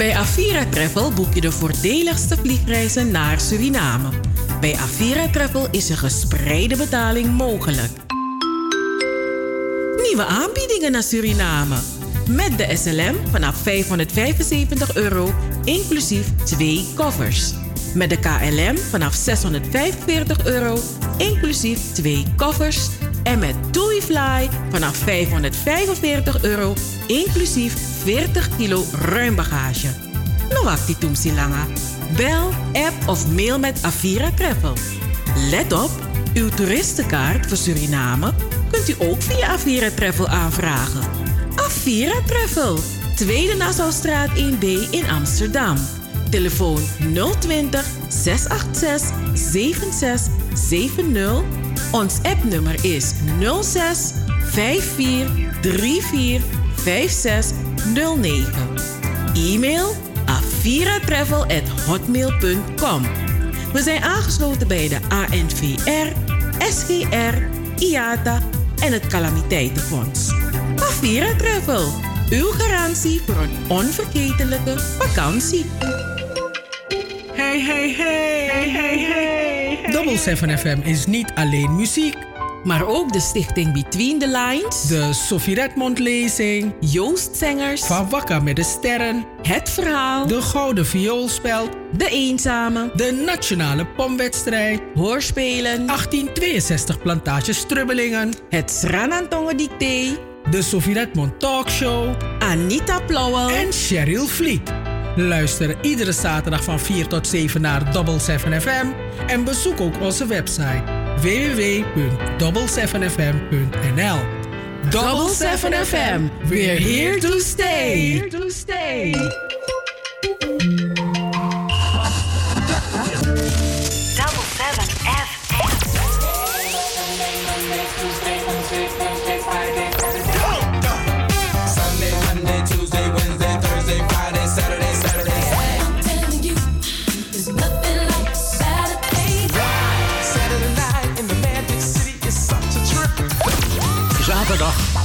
Bij Avira Travel boek je de voordeligste vliegreizen naar Suriname. Bij Avira Travel is een gespreide betaling mogelijk. Nieuwe aanbiedingen naar Suriname. Met de SLM vanaf 575 euro, inclusief twee koffers. Met de KLM vanaf 645 euro, inclusief twee koffers. En met TuiFly vanaf 545 euro, inclusief 40 kilo ruim bagage. No wakti langa. Bel, app of mail met Avira Travel. Let op, uw toeristenkaart voor Suriname kunt u ook via Avira Travel aanvragen. Avira Travel, Tweede Nassaustraat 1B in Amsterdam. Telefoon 020 686 7670. Ons appnummer is 06 54 34 5609. E-mail aviratravel.hotmail.com We zijn aangesloten bij de ANVR, SGR, IATA en het Calamiteitenfonds. Avira Travel, uw garantie voor een onvergetelijke vakantie. Hey, hey, hey, hey, hey, hey. Double 7 FM is niet alleen muziek maar ook de stichting Between the Lines, de Sophie Redmond lezing, Joost Zengers, Van Wakka met de Sterren, Het Verhaal, de Gouden Vioolspeld, De Eenzame, de Nationale Pomwedstrijd, Hoorspelen, 1862 Plantage Strubbelingen, het Sranantongen Dicté, de Sophie Redmond Talkshow, Anita Plauwel en Cheryl Vliet. Luister iedere zaterdag van 4 tot 7 naar Double 7 FM en bezoek ook onze website www.double7fm.nl. Double 7 FM, we're here to stay. Here to stay.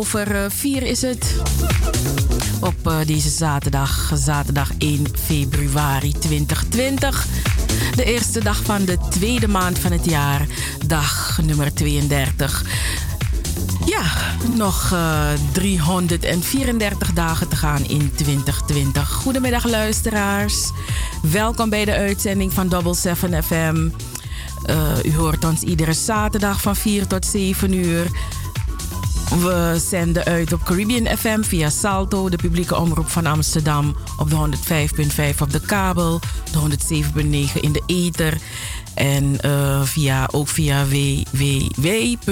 Over 4 is het. Op deze zaterdag, zaterdag 1 februari 2020. De eerste dag van de tweede maand van het jaar, dag nummer 32. Ja, nog uh, 334 dagen te gaan in 2020. Goedemiddag luisteraars. Welkom bij de uitzending van Double 7 FM. U hoort ons iedere zaterdag van 4 tot 7 uur. We zenden uit op Caribbean FM via Salto, de publieke omroep van Amsterdam, op de 105.5 op de kabel, de 107.9 in de ether en uh, via, ook via www.salto.nl.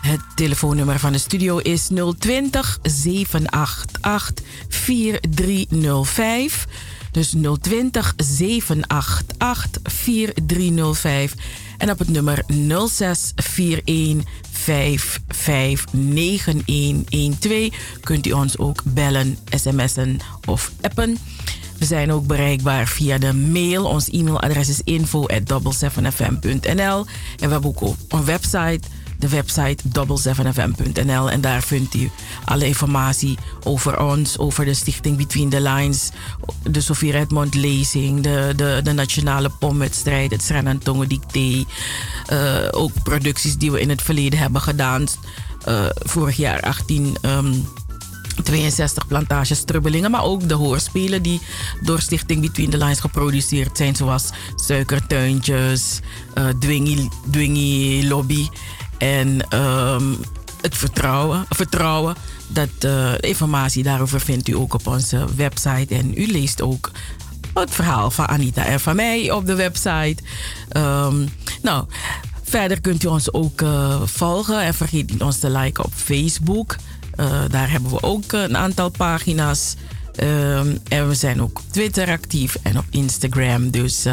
Het telefoonnummer van de studio is 020 788 4305. Dus 020 788 4305. En op het nummer 0641 559112 kunt u ons ook bellen, sms'en of appen. We zijn ook bereikbaar via de mail. Ons e-mailadres is info@double7fm.nl en we hebben ook een website de website double7fm.nl en daar vindt u alle informatie over ons, over de stichting Between the Lines, de Sofie Redmond lezing, de, de, de nationale pomwedstrijd, het Srenantongen Dicté, uh, ook producties die we in het verleden hebben gedaan. Uh, vorig jaar 18... Um, 62 plantages strubbelingen, maar ook de hoorspelen die door Stichting Between the Lines geproduceerd zijn, zoals Suikertuintjes, uh, Dwingy, Dwingy Lobby en um, het vertrouwen. vertrouwen dat uh, informatie daarover vindt u ook op onze website. En u leest ook het verhaal van Anita en van mij op de website. Um, nou, verder kunt u ons ook uh, volgen en vergeet niet ons te liken op Facebook. Uh, daar hebben we ook een aantal pagina's. Um, en we zijn ook op Twitter actief en op Instagram. Dus,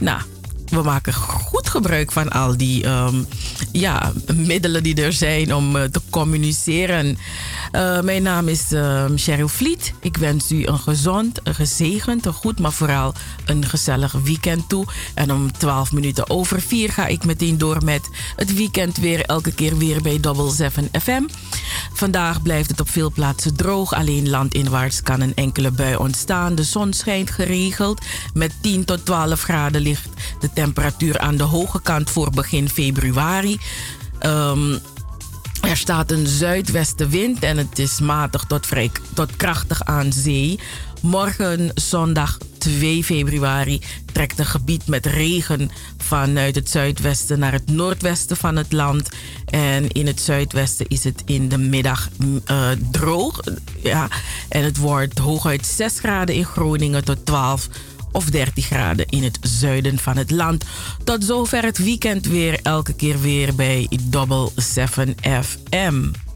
nou, we maken goed gebruik van al die um, ja, middelen die er zijn om uh, te communiceren. Uh, mijn naam is uh, Cheryl Vliet. Ik wens u een gezond, een gezegend, een goed, maar vooral een gezellig weekend toe. En om 12 minuten over 4 ga ik meteen door met het weekend weer elke keer weer bij Double 7 FM. Vandaag blijft het op veel plaatsen droog. Alleen landinwaarts kan een enkele bui ontstaan. De zon schijnt geregeld. Met 10 tot 12 graden ligt de temperatuur aan de hoge kant voor begin februari. Um, er staat een zuidwestenwind en het is matig tot, vrij, tot krachtig aan zee. Morgen zondag 2 februari trekt een gebied met regen vanuit het zuidwesten naar het noordwesten van het land. En in het zuidwesten is het in de middag uh, droog. Ja, en het wordt hooguit 6 graden in Groningen tot 12 of 13 graden in het zuiden van het land. Tot zover het weekend weer elke keer weer bij Double 7 FM.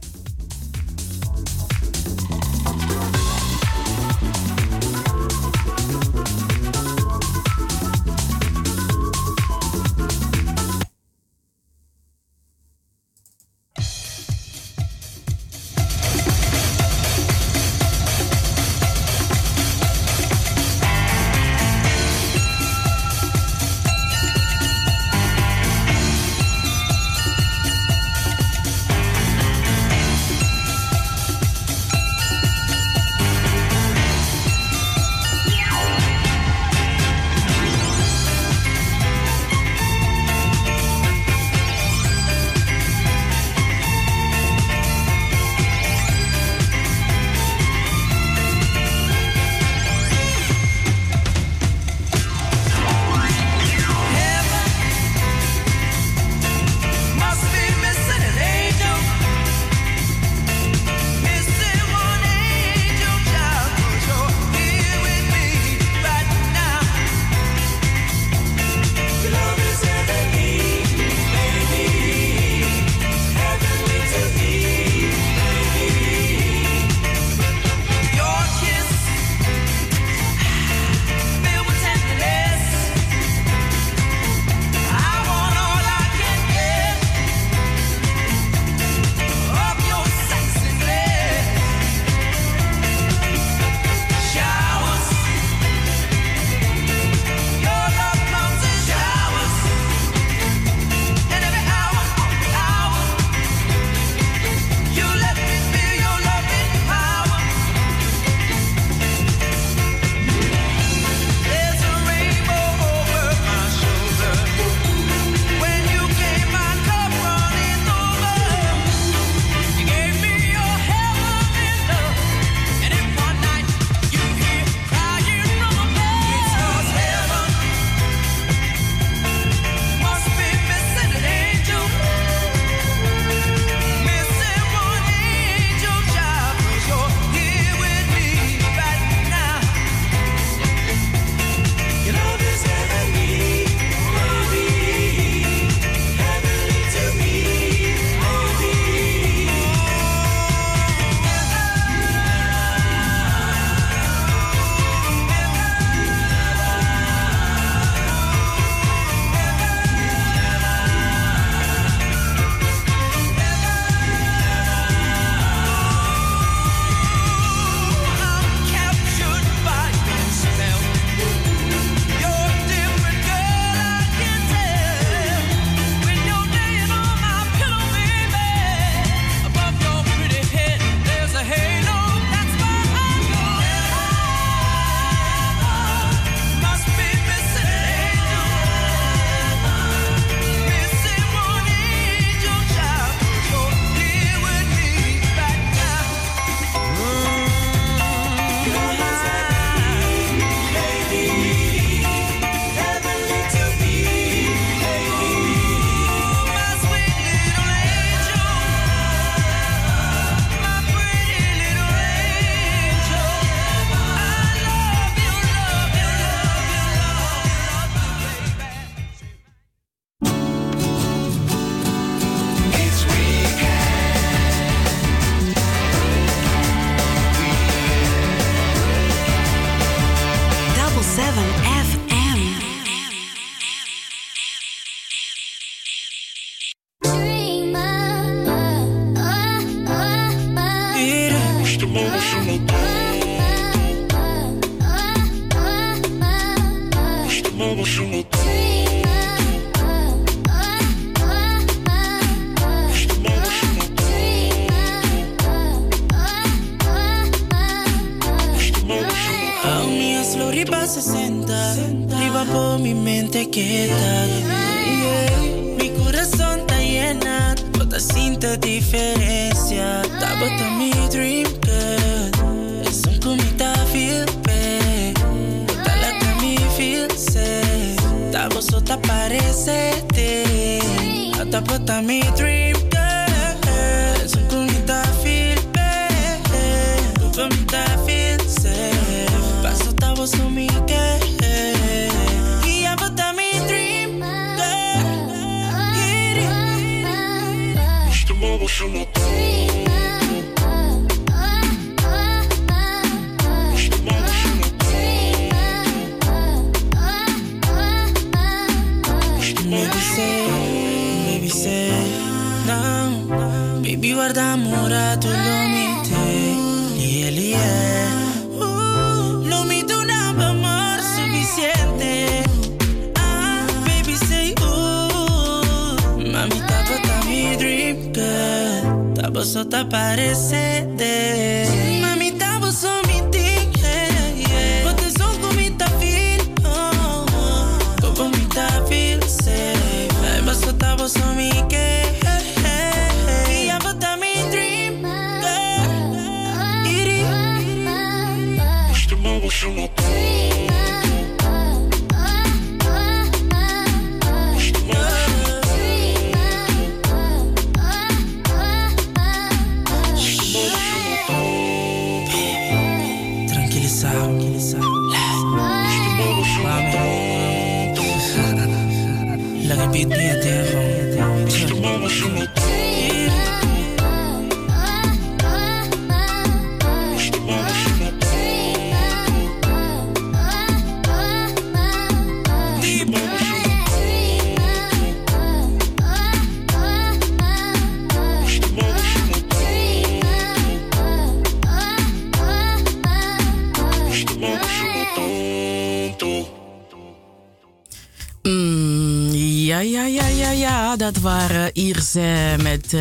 Met uh,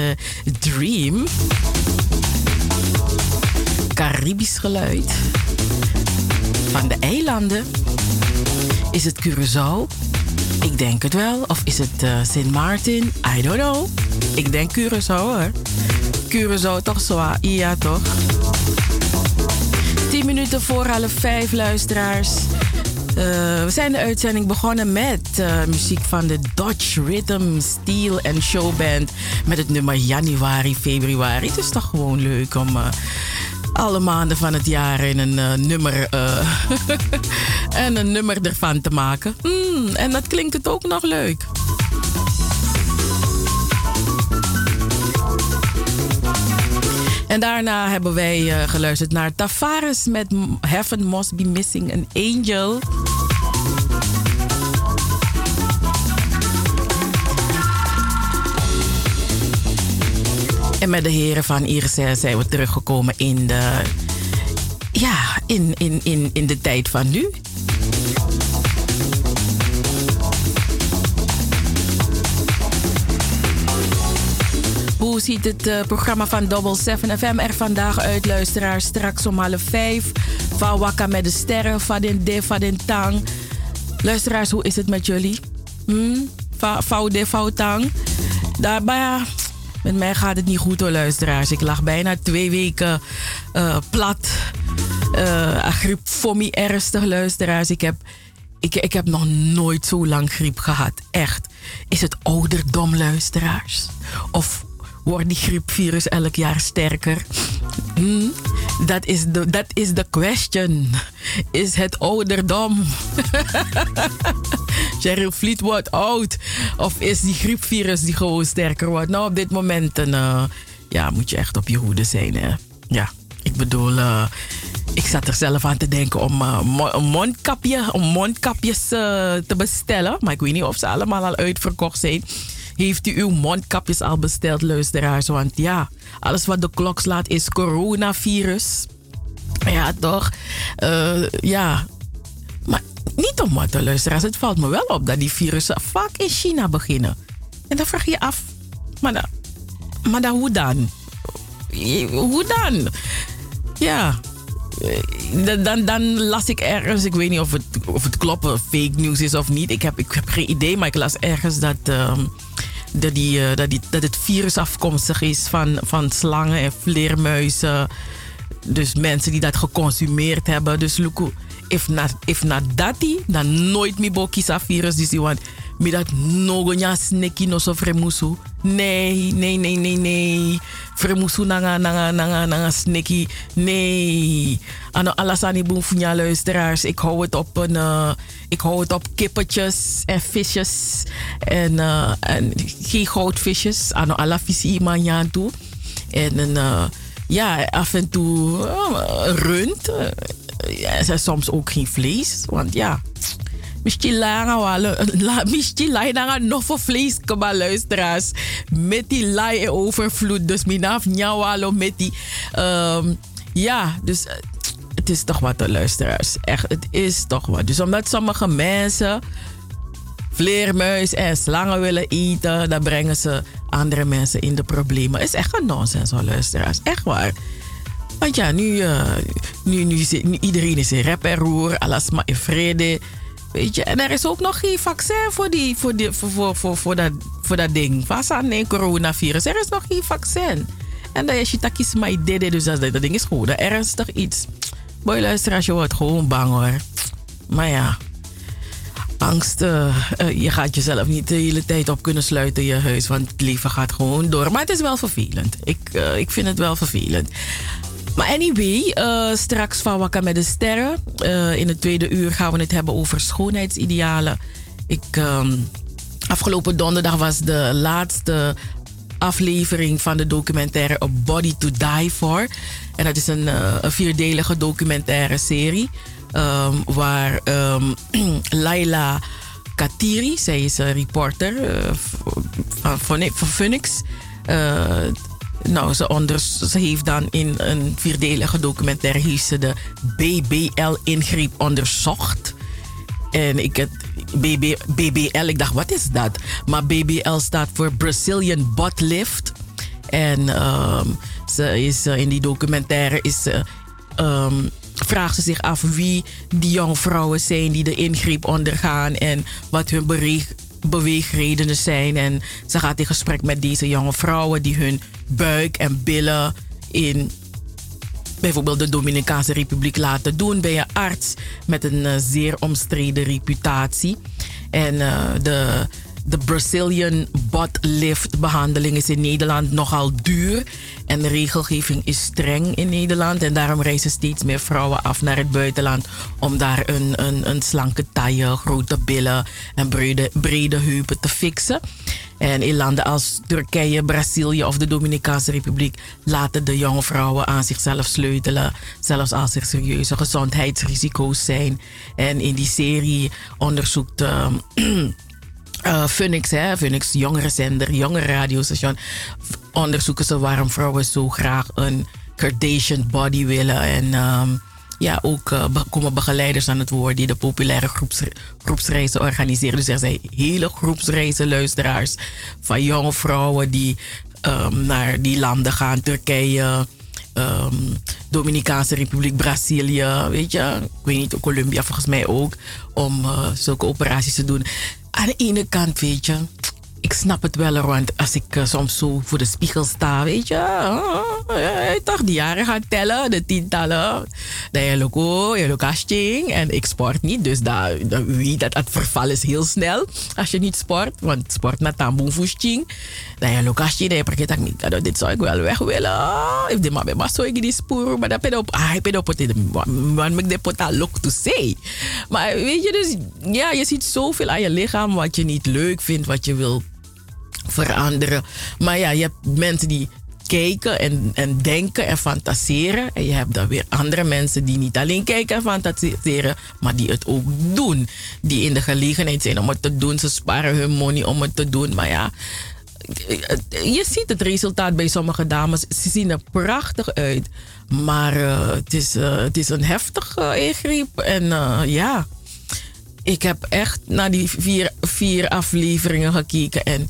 Dream. Caribisch geluid. Van de eilanden. Is het Curaçao? Ik denk het wel. Of is het uh, Sint Maarten? I don't know. Ik denk Curaçao hoor. Curaçao toch zo? Ja toch? 10 minuten voor half vijf luisteraars. Uh, we zijn de uitzending begonnen met uh, muziek van de Dodge Rhythm Steel and Showband. Met het nummer januari, februari. Het is toch gewoon leuk om uh, alle maanden van het jaar in een nummer en een nummer ervan te maken. Mm, en dat klinkt het ook nog leuk. En daarna hebben wij geluisterd naar Tavares met Heaven Must Be Missing an Angel. En met de heren van Iris zijn we teruggekomen in de, ja, in, in, in, in de tijd van nu. Hoe ziet het uh, programma van Double 7 FM er vandaag uit, luisteraars? Straks om half vijf. Van Wakka met de sterren, van de, van tang. Luisteraars, hoe is het met jullie? Hmm? Vouw de, vouw tang. Daarbij, met mij gaat het niet goed hoor, luisteraars. Ik lag bijna twee weken uh, plat. Uh, griep voor ernstig, luisteraars. Ik heb, ik, heb nog nooit zo lang griep gehad. Echt. Is het ouderdom, luisteraars? Of wordt die griepvirus elk jaar sterker? Hmm, dat is de is question. Is het ouderdom? Cheryl Fleet wordt oud. Of is die griepvirus die gewoon sterker wordt? Nou, op dit moment uh, ja, moet je echt op je hoede zijn. Hè? Ja, ik bedoel... Uh, ik zat er zelf aan te denken om een mondkapje, om mondkapjes te bestellen. Maar ik weet niet of ze allemaal al uitverkocht zijn. heeft u uw mondkapjes al besteld, luisteraars? Want ja, alles wat de klok slaat is coronavirus. Ja, toch? Ja. Niet om wat te luisteren. Het valt me wel op dat die virussen vaak in China beginnen. En dan vraag je af, maar dan, maar dan hoe dan? Hoe dan? Ja, dan, dan, las ik ergens, ik weet niet of het, of het klopt, fake news is of niet. Ik heb, ik heb geen idee, maar ik las ergens dat, uh, dat, die, uh, dat, die, dat het virus afkomstig is van, van slangen en vleermuizen. Dus mensen die dat geconsumeerd hebben. Dus Luku, if na, if na dati, dan nooit meer bokisa virus. Dus want mi dat nogonya sneki no so fremusu. Nee, nee, nee, nee, nee. Fremusu nanga, nanga, nanga, nanga sneki. Nee. Ano alasani boem funya luisteraars. Ik hou het op een, uh, ik hou het op kippetjes en visjes. En, uh, en geen goudvisjes. Ano alla visi iman toe. En een, uh, ja, af en toe uh, rund. Ja, soms ook geen vlees. Want ja, Misschien wel. Misschien langer nog voor vlees komen luisteraars. Met die laai overvloed. Dus minaf njawalo met die. Um, ja, dus eh, het is toch wat luisteraars. Echt, het is toch wat. Dus omdat sommige mensen vleermuis en slangen willen eten, dan brengen ze andere mensen in de problemen. Is echt een nonsens hoor, luisteraars. Echt waar. Want ja, nu, uh, nu, nu, iedereen is in rep en roer, alles maar in vrede. Weet je, en er is ook nog geen vaccin voor, die, voor, die, voor, voor, voor, dat, voor dat ding. Vasa nee, coronavirus. Er is nog geen vaccin. En dat is takjes maar idee, dus dat, dat ding is gewoon ernstig iets. Boy, luister, als je wordt gewoon bang hoor. Maar ja, angst, uh, je gaat jezelf niet de hele tijd op kunnen sluiten in je huis, want het leven gaat gewoon door. Maar het is wel vervelend. Ik, ik vind het wel vervelend. Maar anyway, uh, straks van Wakka met de Sterren. Uh, in het tweede uur gaan we het hebben over schoonheidsidealen. Ik, um, afgelopen donderdag was de laatste aflevering van de documentaire A Body to Die For. En dat is een, uh, een vierdelige documentaire serie. Um, waar um, Laila Katiri, zij is een reporter van, van Phoenix nou, ze, heeft dan in een vierdelige documentaire heeft ze de BBL-ingreep onderzocht. En ik BB, BBL, ik dacht, wat is dat? Maar BBL staat voor Brazilian Butt Lift. En um, ze is, uh, in die documentaire is, um, vraagt ze zich af wie die jonge vrouwen zijn die de ingreep ondergaan en wat hun beweegredenen zijn. En ze gaat in gesprek met deze jonge vrouwen die hun buik en billen in bijvoorbeeld de Dominicaanse Republiek laten doen bij een arts met een uh, zeer omstreden reputatie. En uh, de de Brazilian butt behandeling is in Nederland nogal duur. En de regelgeving is streng in Nederland. En daarom reizen steeds meer vrouwen af naar het buitenland. Om daar een, een, een slanke taille, grote billen en brede, brede heupen te fixen. En in landen als Turkije, Brazilië of de Dominicaanse Republiek laten de jonge vrouwen aan zichzelf sleutelen. Zelfs als er serieuze gezondheidsrisico's zijn. En in die serie onderzoekt. Uh, uh, Phoenix, hè, Phoenix jongerenzender, jongere radiostation, onderzoeken ze waarom vrouwen zo graag een Kardashian body willen. En um, ja, ook uh, komen begeleiders aan het woord die de populaire groeps, groepsreizen organiseren. Dus er zijn hele groepsreizen, luisteraars van jonge vrouwen die um, naar die landen gaan, Turkije. Um, Dominicaanse Republiek, Brazilië, weet je, ik weet niet, Colombia volgens mij ook, om uh, zulke operaties te doen. Aan de ene kant, weet je, ik snap het wel, want als ik uh, soms zo voor de spiegel sta, weet je, uh, toch die jaren gaan tellen, de tientallen. Dat je loco, je lokasting en ik sport niet, dus dat, dat weet dat het verval is heel snel als je niet sport, want sport met tamboen voesting. Dat je lokasting, dat je vergeet dat ik dit zou ik wel weg willen. If de maar maar zo ik die spoor, maar dat ben op, ah, ik ben op het, want ik de pot look to say. Maar weet je, dus ja, je ziet zoveel aan je lichaam wat je niet leuk vindt, wat je wil veranderen. Maar ja, je hebt mensen die kijken en, en denken en fantaseren. En je hebt dan weer andere mensen die niet alleen kijken en fantaseren, maar die het ook doen. Die in de gelegenheid zijn om het te doen. Ze sparen hun money om het te doen. Maar ja, je ziet het resultaat bij sommige dames. Ze zien er prachtig uit. Maar uh, het, is, uh, het is een heftige ingreep. En uh, ja, ik heb echt naar die vier, vier afleveringen gekeken. En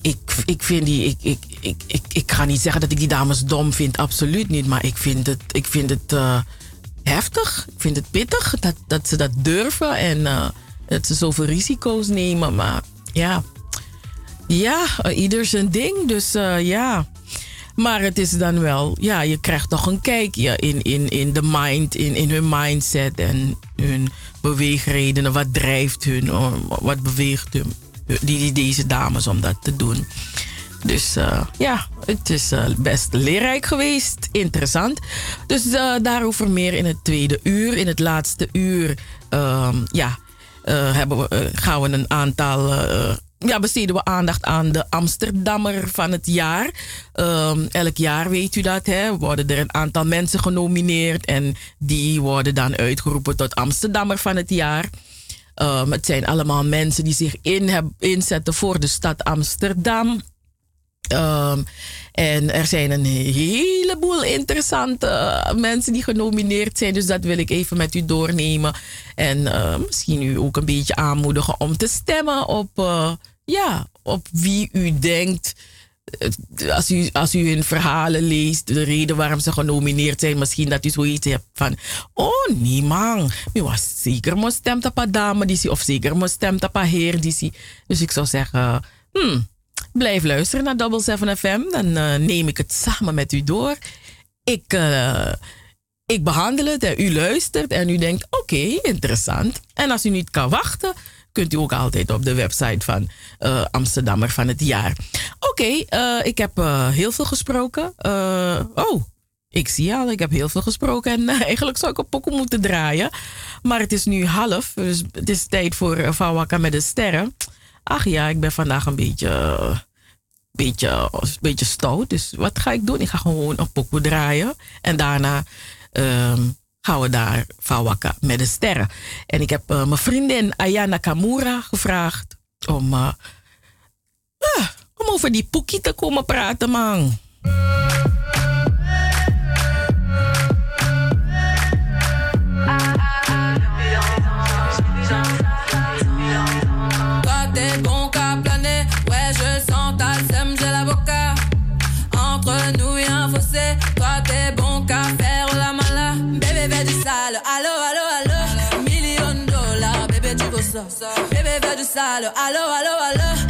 ik, ik vind die. Ik, ik, ik, ik, ik ga niet zeggen dat ik die dames dom vind, absoluut niet. Maar ik vind het, ik vind het heftig. Ik vind het pittig dat, dat ze dat durven. En dat ze zoveel risico's nemen. Maar ja. Ja, ieder zijn ding. Dus ja. Maar het is dan wel, ja, je krijgt toch een kijkje in, in, in de mind, in, in hun mindset en hun beweegredenen. Wat drijft hun, wat beweegt hun, die, deze dames om dat te doen. Dus uh, ja, het is uh, best leerrijk geweest. Interessant. Dus uh, daarover meer in het tweede uur. In het laatste uur ehm, ja, hebben we, gaan we een aantal ja, besteden we aandacht aan de Amsterdammer van het jaar. Um, elk jaar weet u dat, hè, worden er een aantal mensen genomineerd en die worden dan uitgeroepen tot Amsterdammer van het jaar. Um, het zijn allemaal mensen die zich in heb, inzetten voor de stad Amsterdam. Um, en er zijn een heleboel interessante mensen die genomineerd zijn. Dus dat wil ik even met u doornemen. En uh, misschien u ook een beetje aanmoedigen om te stemmen op, uh, ja, op wie u denkt. Eh, als u, als u hun verhalen leest, de reden waarom ze genomineerd zijn, misschien dat u zoiets hebt van: Oh, nee, man. Was zeker moest stemmen op een dame die of zeker moest stemmen op een heer die Dus ik zou zeggen: hmm, Blijf luisteren naar Double 7 FM. Dan uh, neem ik het samen met u door. Ik, uh, ik behandel het en u luistert en u denkt: oké, interessant. En als u niet kan wachten, kunt u ook altijd op de website van uh, Amsterdammer van het jaar. Oké, okay, ik heb heel veel gesproken. oh, ik zie al, ik heb heel veel gesproken en eigenlijk zou ik een pokoe moeten draaien. Maar het is nu half, dus het is tijd voor Vawaka met de sterren. Ach ja, ik ben vandaag een beetje, beetje, beetje stout. Dus wat ga ik doen? Ik ga gewoon een pokoe draaien. En daarna um, gaan we daar Fawaka met de sterren. En ik heb uh, mijn vriendin Ayana Kamura gevraagd om, uh, uh, om over die poekie te komen praten, man. salo. Allo! Allo! Allo!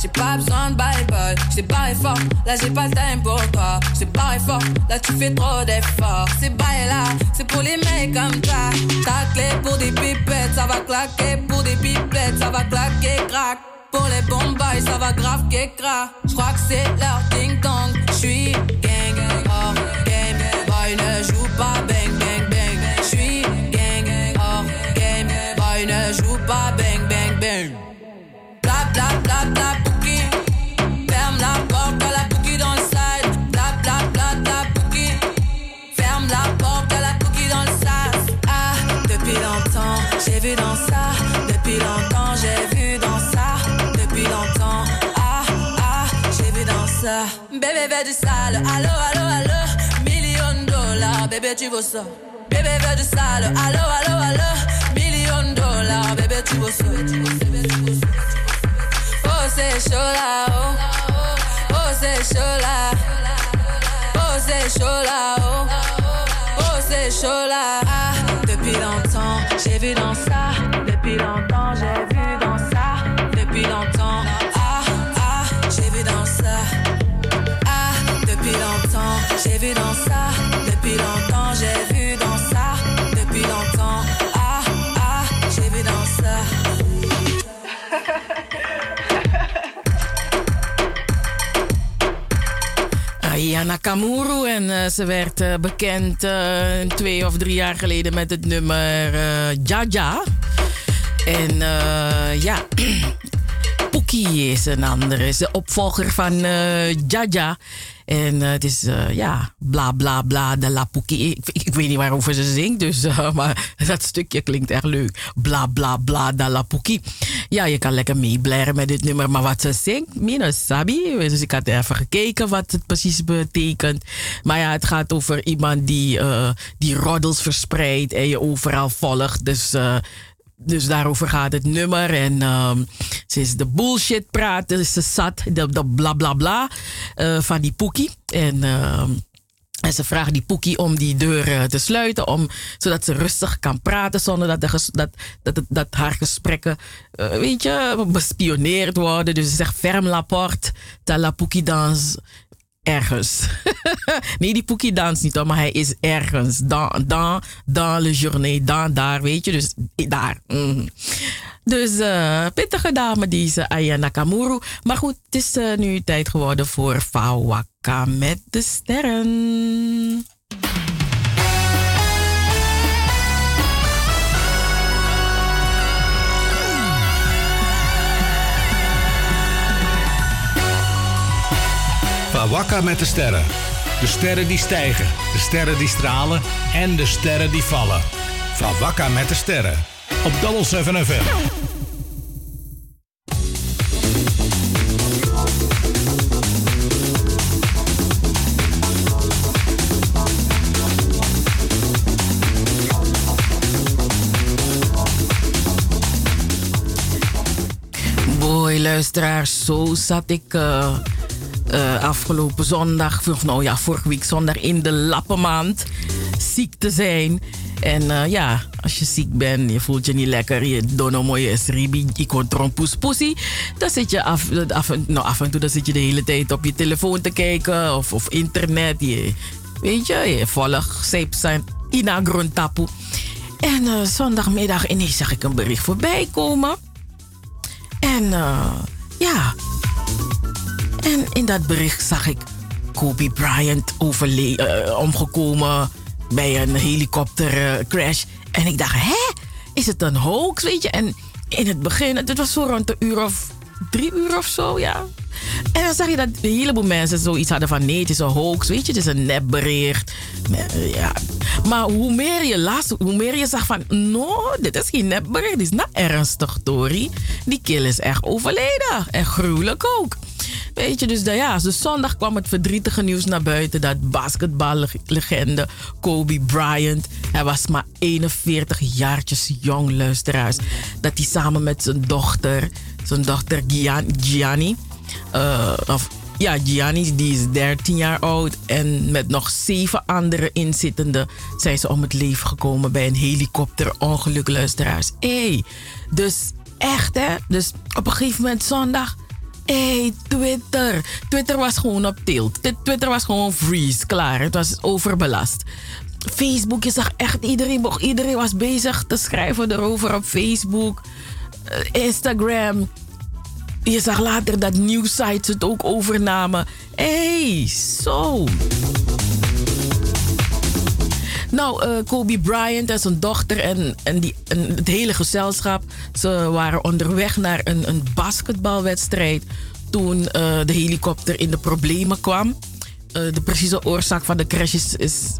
J'ai pas besoin de bye bye. J't'ai barré fort, là j'ai pas le time pour toi. Barré fort, là tu fais trop d'efforts. C'est bye là, c'est pour les mecs comme ça. Ta clé pour des pipettes, ça va claquer. Pour des pipettes, ça va claquer, crack. Pour les bombes, ça va grave Je J'crois que c'est leur ding dong. J'suis gang, oh game. Boy ne joue pas bang bang ne joue pas bang bang bang. Bébé, veut du sale. Allo, allo, allo. Million dollars, bébé, tu ça. Bébé, veut du sale. Allo, allo, allo. Dollars, bébé, tu veux ça. C'est chaud là, oh. Oh. Oh, c'est chaud là, oh. c'est chaud là. Ah, depuis longtemps, j'ai vu dans ça. Depuis longtemps, j'ai vu dans ça. Depuis longtemps, ah, ah, j'ai vu dans ça. Ah, depuis longtemps, j'ai vu dans ça. Ayana Kamuru. En eh, ze werd eh, bekend eh, twee of drie jaar geleden met het nummer Jaja. En ja, Pookie is een andere, is de opvolger van Jaja. En eh, het is, eh, ja, bla bla bla de la Pookie. Ik, weet niet waarover ze zingt, dus, eh, maar dat stukje klinkt echt leuk. Bla bla bla de la Pookie. Ja, je kan lekker meeblaren met dit nummer, maar wat ze zingt, Mina Sabi. Dus ik had even gekeken wat het precies betekent. Maar ja, het gaat over iemand die, die roddels verspreidt en je overal volgt. Dus... dus daarover gaat het nummer. En ehm, ze is de bullshit praten. Ze zat, de, de bla bla bla eh, van die Poekie. En, ehm, en ze vraagt die Poekie om die deur eh, te sluiten. Om, zodat ze rustig kan praten. Zonder dat, de dat, dat, dat, haar gesprekken, eh, weet je, bespioneerd worden. Dus ze zegt ferm la porte. Ta la Poekie dans ergens. nee, die Poekie danst niet, hoor, maar hij is ergens. Dans, dans, dans le journée, dans, daar, weet je. Dus daar. mhm. Dus eh pittige dame, deze Aya Nakamuru. Maar goed, het is eh, nu tijd geworden voor Fawaka met de sterren. Fawakka met de sterren. De sterren die stijgen, de sterren die stralen en de sterren die vallen. Fawakka met de sterren. Op Double 7 FM. Boy, luisteraars, zo zat ik eh, eh, afgelopen zondag, of nou ja, vorige week zondag in de lappenmaand ziek te zijn. En eh, ja, als je ziek bent, je voelt je niet lekker, je dono mooi is ribi, je controle poes poesie. Dan zit je af, af, en- nou, af en toe dan zit je de hele tijd op je telefoon te kijken of, of internet. Je, weet je, je volgt zijn ina grondtapu. En eh, zondagmiddag ineens zag ik een bericht voorbij komen. En eh, ja. En in dat bericht zag ik Kobe Bryant eh, omgekomen bij een helikoptercrash. en ik dacht, hè? Is het een hoax? Weet je? En in het begin, het was zo rond een uur of drie uur of zo, ja. En dan zag je dat een heleboel mensen zoiets hadden van nee, het is een hoax, weet je, het is een nepbericht. Eh, Ja. Maar hoe meer je las, hoe meer je zag van no, dit is geen nepbericht, dit is nou ernstig, Tori. Die kill is echt overleden en gruwelijk ook. Weet je, dus, de, ja, dus zondag kwam het verdrietige nieuws naar buiten dat basketballegende Kobe Bryant, hij was maar 41 jaartjes jong, luisteraars, dat hij samen met zijn dochter, zijn dochter Gian- Gianni, eh, of ja, Gianni, die is 13 jaar oud. En met nog zeven andere inzittenden zijn ze om het leven gekomen bij een helikopterongeluk, luisteraars. Hé, dus echt hè. Dus op een gegeven moment zondag. Hey, Twitter. Twitter was gewoon op tilt. Twitter was gewoon freeze, klaar. Het was overbelast. Facebook, je zag echt iedereen, iedereen was bezig te schrijven erover op Facebook. Eh, Instagram. Je zag later dat nieuwsites het ook overnamen. Hey, zo. Nou, eh, Kobe Bryant en zijn dochter en, en, die, het hele gezelschap... ze waren onderweg naar een, een basketbalwedstrijd... toen eh, de helikopter in de problemen kwam. Eh, de precieze oorzaak van de crash is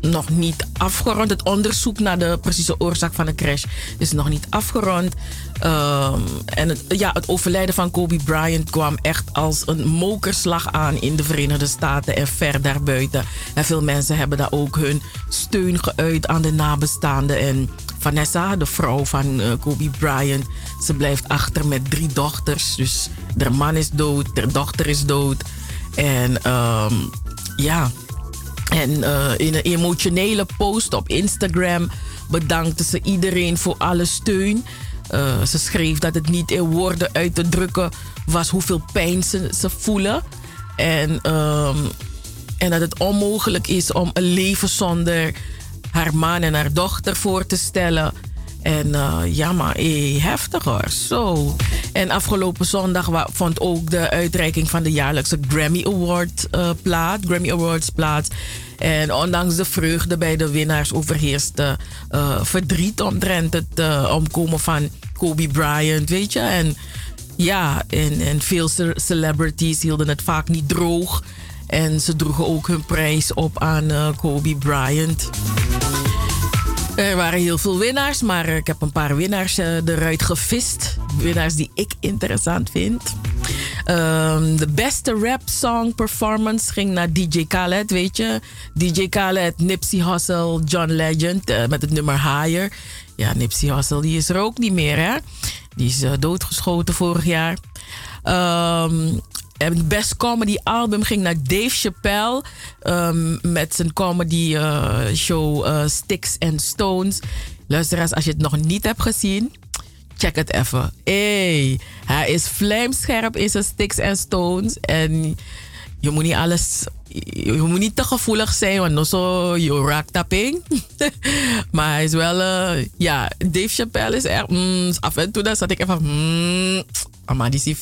nog niet afgerond. Het onderzoek naar de precieze oorzaak van de crash is nog niet afgerond. Ehm, en het, ja, het overlijden van Kobe Bryant kwam echt als een mokerslag aan in de Verenigde Staten en ver daarbuiten. En veel mensen hebben daar ook hun steun geuit aan de nabestaanden. En Vanessa, de vrouw van eh, Kobe Bryant, ze blijft achter met drie dochters. Dus haar man is dood, haar dochter is dood. En ehm, ja, En eh, in een emotionele post op Instagram bedankte ze iedereen voor alle steun. Eh, ze schreef dat het niet in woorden uit te drukken was hoeveel pijn ze, ze voelen. En, ehm, en dat het onmogelijk is om een leven zonder haar man en haar dochter voor te stellen. En uh, ja, maar eh, heftig. Zo. En afgelopen zondag vond ook de uitreiking van de jaarlijkse Grammy Award uh, plaats. Grammy Awards plaats. En ondanks de vreugde bij de winnaars overheerste uh, verdriet omtrent het omkomen van Kobe Bryant, weet je. En ja, en, en veel celebrities hielden het vaak niet droog. En ze droegen ook hun prijs op aan Kobe Bryant. Er waren heel veel winnaars, maar ik heb een paar winnaars uh, eruit gevist. Winnaars die ik interessant vind. Um, de beste rap song performance ging naar DJ Khaled, weet je. DJ Khaled, Nipsey Hussle, John Legend uh, met het nummer Higher. Ja, Nipsey Hussle die is er ook niet meer, hè. Die is uh, doodgeschoten vorig jaar. Um, en best comedy album ging naar Dave Chappelle um, met zijn comedy uh, show Sticks and Stones. Luisteraars, als je het nog niet hebt gezien, check het even. Hey, hij is vlijmscherp in zijn Sticks and Stones. En je moet niet alles. Je moet niet te gevoelig zijn, want zo je raakt tapping. maar hij is wel. Uh, ja, Dave Chappelle is echt. Mm, af en toe dan zat ik even. Mm, maar die is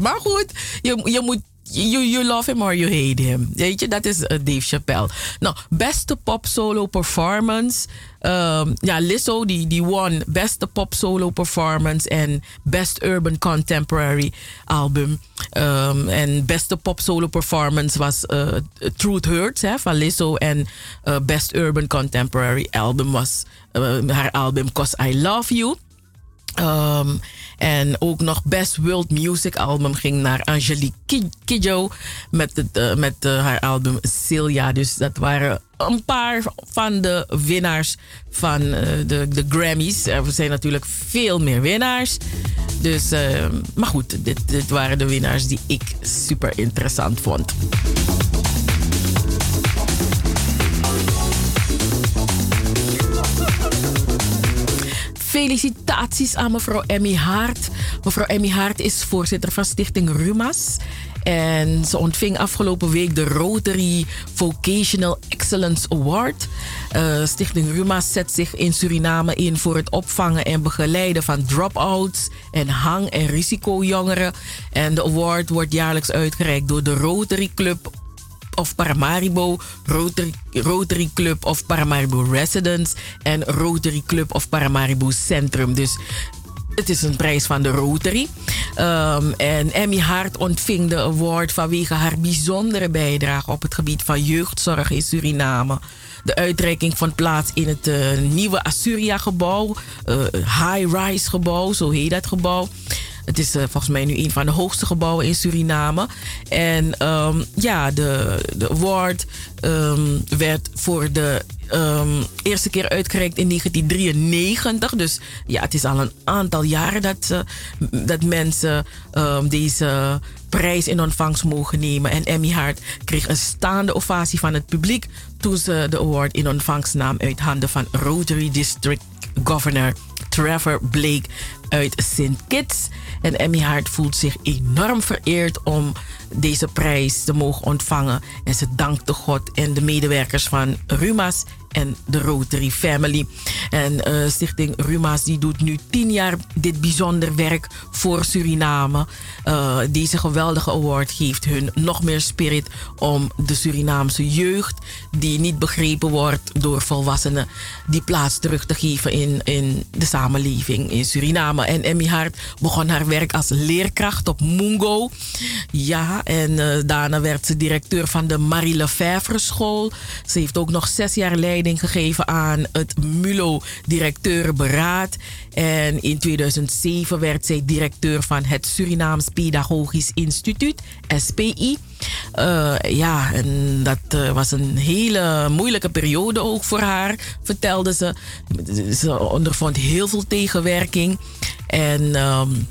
Maar goed, je, je moet you, you love him or you hate him. Weet je, dat is uh, Dave Chappelle. Nou, beste pop solo performance. Um, ja, Lizzo die, die won beste pop solo performance en best urban contemporary album. Um, en beste pop solo performance was uh, Truth Hurts hè, van Lizzo. En uh, best urban contemporary album was haar album Cause I Love You. Um, en ook nog Best World Music Album ging naar Angelique Kidjo met, het, uh, met uh, haar album Celia. Dus dat waren een paar van de winnaars van uh, de, de Grammys. Er zijn natuurlijk veel meer winnaars. Dus, maar goed, dit, dit waren de winnaars die ik super interessant vond. Felicitaties aan mevrouw Emmy Haart. Mevrouw Emmy Haart is voorzitter van Stichting Rumas. En ze ontving afgelopen week de Rotary Vocational Excellence Award. Uh, Stichting Rumas zet zich in Suriname in voor het opvangen en begeleiden van drop-outs en hang- en risicojongeren. En de award wordt jaarlijks uitgereikt door de Rotary Club of Paramaribo, Rotary, Rotary Club of Paramaribo Residence en Rotary Club of Paramaribo Centrum. Dus het is een prijs van de Rotary. Um, en Emmy Hart ontving de award vanwege haar bijzondere bijdrage op het gebied van jeugdzorg in Suriname. De uitreiking vond plaats in het uh, nieuwe Assyria-gebouw, uh, High-Rise gebouw, zo heet dat gebouw. Het is uh, volgens mij nu een van de hoogste gebouwen in Suriname. En um, ja, de, de award um, werd voor de um, eerste keer uitgereikt in 1993. Dus ja, het is al een aantal jaren dat, uh, dat mensen deze prijs in ontvangst mogen nemen. En Emmy Hart kreeg een staande ovatie van het publiek toen ze de award in ontvangst nam uit handen van Rotary District Governor Trevor Blake uit St. Kitts. En Emmy Hart voelt zich enorm vereerd om deze prijs te mogen ontvangen. En ze dankt de God en de medewerkers van Rumas en de Rotary Family. En uh, Stichting Rumas die doet nu tien jaar dit bijzonder werk voor Suriname. Uh, deze geweldige award geeft hun nog meer spirit om de Surinaamse jeugd, die niet begrepen wordt door volwassenen, die plaats terug te geven in, in de samenleving in Suriname. En Emmy Hart begon haar werk als leerkracht op Mungo. Ja, en uh, daarna werd ze directeur van de Marie Lefevre School. Ze heeft ook nog zes jaar leiding gegeven aan het MULO-directeurenberaad. En in 2007 werd zij directeur van het Surinaams Pedagogisch Instituut, SPI. Uh, ja, en dat uh, was een hele moeilijke periode ook voor haar, vertelde ze. Ze ondervond heel veel tegenwerking. En. Um,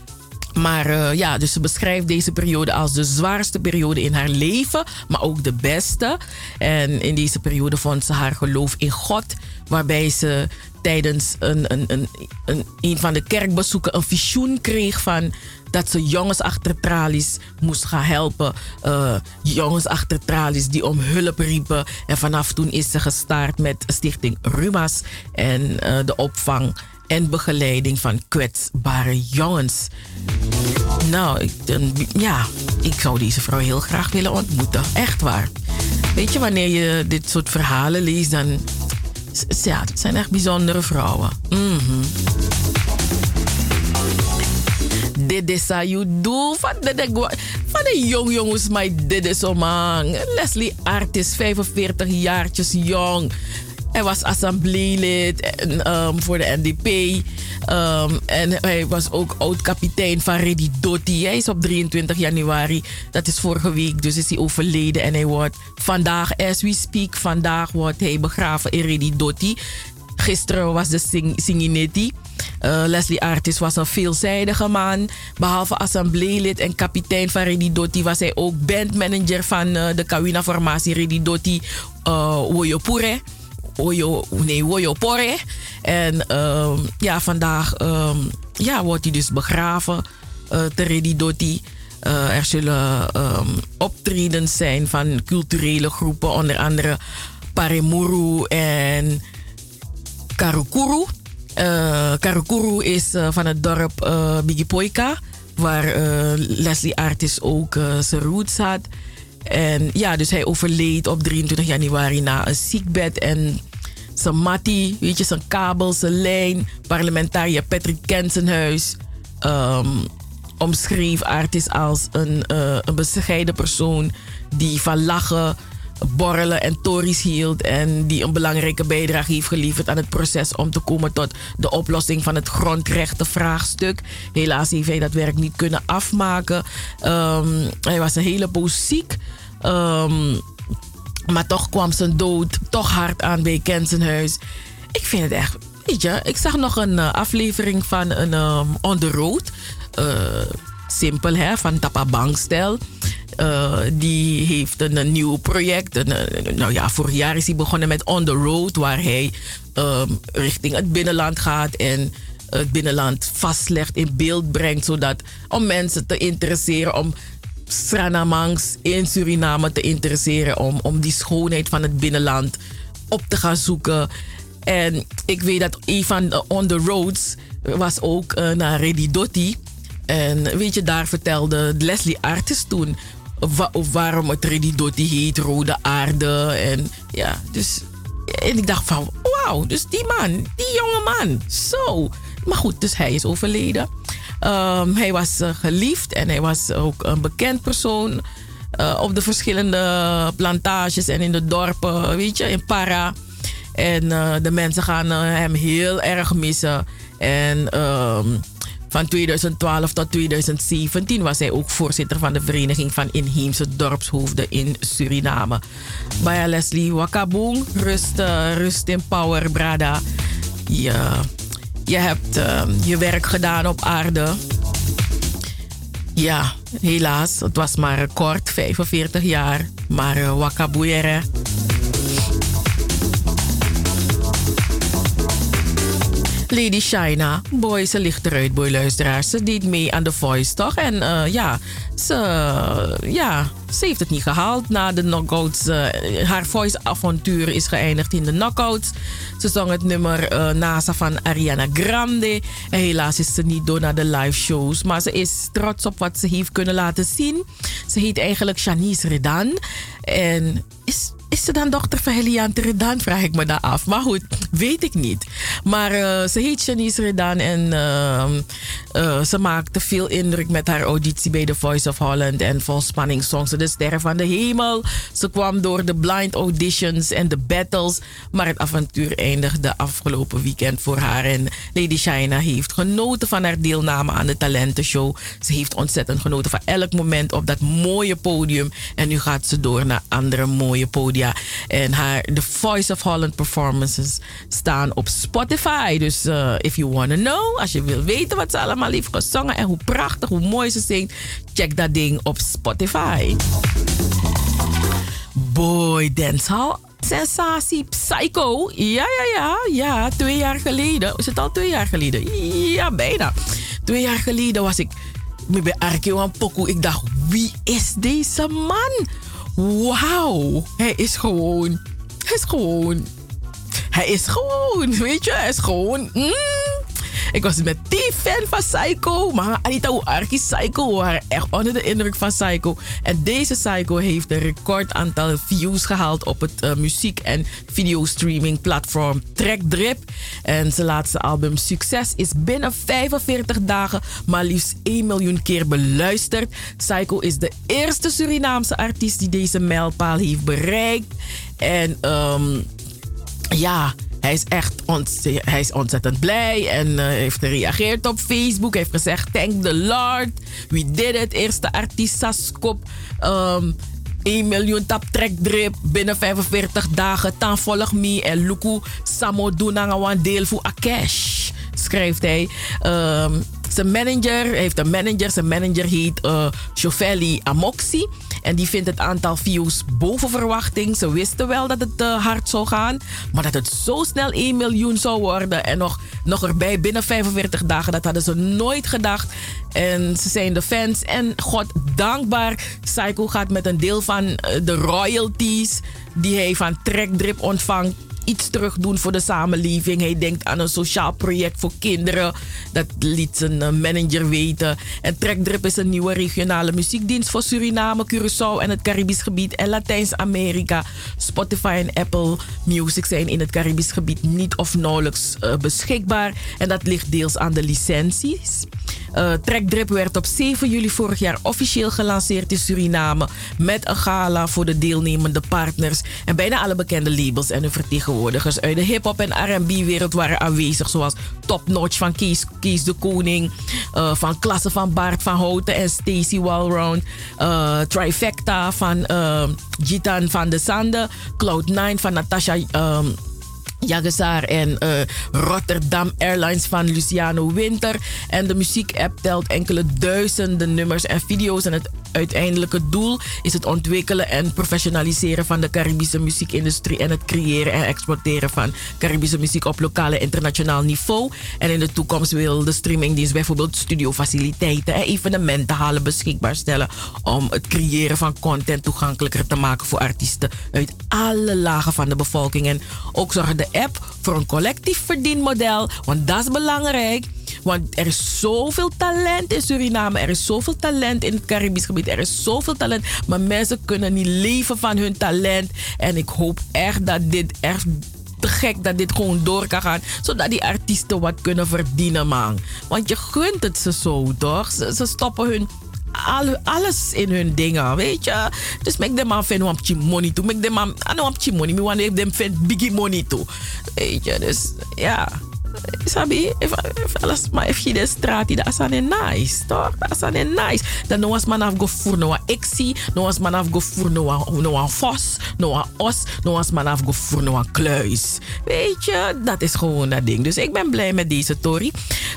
Maar eh, ja, dus ze beschrijft deze periode als de zwaarste periode in haar leven, maar ook de beste. En in deze periode vond ze haar geloof in God, waarbij ze tijdens een, een, een, een, een van de kerkbezoeken een visioen kreeg van dat ze jongens achter tralies moest gaan helpen. Eh, jongens achter tralies die om hulp riepen. En vanaf toen is ze gestart met Stichting Rumas en eh, de opvang en begeleiding van kwetsbare jongens. Nou, ik, ja, ik zou deze vrouw heel graag willen ontmoeten. Echt waar. Weet je, wanneer je dit soort verhalen leest, dan. Ja, het zijn echt bijzondere vrouwen. Mm -hmm. Is how you do. Van de, van de jong jongens, dit is zo man. Leslie Artis, 45 jaartjes jong. Hij was assembleelid um, voor de NDP. Um, en hij was ook oud-kapitein van Reddy Dotti. Hij is op 23 januari, dat is vorige week, dus is hij overleden. En hij wordt vandaag, as we speak, vandaag wordt hij begraven in Reddy Dotti. Gisteren was de sing Singinetti. Uh, Leslie Artis was een veelzijdige man. Behalve assembleelid en kapitein van Reddy Dotti was hij ook bandmanager van uh, de Kawina-formatie Reddy Dotti uh, Woyopure. Oyo, nee, Woyo Porre. En uh, ja, vandaag uh, ja, wordt hij dus begraven uh, te Redidoti. Uh, er zullen um, optredens zijn van culturele groepen, onder andere Paremuru en Karukuru. Uh, Karukuru is van het dorp uh, Bigipoika, waar Leslie Artis ook zijn roots had. En ja, dus hij overleed op 23 januari na een ziekbed. En zijn mattie, weet je, zijn kabel, zijn lijn. Parlementariër Patrick Kensenhuis um, omschreef Artis als een, uh, een bescheiden persoon die van lachen, borrelen en tories hield. En die een belangrijke bijdrage heeft geleverd aan het proces om te komen tot de oplossing van het grondrechtenvraagstuk. Helaas heeft hij dat werk niet kunnen afmaken. Um, hij was een hele poos ziek. Um, maar toch kwam zijn dood toch hard aan bij Kensenhuis. Ik vind het echt. Weet je, ik zag nog een uh, aflevering van een um, On the Road. Uh, simpel hè, van Tapa Bankstel. Uh, die heeft een, nieuw project. Nou ja, vorig jaar is hij begonnen met On the Road, waar hij um, richting het binnenland gaat en het binnenland vastlegt, in beeld brengt, zodat om mensen te interesseren, om Sranamangs in Suriname te interesseren om, om die schoonheid van het binnenland op te gaan zoeken. En ik weet dat een van On the Roads was ook uh, naar Redidotti. En weet je, daar vertelde Leslie Artis toen wa waarom het Redidotti heet, Rode Aarde. En ja, dus. En ik dacht van, wauw, dus die man, die jonge man, zo. Maar goed, dus hij is overleden. Um, hij was uh, geliefd en hij was ook een bekend persoon uh, op de verschillende plantages en in de dorpen, weet je, in Para. En uh, de mensen gaan hem heel erg missen. En um, van 2012 tot 2017 was hij ook voorzitter van de Vereniging van Inheemse Dorpshoofden in Suriname. Baya Leslie Wakaboom, rust, rust in power, brada. Ja. Je hebt uh, je werk gedaan op aarde. Ja, helaas. Het was maar kort, 45 jaar. Maar uh, Lady China, boy, ze ligt eruit, boy luisteraars. Ze deed mee aan The Voice, toch? En uh, ja, ze, ja, ze heeft het niet gehaald na de knockouts. Uh, haar voice-avontuur is geëindigd in de knockouts. Ze zong het nummer uh, NASA van Ariana Grande. En helaas is ze niet door naar de live shows. Maar ze is trots op wat ze heeft kunnen laten zien. Ze heet eigenlijk Shanice Redan. En is is ze dan dochter van Heliante Redan? Vraag ik me daar af. Maar goed, weet ik niet. Maar uh, ze heet Janice Redan en uh, uh, ze maakte veel indruk met haar auditie bij The Voice of Holland en vol spanning zong ze De Sterren van de Hemel. Ze kwam door de blind auditions en de battles. Maar het avontuur eindigde afgelopen weekend voor haar. En Lady China heeft genoten van haar deelname aan de talentenshow. Ze heeft ontzettend genoten van elk moment op dat mooie podium. En nu gaat ze door naar andere mooie podia En haar The Voice of Holland performances staan op Spotify. Dus uh, if you want to know, als je wil weten wat ze allemaal heeft gezongen en hoe prachtig, hoe mooi ze zingt, check dat ding op Spotify. Boy Dancehall sensatie Psycho. Ja, ja, ja, ja. Twee jaar geleden. Is het al twee jaar geleden? Ja, bijna. Twee jaar geleden was ik met Arkeo aan Poku. Ik dacht, wie is deze man? Wauw. Hij is gewoon... Hij is gewoon... Hij is gewoon, weet je, hij is gewoon... Mm, ik was met die fan van Psycho. Maar Anita Arki Psycho waren echt onder de indruk van Psycho. En deze Psycho heeft een record aantal views gehaald op het uh, muziek- en videostreaming platform Trackdrip. En zijn laatste album Succes is binnen 45 dagen maar liefst 1 miljoen keer beluisterd. Psycho is de eerste Surinaamse artiest die deze mijlpaal heeft bereikt. En um, ja hij is echt hij is ontzettend blij en uh, heeft gereageerd op Facebook. Hij heeft gezegd: Thank the Lord, we did it. Eerste artiest Saskop. Um, 1 miljoen tap track drip binnen 45 dagen. Dan volg me en Luku Samo Dunanga deel voor Akesh. Schrijft hij. Um, zijn manager heeft een manager. Zijn manager heet uh, Chofeli Amoxi. En die vindt het aantal views boven verwachting. Ze wisten wel dat het uh, hard zou gaan. Maar dat het zo snel 1 miljoen zou worden. En nog, nog erbij binnen 45 dagen. Dat hadden ze nooit gedacht. En ze zijn de fans. En God dankbaar. Psycho gaat met een deel van uh, de royalties. Die hij van Trackdrip ontvangt iets terug doen voor de samenleving. Hij denkt aan een sociaal project voor kinderen. Dat liet zijn eh, manager weten. En Trekdrip is een nieuwe regionale muziekdienst voor Suriname, Curaçao en het Caribisch gebied en Latijns-Amerika. Spotify en Apple Music zijn in het Caribisch gebied niet of nauwelijks uh, beschikbaar. En dat ligt deels aan de licenties. Uh, Trackdrip werd op 7 juli vorig jaar officieel gelanceerd in Suriname. Met een gala voor de deelnemende partners. En bijna alle bekende labels en hun vertegenwoordigers uit de hip-hop en RB-wereld waren aanwezig. Zoals Top Notch van Kees, Kees de Koning. Uh, van Klasse van Bart van Houten en Stacy Wallround. Uh, Trifecta van Gitan van de Sande. Cloud9 van Natasha. Um, Jagesaar en uh, Rotterdam Airlines van Luciano Winter. En de muziekapp telt enkele duizenden nummers en video's. En het uiteindelijke doel is het ontwikkelen en professionaliseren van de Caribische muziekindustrie. En het creëren en exporteren van Caribische muziek op lokaal en internationaal niveau. En in de toekomst wil de streamingdienst bijvoorbeeld studiofaciliteiten en evenementen halen beschikbaar stellen. Om het creëren van content toegankelijker te maken voor artiesten uit alle lagen van de bevolking. En ook zorgen de app voor een collectief verdienmodel. Want dat is belangrijk. Want er is zoveel talent in Suriname. Er is zoveel talent in het Caribisch gebied. Er is zoveel talent. Maar mensen kunnen niet leven van hun talent. En ik hoop echt dat dit echt te gek dat dit gewoon door kan gaan. Zodat die artiesten wat kunnen verdienen, man. Want je gunt het ze zo, toch? Ze, stoppen hun al, alles in hun dingen, weet je. Dus make them op money toe. Make them man, I op money. Me want them fan biggie money toe. Weet je, dus ja. Sabi, if, if je de straat, dat is aan nice, toch? Dat is aan nice. Dan nou als man af go voor nou exi, nou als man af go voor nou nou vos, nou os, nou als man af go nou kluis. Weet je, dat is gewoon dat ding. Dus ik ben blij met deze Tory.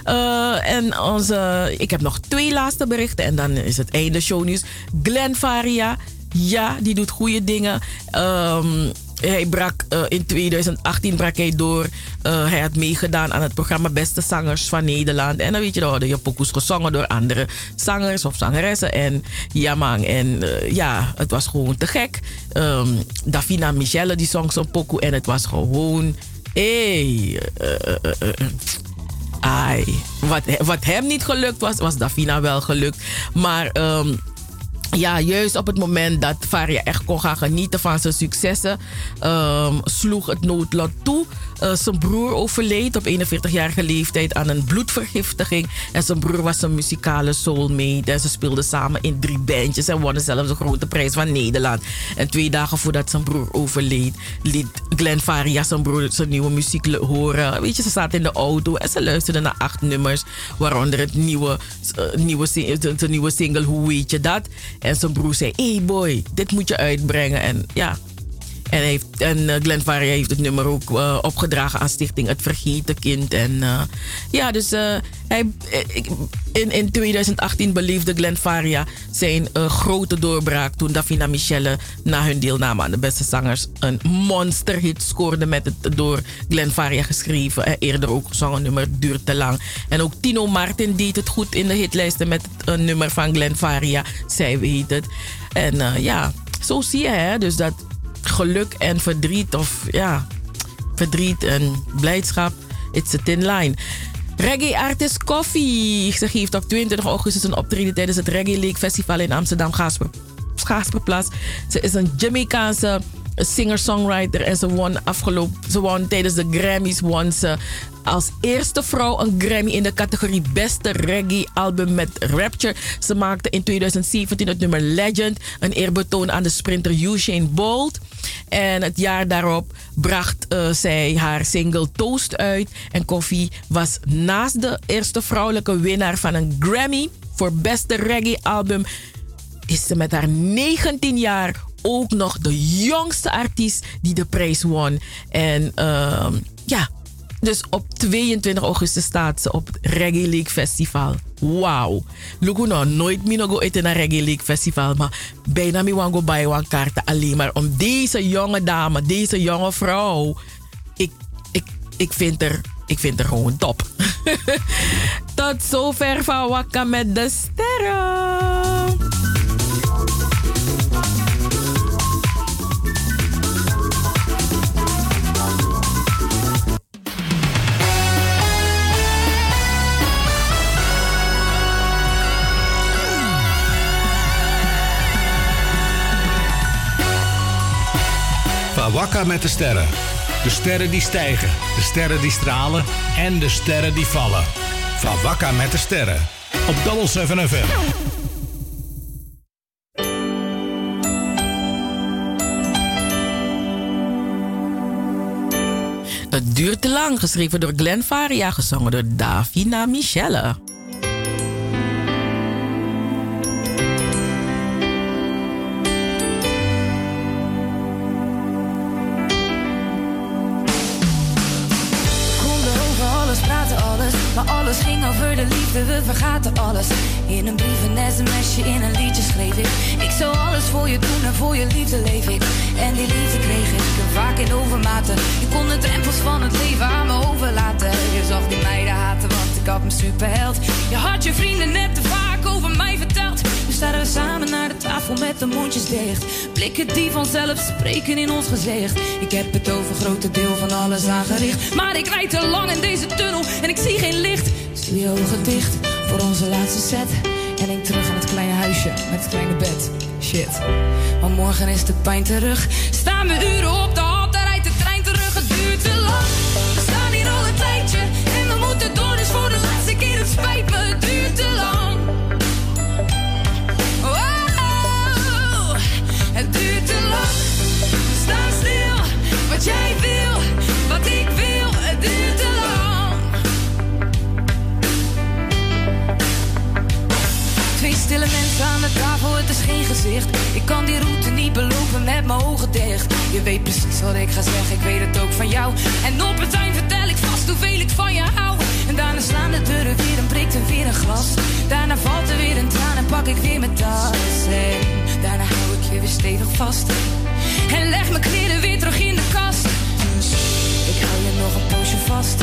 Uh, en onze, ik heb nog twee laatste berichten en dan is het einde shownieuws. Glenn Faria, ja, die doet goede dingen. Um, hij brak, uh, in 2018 brak hij door. Uh, hij had meegedaan aan het programma Beste Zangers van Nederland. En dan weet je, dan hadden je pokoes gezongen door andere zangers of zangeressen. En ja man, en uh, ja, het was gewoon te gek. Um, Davina Michelle die zong zo'n pokoe en het was gewoon... Hey, ai. Wat, wat hem niet gelukt was, was Davina wel gelukt. Maar... Um, ja, juist op het moment dat Faria echt kon gaan genieten van zijn successen, um, sloeg het noodlot toe. Uh, zijn broer overleed op 41-jarige leeftijd aan een bloedvergiftiging. En zijn broer was een muzikale soulmate. En ze speelden samen in drie bandjes en wonnen zelfs de grote prijs van Nederland. En twee dagen voordat zijn broer overleed, liet Glenn Faria zijn broer zijn nieuwe muziek horen. Weet je, ze zaten in de auto en ze luisterden naar acht nummers, waaronder het nieuwe, uh, nieuwe, de nieuwe single Hoe weet je dat? En zijn broer zei: Hey boy, dit moet je uitbrengen. En ja, En, heeft, en eh, Glenn heeft het nummer ook eh, opgedragen aan Stichting Het Vergeten Kind. En eh, ja, dus hij, in, in 2018 beleefde Glenn Faria zijn grote doorbraak toen Davina Michelle na hun deelname aan de beste zangers een monsterhit scoorde met het door Glenn Faria geschreven en eerder ook gezongen nummer Duurt te lang. En ook Tino Martin deed het goed in de hitlijsten met het nummer van Glenn Faria, Zij weet het. En ja, zo zie je hè, dus dat geluk en verdriet of ja, verdriet en blijdschap, it's a thin line. Reggae artist Coffee. Ze geeft op 22 augustus een optreden tijdens het Reggae League Festival in Amsterdam Gasper, Gasperplas. Ze is een Jamaicaanse singer-songwriter en ze won afgelopen, ze won tijdens de Grammys won ze als eerste vrouw een Grammy in de categorie Beste Reggae Album met Rapture. Ze maakte in 2017 het nummer Legend, een eerbetoon aan de sprinter Usain Bolt. En het jaar daarop bracht eh, zij haar single Toast uit. En Koffie was naast de eerste vrouwelijke winnaar van een Grammy voor Beste Reggae Album, is ze met haar 19 jaar ook nog de jongste artiest die de prijs won. En ehm, ja, dus op 22 augustus staat ze op Reggae League Festival. Wauw. Lugu nou nooit meer go eten naar Reggae League Festival. Maar bijna mi wango bij wan kaarten alleen maar om deze jonge dame, deze jonge vrouw. Ik, ik, ik, vind, er, ik vind er gewoon top. Tot zover van Wakka met de sterren. Wakka met de sterren. De sterren die stijgen, de sterren die stralen en de sterren die vallen. Van met de sterren. Op Double 7 FM. Het duurt te lang, geschreven door Glenn Faria, gezongen door Davina Michelle. Maar alles ging over de liefde, we vergaten alles. In een brief, een sms'je, in een liedje schreef ik. Ik zou alles voor je doen en voor je liefde leef ik. En die liefde kreeg ik vaak in overmaten. Je kon de drempels van het leven aan me overlaten. Je zag die meiden haten, want ik had me superheld. Je had je vrienden net te vaak over mij verteld. Staan we samen naar de tafel met de mondjes dicht. Blikken die vanzelf spreken in ons gezicht. Ik heb het over grote deel van alles aangericht. Maar ik rijd te lang in deze tunnel en ik zie geen licht. Doe je ogen dicht voor onze laatste set. En denk terug aan het kleine huisje met het kleine bed. Shit, want morgen is de pijn terug. Staan we uren op de hal, daar rijdt de trein terug. Het duurt te lang. We staan hier al een tijdje en we moeten door. Dus voor de laatste keer, het spijt me, Ik kan die route niet belopen met mijn ogen dicht. Je weet precies wat ik ga zeggen, ik weet het ook van jou. En op het eind vertel ik vast hoeveel ik van je hou. En daarna slaan de deuren weer en breekt er weer een glas. Daarna valt er weer een traan en pak ik weer mijn tas. En daarna hou ik je weer stevig vast. En leg mijn kleren weer terug in de kast. Dus ik hou je nog een poosje vast.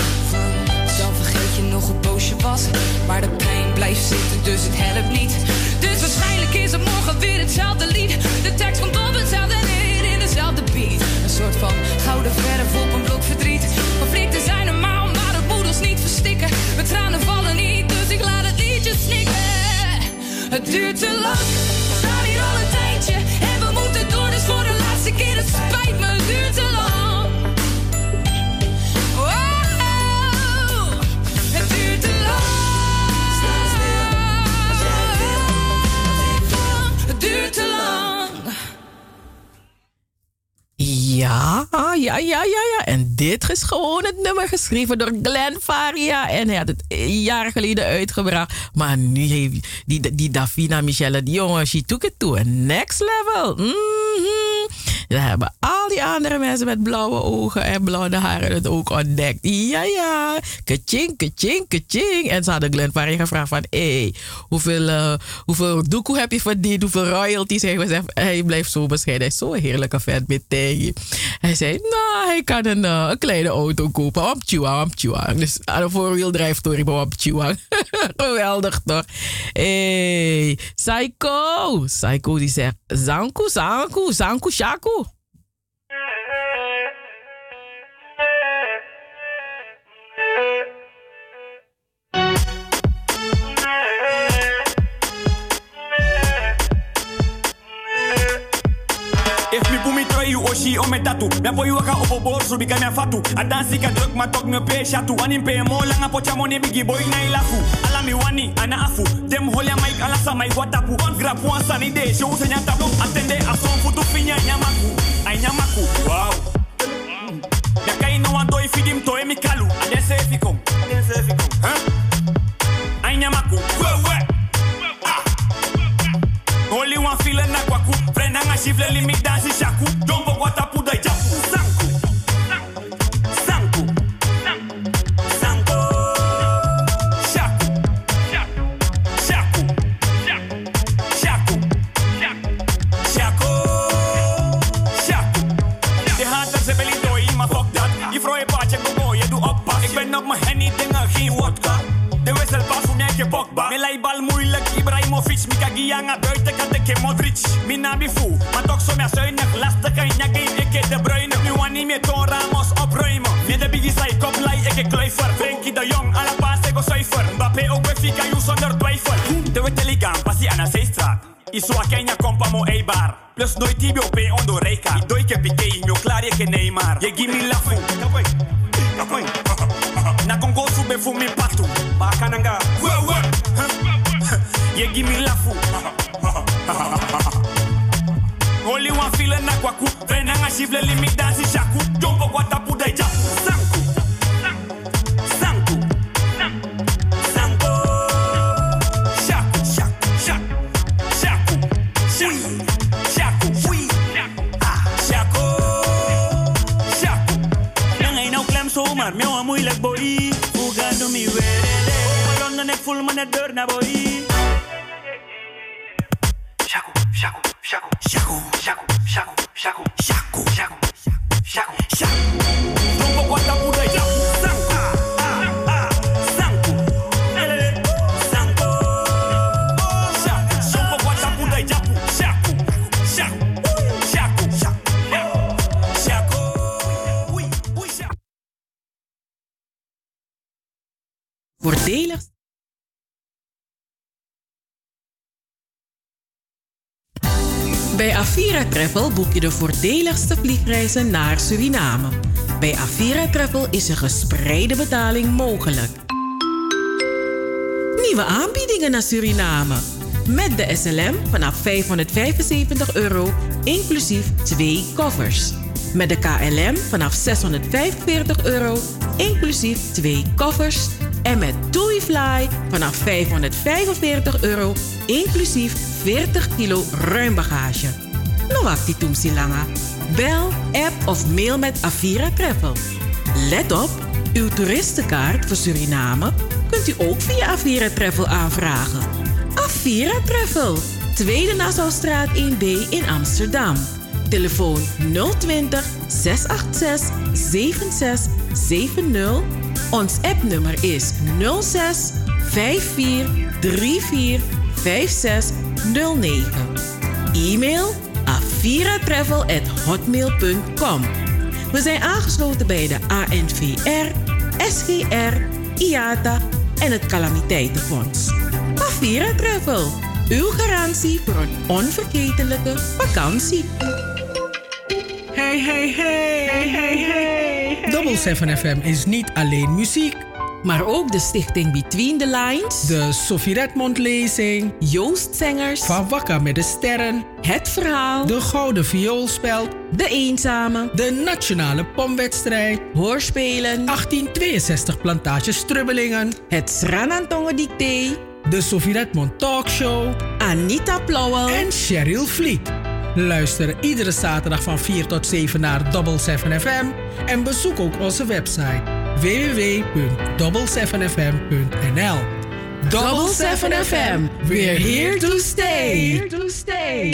Dan vergeet je nog een poosje was. Maar de pijn blijft zitten, dus het helpt niet. Dus waarschijnlijk is het morgen weer hetzelfde lied. De tekst komt op hetzelfde neer in dezelfde beat. Een soort van gouden verf op een blok verdriet. Conflicten zijn normaal, maar dat moet ons niet verstikken. Mijn tranen vallen niet, dus ik laat het liedje snikken. Het duurt te lang, we staan hier al tijdje. Het te lang. Wow, het duurt te lang. Het duurt te lang. Ja, ja, ja, ja, ja. En dit is gewoon het nummer geschreven door Glenn Faria. En hij had het jaren geleden uitgebracht. Maar nu heeft die, die Davina Michelle, die jongen, she took it to a next level. Mhm. Dan hebben al die andere mensen met blauwe ogen en blonde haren het ook ontdekt. Ja, ja. Kaching, kaching, kaching. En ze hadden Glenn Parry gevraagd van... Hé, hey, hoeveel, uh, hoeveel doekoe heb je verdiend? Hoeveel royalties? Hij, gezegd, hij blijft zo bescheiden. Hij is zo'n heerlijke vent met. Hij zei, nou, hij kan een, een kleine auto kopen. Op Chihuahua. Dus aan een four-wheel op Chihuahua. Geweldig toch? Hey, Psycho. Psycho die zegt, Zanku, Zanku, Zanku, Shaku. Oshi o me tatu Me apoyo waka opo borsu bika me fatu Adansi ka druk ma tok me pe shatu. Wani pe mo langa pocha mo ne bigi boy na ilafu. Ala mi wani ana afu. Dem holia mic ala sa mai watapu Grab one sunny day show se nyatapu Atende a son futu finya nyamaku. Ay nyamaku. Wow. Ya kai no ando i fidim to e mi kalu. Adense e fikom. Adense e fikom. Huh? Ay nyamaku. Wewe ah. Only one feeling na kwaku chifle li mi dansi chakou Jombo kwa tapu doy chapu Sankou Sankou Sankou Chakou Chakou Chakou Chakou Chakou De hand op zijn belly doy, maar fuck dat Je vrouw je paardje, go go, je doe oppas Ik ben op mijn hennie, denk aan geen wodka je Pogba. Me lay bal moeilijk, Ibrahimovic Mi kagi nga buiten kan de Modric. Mi nabi fu, maar toch zo meer zuinig Lastig kan je game, ik de Bruyne. Nu wan niet meer Ton Ramos opruimen Me de biggie sai kop lay, ik Kluiver Frenkie de Jong, alle paas ik go zuiver Mbappé ook bij Fika, you zonder twijfel De witte liga, passie aan de zeestraat Isua Kenya kompa mo eibar. Plus nooit tibio pe ondo reika. I doi ke pique, mio klaar je geen Neymar. Je gimme lafu Kapoy, kapoy Na Congo sube fu mi patu. Bakananga Wewe Ye give me lafu Only one feeling na kwaku. Vena nga shivle limit dansi shaku. Jumbo kwa tapu dai japu Sanku. Sanku. Sanku. Shaku Shaku Shaku. Shaku. Shaku Shaku. Shaku. Nang ay nou klem zomaar Mew een moeilijk boy Fuga do mi werele London ik voel me net deur naar boy shaku, shaku. Bij Avira Travel boek je de voordeligste vliegreizen naar Suriname. Bij Avira Travel is een gespreide betaling mogelijk. Nieuwe aanbiedingen naar Suriname. Met de SLM vanaf 575 euro, inclusief twee koffers. Met de KLM vanaf 645 euro, inclusief twee koffers. En met TuiFly vanaf 545 euro, inclusief 40 kilo ruim bagage. No actie langa. Bel, app of mail met Avira Travel. Let op, uw toeristenkaart voor Suriname kunt u ook via Avira Travel aanvragen. Avira Travel, Tweede Nassaustraat 1B in Amsterdam. Telefoon 020 686 7670. Ons appnummer is 06 54 34 5609. E-mail aviratravel@hotmail.com. We zijn aangesloten bij de ANVR, SGR, IATA en het Calamiteitenfonds. Avira Travel, uw garantie voor een onvergetelijke vakantie. Hey, hey, hey, hey, hey, hey. Double 7 FM is niet alleen muziek. Maar ook de stichting Between the Lines, De Sophie Redmond lezing. Joost Zengers, Van Wakker met de Sterren. Het Verhaal, De Gouden Vioolspeld. De Eenzame, De Nationale Pomwedstrijd. Hoorspelen, 1862 Plantage Strubbelingen. Het Sranantongen Dicté, De Sophie Redmond Talkshow. Anita Plauwel, En Cheryl Vliet. Luister iedere zaterdag van 4 tot 7 naar Double 7 FM en bezoek ook onze website www.double7fm.nl. Double 7 FM, we're here to stay. Here to stay.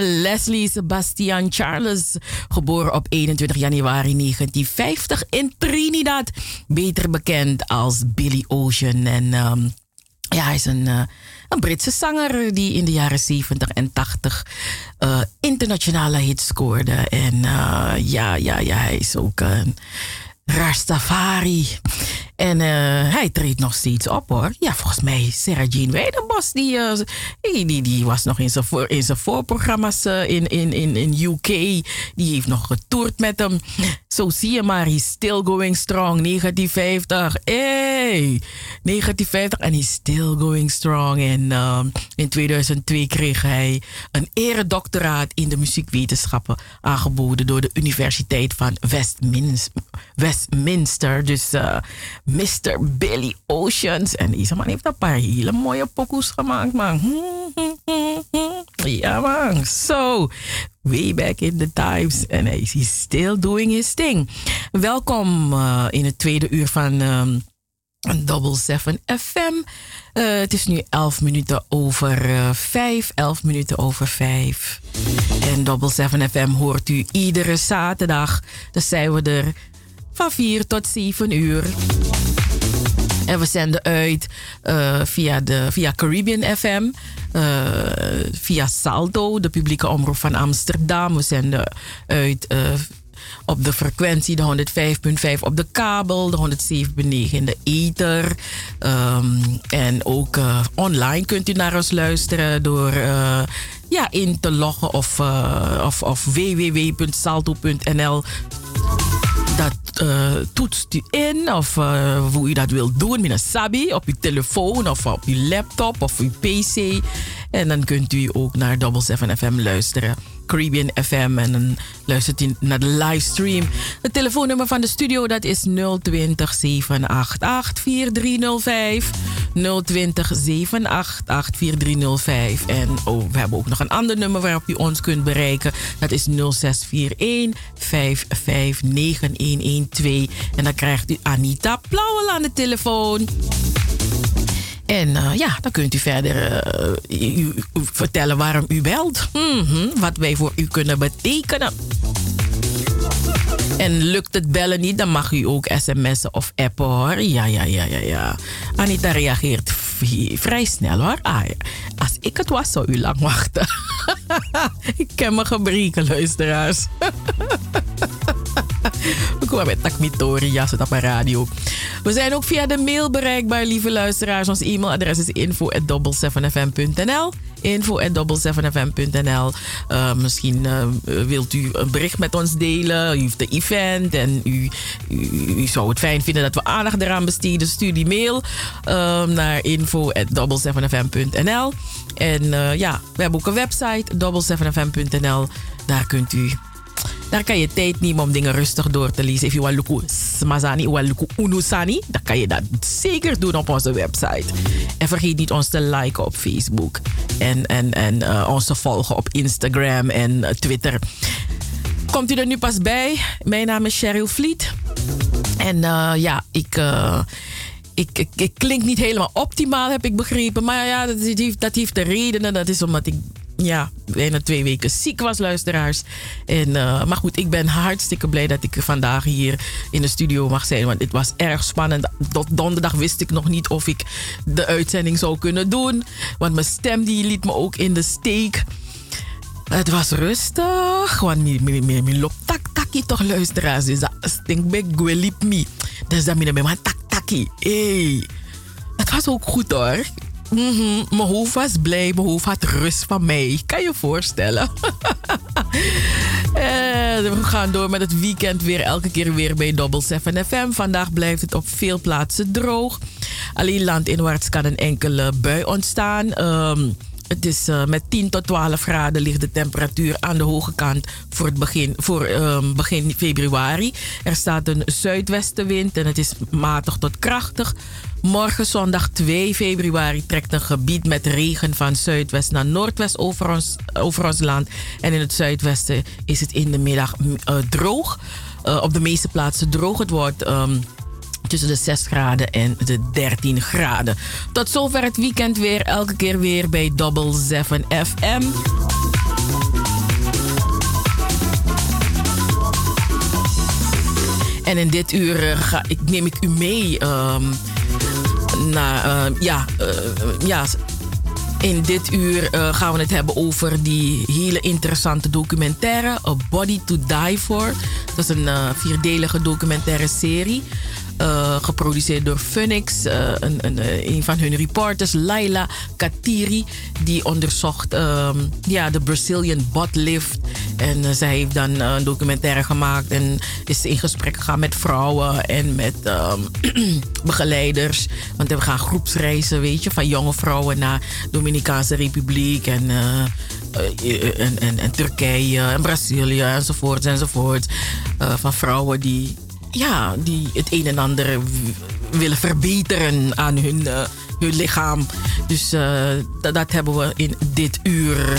Leslie Sebastian Charles, geboren op 21 januari 1950 in Trinidad, beter bekend als Billy Ocean. En ehm, ja, hij is een, eh, een Britse zanger die in de jaren 70 en 80 eh, internationale hits scoorde. En eh, ja, ja, ja, hij is ook een Rastafari. En eh, hij treedt nog steeds op hoor. Ja, volgens mij Sarah Jean Weidenbos, die, eh, die, die, die was nog in zijn, voor, in zijn voorprogramma's eh, in, in, in, in UK. Die heeft nog getoerd met hem. Zo zie je maar, he's still going strong. 1950, hey! 1950 en he's still going strong. En in 2002 kreeg hij een eredoctoraat in de muziekwetenschappen aangeboden door de Universiteit van Westminster. Westminster. Dus Mr. Billy Oceans. En deze man heeft een paar hele mooie pokoes gemaakt, man. Ja, man. So, way back in the times. En hij is still doing his thing. Welkom uh, in het tweede uur van um, Double 7 FM. Uh, het is nu 11 minuten over uh, 5. 11 minuten over 5. En Double 7 FM hoort u iedere zaterdag. Dan zijn we er van 4 tot 7 uur. En we zenden uit uh, via, de, via Caribbean FM, uh, via Salto, de publieke omroep van Amsterdam. We zenden uit uh, op de frequentie, de 105.5 op de kabel, de 107.9 in de ether. Um, en ook online kunt u naar ons luisteren door ja, in te loggen of, of, of www.salto.nl dat uh, toetst u in of uh, hoe u dat wilt doen met een sabi op uw telefoon of op uw laptop of uw pc. En dan kunt u ook naar Double 7 FM luisteren. Caribbean FM en dan luistert u naar de livestream. Het telefoonnummer van de studio dat is 020 788 4305. 020 788 4305. En oh, we hebben ook nog een ander nummer waarop u ons kunt bereiken. Dat is 0641 559112. En dan krijgt u Anita Plauwel aan de telefoon. En uh, ja, dan kunt u verder uh, u, vertellen waarom u belt. -hmm, wat wij voor u kunnen betekenen. En lukt het bellen niet, dan mag u ook sms'en of appen hoor. Ja, ja, ja, ja, ja. Anita reageert vrij snel hoor. Ah. Als ik het was, zou u lang wachten. ik ken mijn gebreken, luisteraars. We komen met Takmitori, ja, op mijn radio. We zijn ook via de mail bereikbaar, lieve luisteraars. Ons e-mailadres is info.double7fm.nl info.double7fm.nl uh, Misschien uh, wilt u een bericht met ons delen. U heeft de event en u, zou het fijn vinden dat we aandacht eraan besteden. Stuur die mail uh, naar info.double7fm.nl En uh, ja, we hebben ook een website, double7fm.nl. Daar kunt u daar kan je tijd nemen om dingen rustig door te lezen. If you want smazani, want luku unusani, dan kan je dat zeker doen op onze website. En vergeet niet ons te liken op Facebook. En, en, en uh, ons te volgen op Instagram en uh, Twitter. Komt u er nu pas bij? Mijn naam is Cheryl Vliet. En uh, ja, ik... Ik, ik, ik, klink niet helemaal optimaal, heb ik begrepen. Maar ja, dat heeft, dat heeft de redenen. Dat is omdat ik ja, bijna twee weken ziek was, luisteraars. En, uh, maar goed, ik ben hartstikke blij dat ik vandaag hier in de studio mag zijn. Want het was erg spannend. Tot donderdag wist ik nog niet of ik de uitzending zou kunnen doen. Want mijn stem die liet me ook in de steek. Het was rustig. Want mijn loopt tak taki toch, luisteraars. Dus dat stink bij me. Dus dat mijn tak taki. Hey. Het was ook goed hoor. Mm -hmm. Mijn hoofd was blij, mijn hoofd had rust van mij. Kan je voorstellen? en we gaan door met het weekend weer elke keer weer bij Double 7 FM. Vandaag blijft het op veel plaatsen droog. Alleen landinwaarts kan een enkele bui ontstaan. Um, het is uh, met 10 tot 12 graden ligt de temperatuur aan de hoge kant voor, het begin, voor um, begin februari. Er staat een zuidwestenwind en het is matig tot krachtig. Morgen zondag 2 februari trekt een gebied met regen van zuidwest naar noordwest over ons, over ons land. En in het zuidwesten is het in de middag uh, droog. Uh, op de meeste plaatsen droog. Het wordt... Um, tussen de 6 graden en de 13 graden. Tot zover het weekend weer, elke keer weer bij Double 7 FM. En in dit uur eh, ga, ik, neem ik u mee ehm, naar, eh, ja, eh, ja, in dit uur eh, gaan we het hebben over die hele interessante documentaire, A Body to Die For. Dat is een vierdelige documentaire serie. Eh, geproduceerd door Phoenix. eh, een, een, eh, een van hun reporters, Laila Katiri, die onderzocht ehm, ja, de Brazilian butt lift. En zij heeft dan een documentaire gemaakt en is in gesprek gegaan met vrouwen en met ehm, begeleiders. Want we gaan groepsreizen, weet je, van jonge vrouwen naar Dominicaanse Republiek en, en, en, en Turkije en Brazilië enzovoort enzovoort. Van vrouwen die, ja, die het een en ander willen verbeteren aan hun, eh, hun lichaam. Dus eh, dat, hebben we in dit uur.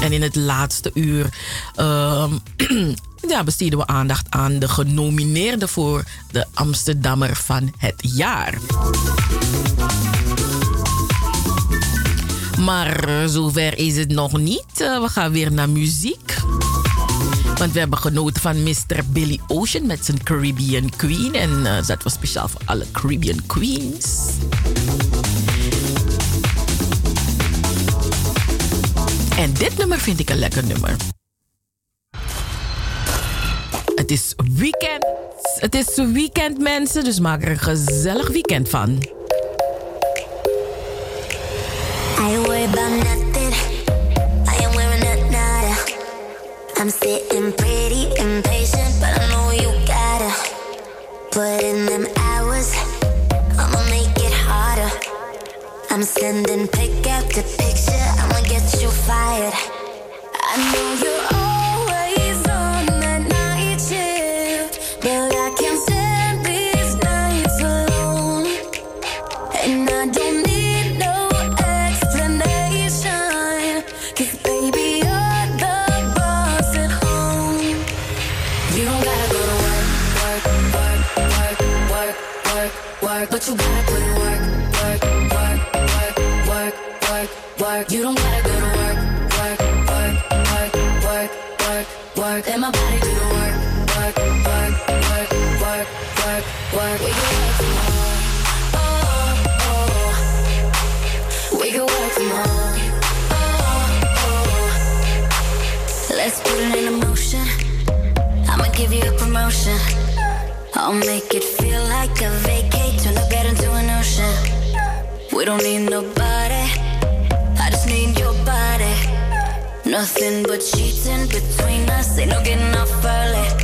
En in het laatste uur ehm, ja, besteden we aandacht aan de genomineerden voor de Amsterdammer van het jaar. Maar eh, zover is het nog niet. We gaan weer naar muziek. Want we hebben genoten van Mr. Billy Ocean met zijn Caribbean Queen. En eh, dat was speciaal voor alle Caribbean Queens. En dit nummer vind ik een lekker nummer. Het is weekend. Het is weekend, mensen. Dus maak er een gezellig weekend van. I I'm sitting pretty impatient, but I know you gotta put in them hours. I'ma make it harder. I'm sending pick after picture. I'ma get you fired. I know you're I'll make it feel like a vacate, turn the bed into an ocean. We don't need nobody. I just need your body. Nothing but sheets in between us. Ain't no getting off early.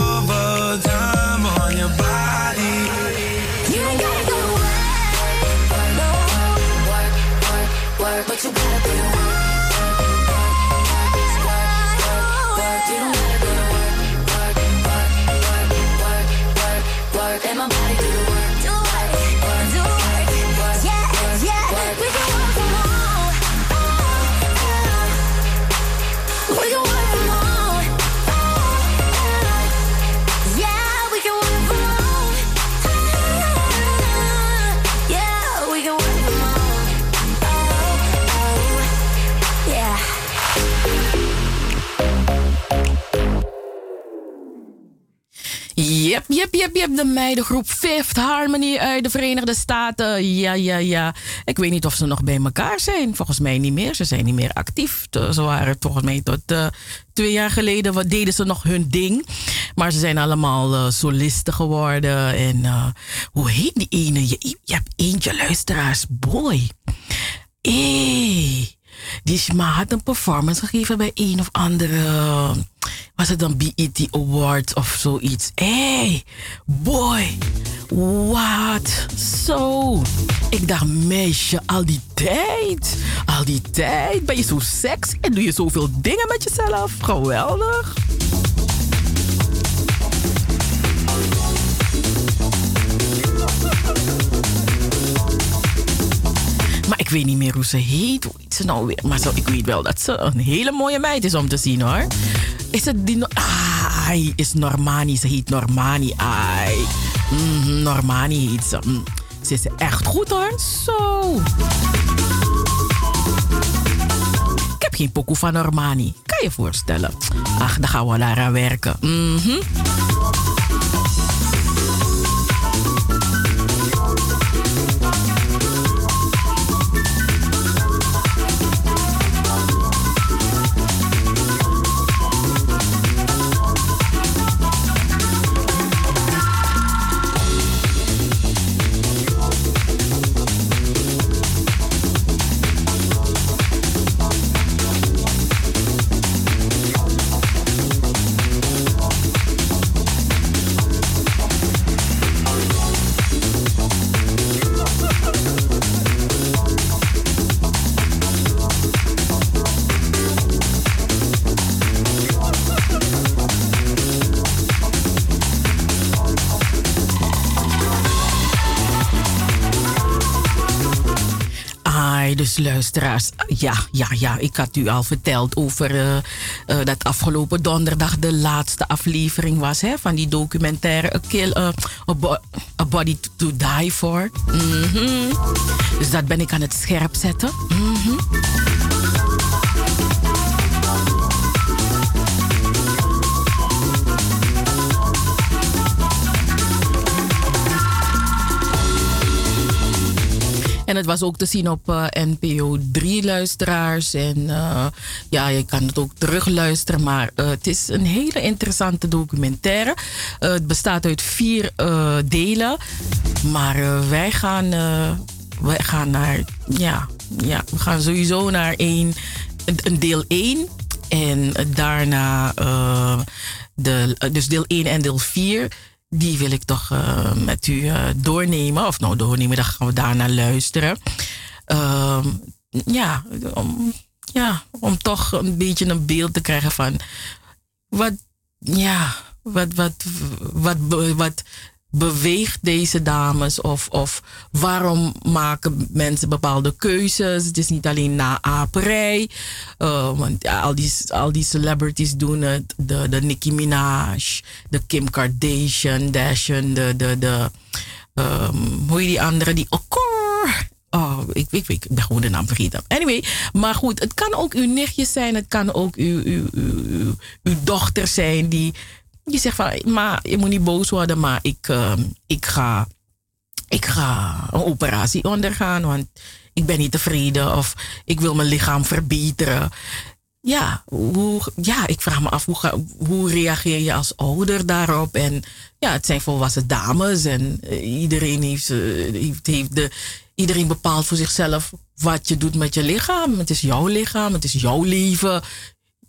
Jep, jep, de meidengroep Fifth Harmony uit de Verenigde Staten. Ja, ja, ja. Ik weet niet of ze nog bij elkaar zijn. Volgens mij niet meer. Ze zijn niet meer actief. Ze waren volgens mij tot uh, twee jaar geleden deden ze nog hun ding. Maar ze zijn allemaal uh, solisten geworden. En uh, hoe heet die ene? Je, je hebt eentje luisteraars. Boy. Hey. Die maar had een performance gegeven bij een of andere. Was het dan BET Awards of zoiets? Hey, boy. Wat? Zo. Ik dacht, meisje, al die tijd. Al die tijd. Ben je zo sexy en doe je zoveel dingen met jezelf? Geweldig. Weet niet meer hoe ze heet. Hoe heet ze nou weer? Maar zo, ik weet wel dat ze een hele mooie meid is om te zien hoor. Is het die... Ah, is Normani. Ze heet Normani. Ai. Mm, Normani heet ze. Mm. Ze is echt goed hoor. Zo. Ik heb geen pokoe van Normani. Kan je voorstellen? Ach, dan gaan we daar aan werken. Mm luisteraars, ja, ja, ja, ik had u al verteld over uh, uh, dat afgelopen donderdag de laatste aflevering was hè, van die documentaire A, Kill, uh, a, bo a Body to Die For. -hmm. Dus dat ben ik aan het scherp zetten. -hmm. En het was ook te zien op uh, NPO 3 luisteraars. En uh, ja, je kan het ook terugluisteren. Maar uh, het is een hele interessante documentaire. het bestaat uit vier delen. Maar wij gaan, wij gaan naar. Ja, ja, we gaan sowieso naar één, een deel 1. En daarna de, dus deel 1 en deel 4 die wil ik toch uh, met u uh, doornemen. Of nou, doornemen, dan gaan we daarna luisteren. Uh, ja, om, ja, om toch een beetje een beeld te krijgen van wat, ja, wat, wat, wat, wat, beweegt deze dames? Of, of waarom maken mensen bepaalde keuzes? Het is niet alleen na aperij. Uh, want ja, al, die, al die celebrities doen het. De, de Nicki Minaj, de Kim Kardashian, Dashian, de, de, de um, hoe heet die andere? Die. Oh, ik, ik, ik ben gewoon de naam vergeten. Anyway, maar goed, het kan ook uw nichtje zijn. Het kan ook uw, uw, uw, uw dochter zijn die die zegt van, maar je moet niet boos worden, maar ik, uh, ik, ga, ik ga een operatie ondergaan, want ik ben niet tevreden of ik wil mijn lichaam verbeteren. Ja, hoe, ja ik vraag me af, hoe, hoe reageer je als ouder daarop? En ja, het zijn volwassen dames en uh, iedereen heeft, uh, heeft, heeft de, iedereen bepaalt voor zichzelf wat je doet met je lichaam. Het is jouw lichaam, het is jouw leven.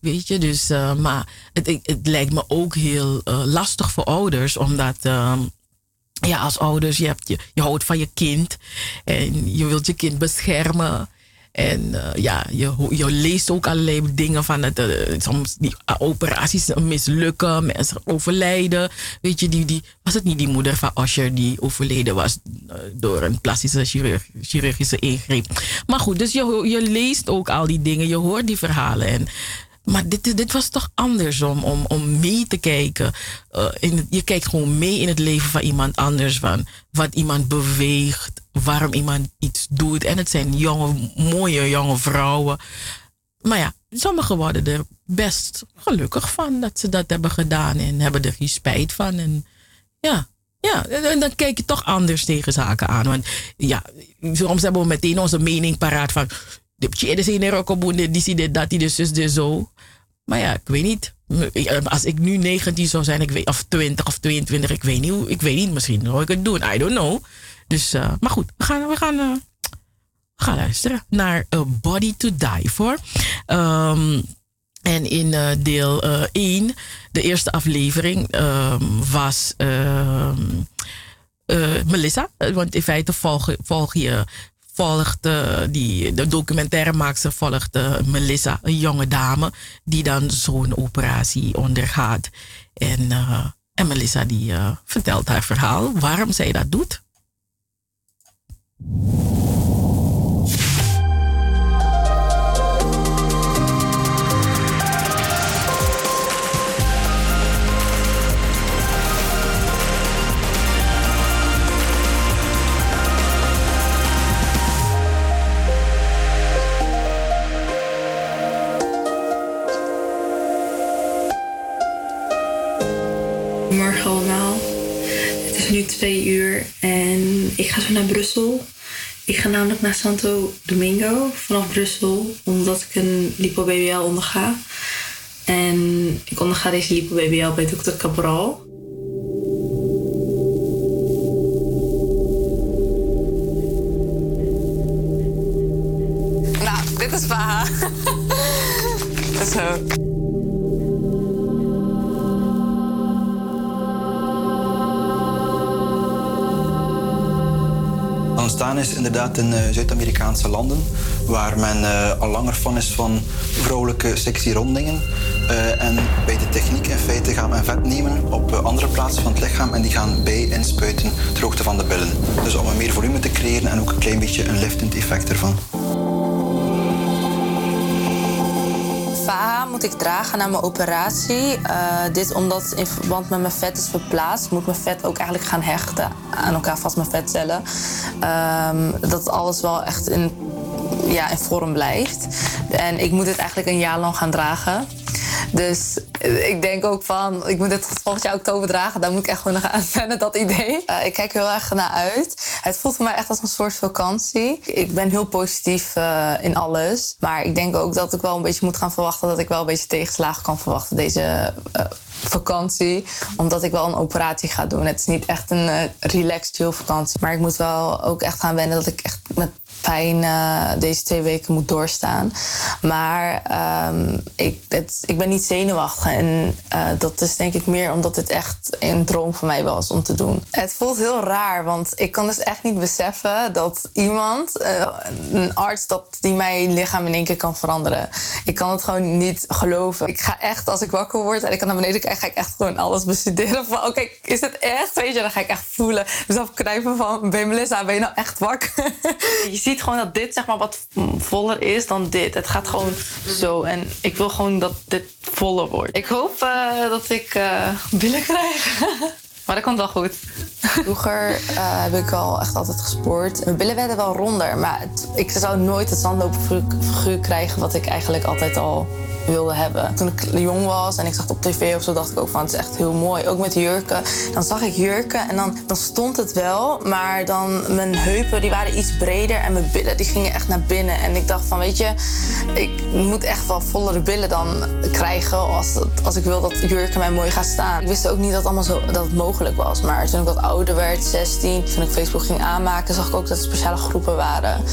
Weet je, dus, uh, maar het, het, lijkt me ook heel uh, lastig voor ouders, omdat, uh, ja, als ouders, je, hebt je, je houdt van je kind en je wilt je kind beschermen. En ja, je, je leest ook allerlei dingen van het, soms die operaties mislukken, mensen overlijden. Weet je, die, die, was het niet die moeder van Osher die overleden was door een plastische chirurg, chirurgische ingreep. Maar goed, dus je, je leest ook al die dingen, je hoort die verhalen. En maar dit, dit was toch anders om, om, om mee te kijken. In, je kijkt gewoon mee in het leven van iemand anders. Van wat iemand beweegt, waarom iemand iets doet. En het zijn jonge, mooie jonge vrouwen. Maar ja, sommigen worden er best gelukkig van dat ze dat hebben gedaan. En hebben er geen spijt van. En Ja, ja, en dan kijk je toch anders tegen zaken aan. Want ja, soms hebben we meteen onze mening paraat van... De de die ziet dit, dat, die dus, dus, dus zo. Maar ja, ik weet niet. Als ik nu 19 zou zijn, ik weet, of 20 of 22, ik weet niet, ik weet niet misschien hoe ik het doen. I don't know. Dus, uh, maar goed, we gaan, we gaan, uh, we gaan luisteren naar A Body to Die For. Um, en in deel 1, de eerste aflevering, um, was um, Melissa. Want in feite volg je volgt die, de documentairemaakster volgt Melissa, een jonge dame, die dan zo'n operatie ondergaat. En, uh, en Melissa die vertelt haar verhaal, waarom zij dat doet. Goedemorgen allemaal. Het is nu twee uur en ik ga zo naar Brussel. Ik ga namelijk naar Santo Domingo vanaf Brussel, omdat ik een lipo-BBL onderga. En ik onderga deze lipo-BBL bij dokter Cabral. Inderdaad in uh, Zuid-Amerikaanse landen, waar men uh, al langer van is van vrouwelijke sexy rondingen. Uh, en bij de techniek in feite gaat men vet nemen op andere plaatsen van het lichaam en die gaan bij inspuiten ter hoogte van de billen. Dus om een meer volume te creëren en ook een klein beetje een liftend effect ervan. Moet ik dragen na mijn operatie. Uh, dit omdat in verband met mijn vet is verplaatst, moet mijn vet ook eigenlijk gaan hechten aan elkaar vast mijn vetcellen. Um, dat alles wel echt in, ja, in vorm blijft. En ik moet het eigenlijk een jaar lang gaan dragen. Dus ik denk ook van, ik moet het volgend jaar oktober dragen. Daar moet ik echt gewoon nog aan wennen, dat idee. Uh, ik kijk heel erg naar uit. Het voelt voor mij echt als een soort vakantie. Ik ben heel positief uh, in alles. Maar ik denk ook dat ik wel een beetje moet gaan verwachten... dat ik wel een beetje tegenslagen kan verwachten deze vakantie. Omdat ik wel een operatie ga doen. Het is niet echt een relaxed chill vakantie. Maar ik moet wel ook echt gaan wennen dat ik echt met pijn uh, deze twee weken moet doorstaan. Maar um, ik, ik ben niet zenuwachtig. En uh, dat is denk ik meer omdat het echt een droom van mij was om te doen. Het voelt heel raar, want ik kan dus echt niet beseffen dat iemand, uh, een arts, dat die mijn lichaam in één keer kan veranderen. Ik kan het gewoon niet geloven. Ik ga echt, als ik wakker word en ik kan naar beneden kijken, ga ik echt gewoon alles bestuderen. Van oké, okay, is het echt? Weet je, dan ga ik echt voelen. Dus knijpen van, ben ben je nou echt wakker? je ziet ziet gewoon dat dit zeg maar wat voller is dan dit. Het gaat gewoon zo. En ik wil gewoon dat dit voller wordt. Ik hoop uh, dat ik uh, billen krijg. maar dat komt wel goed. Vroeger uh, heb ik al echt altijd gesport. Mijn billen werden wel ronder. Maar ik zou nooit het zandloopfiguur krijgen wat ik eigenlijk altijd al wilde hebben. Toen ik jong was en ik zag het op tv of zo, dacht ik ook van het is echt heel mooi. Ook met jurken. Dan zag ik jurken en dan, dan stond het wel, maar dan mijn heupen die waren iets breder en mijn billen die gingen echt naar binnen. En ik dacht van weet je, ik moet echt wel vollere billen dan krijgen als, als ik wil dat jurken mij mooi gaan staan. Ik wist ook niet dat allemaal zo dat het mogelijk was. Maar toen ik wat ouder werd, 16, toen ik Facebook ging aanmaken, zag ik ook dat er speciale groepen waren.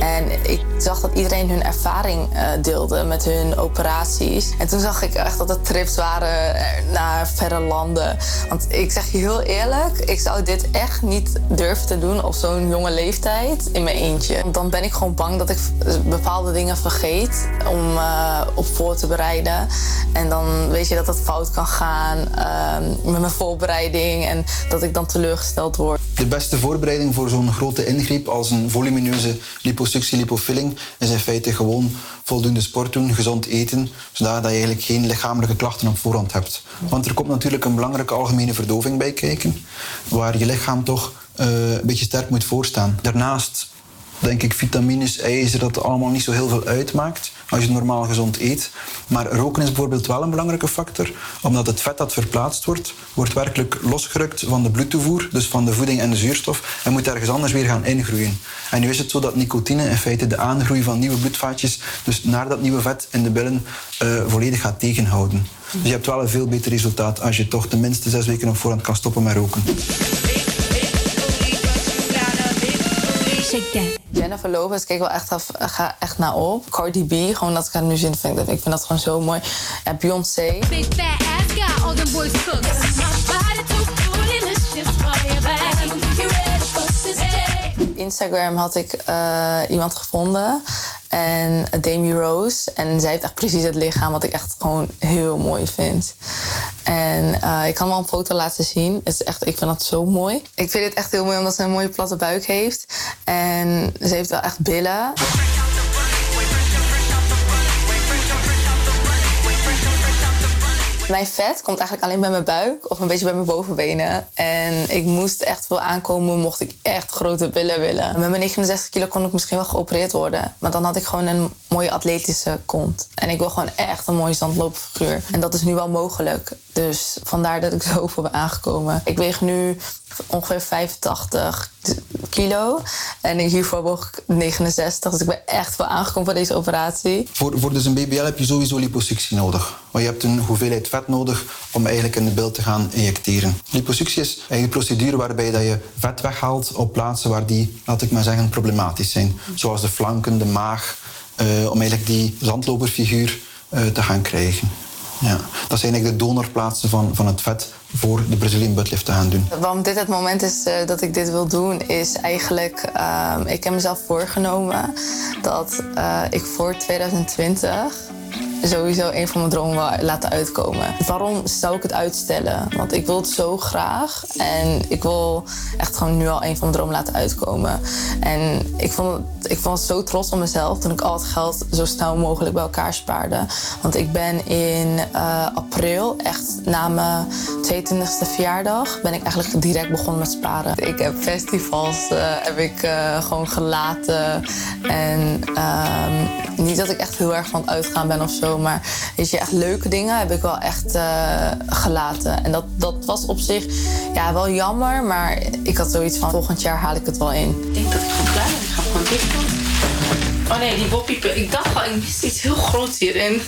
En ik zag dat iedereen hun ervaring uh, deelde met hun operatie en toen zag ik echt dat het trips waren naar verre landen. Want ik zeg je heel eerlijk, ik zou dit echt niet durven te doen op zo'n jonge leeftijd in mijn eentje. Want dan ben ik gewoon bang dat ik bepaalde dingen vergeet om uh, op voor te bereiden. En dan weet je dat het fout kan gaan uh, met mijn voorbereiding en dat ik dan teleurgesteld word. De beste voorbereiding voor zo'n grote ingreep als een volumineuze liposuctie, lipofilling is in feite gewoon voldoende sport doen, gezond eten, zodat je eigenlijk geen lichamelijke klachten op voorhand hebt. Want er komt natuurlijk een belangrijke algemene verdoving bij kijken, waar je lichaam toch uh, een beetje sterk moet voorstaan. Daarnaast denk ik, vitamines, ijzer, dat allemaal niet zo heel veel uitmaakt als je normaal gezond eet. Maar roken is bijvoorbeeld wel een belangrijke factor, omdat het vet dat verplaatst wordt, wordt werkelijk losgerukt van de bloedtoevoer, dus van de voeding en de zuurstof, en moet ergens anders weer gaan ingroeien. En nu is het zo dat nicotine in feite de aangroei van nieuwe bloedvaatjes, dus naar dat nieuwe vet in de billen, eh, volledig gaat tegenhouden. Dus je hebt wel een veel beter resultaat als je toch tenminste zes weken op voorhand kan stoppen met roken. Jennifer Lopez keek wel echt, af, ga echt naar op. Cardi B, gewoon dat ik haar nu zin vind. Ik vind dat gewoon zo mooi. En Beyoncé. Big fat ass got all them boys cooked. Instagram had ik eh, iemand gevonden. En Demi Rose. En zij heeft echt precies het lichaam wat ik echt gewoon heel mooi vind. En eh, ik kan wel een foto laten zien. Het is echt, ik vind dat zo mooi. Ik vind het echt heel mooi omdat ze een mooie platte buik heeft. En ze heeft wel echt billen. Mijn vet komt eigenlijk alleen bij mijn buik of een beetje bij mijn bovenbenen. En ik moest echt wel aankomen, mocht ik echt grote billen willen. Met mijn 69 kilo kon ik misschien wel geopereerd worden. Maar dan had ik gewoon een mooie atletische kont. En ik wil gewoon echt een mooie zandloopfiguur. En dat is nu wel mogelijk. Dus vandaar dat ik zoveel ben aangekomen. Ik weeg nu ongeveer 85 kilo. En hiervoor woog ik 69. Dus ik ben echt wel aangekomen voor deze operatie. Voor, voor dus een BBL heb je sowieso liposuctie nodig. Want je hebt een hoeveelheid vet nodig om eigenlijk in de bil te gaan injecteren. Liposuctie is een procedure waarbij dat je vet weghaalt op plaatsen waar die, laat ik maar zeggen, problematisch zijn. Zoals de flanken, de maag, eh, om eigenlijk die zandloperfiguur eh, te gaan krijgen. Ja. Dat zijn eigenlijk de donorplaatsen van, van het vet voor de Brazilian buttlift te gaan doen. Waarom dit het moment is eh, dat ik dit wil doen, is eigenlijk... ehm, ik heb mezelf voorgenomen dat eh, ik voor 2020 sowieso een van mijn dromen laten uitkomen. Waarom zou ik het uitstellen? Want ik wil het zo graag. En ik wil echt gewoon nu al een van mijn dromen laten uitkomen. En ik vond, het, ik vond het zo trots op mezelf toen ik al het geld zo snel mogelijk bij elkaar spaarde. Want ik ben in eh, april, echt na mijn 22e verjaardag, ben ik eigenlijk direct begonnen met sparen. Ik heb festivals eh, heb ik, eh, gewoon gelaten. En ehm, niet dat ik echt heel erg van het uitgaan ben of zo, maar weet je, echt leuke dingen heb ik wel echt eh, gelaten. En dat, dat was op zich ja, wel jammer, maar ik had zoiets van volgend jaar haal ik het wel in. Ik denk dat ik gewoon klaar ben. Ik ga gewoon dicht doen. Oh nee, die boppiepen. Ik dacht al, ik miste iets heel groots hierin.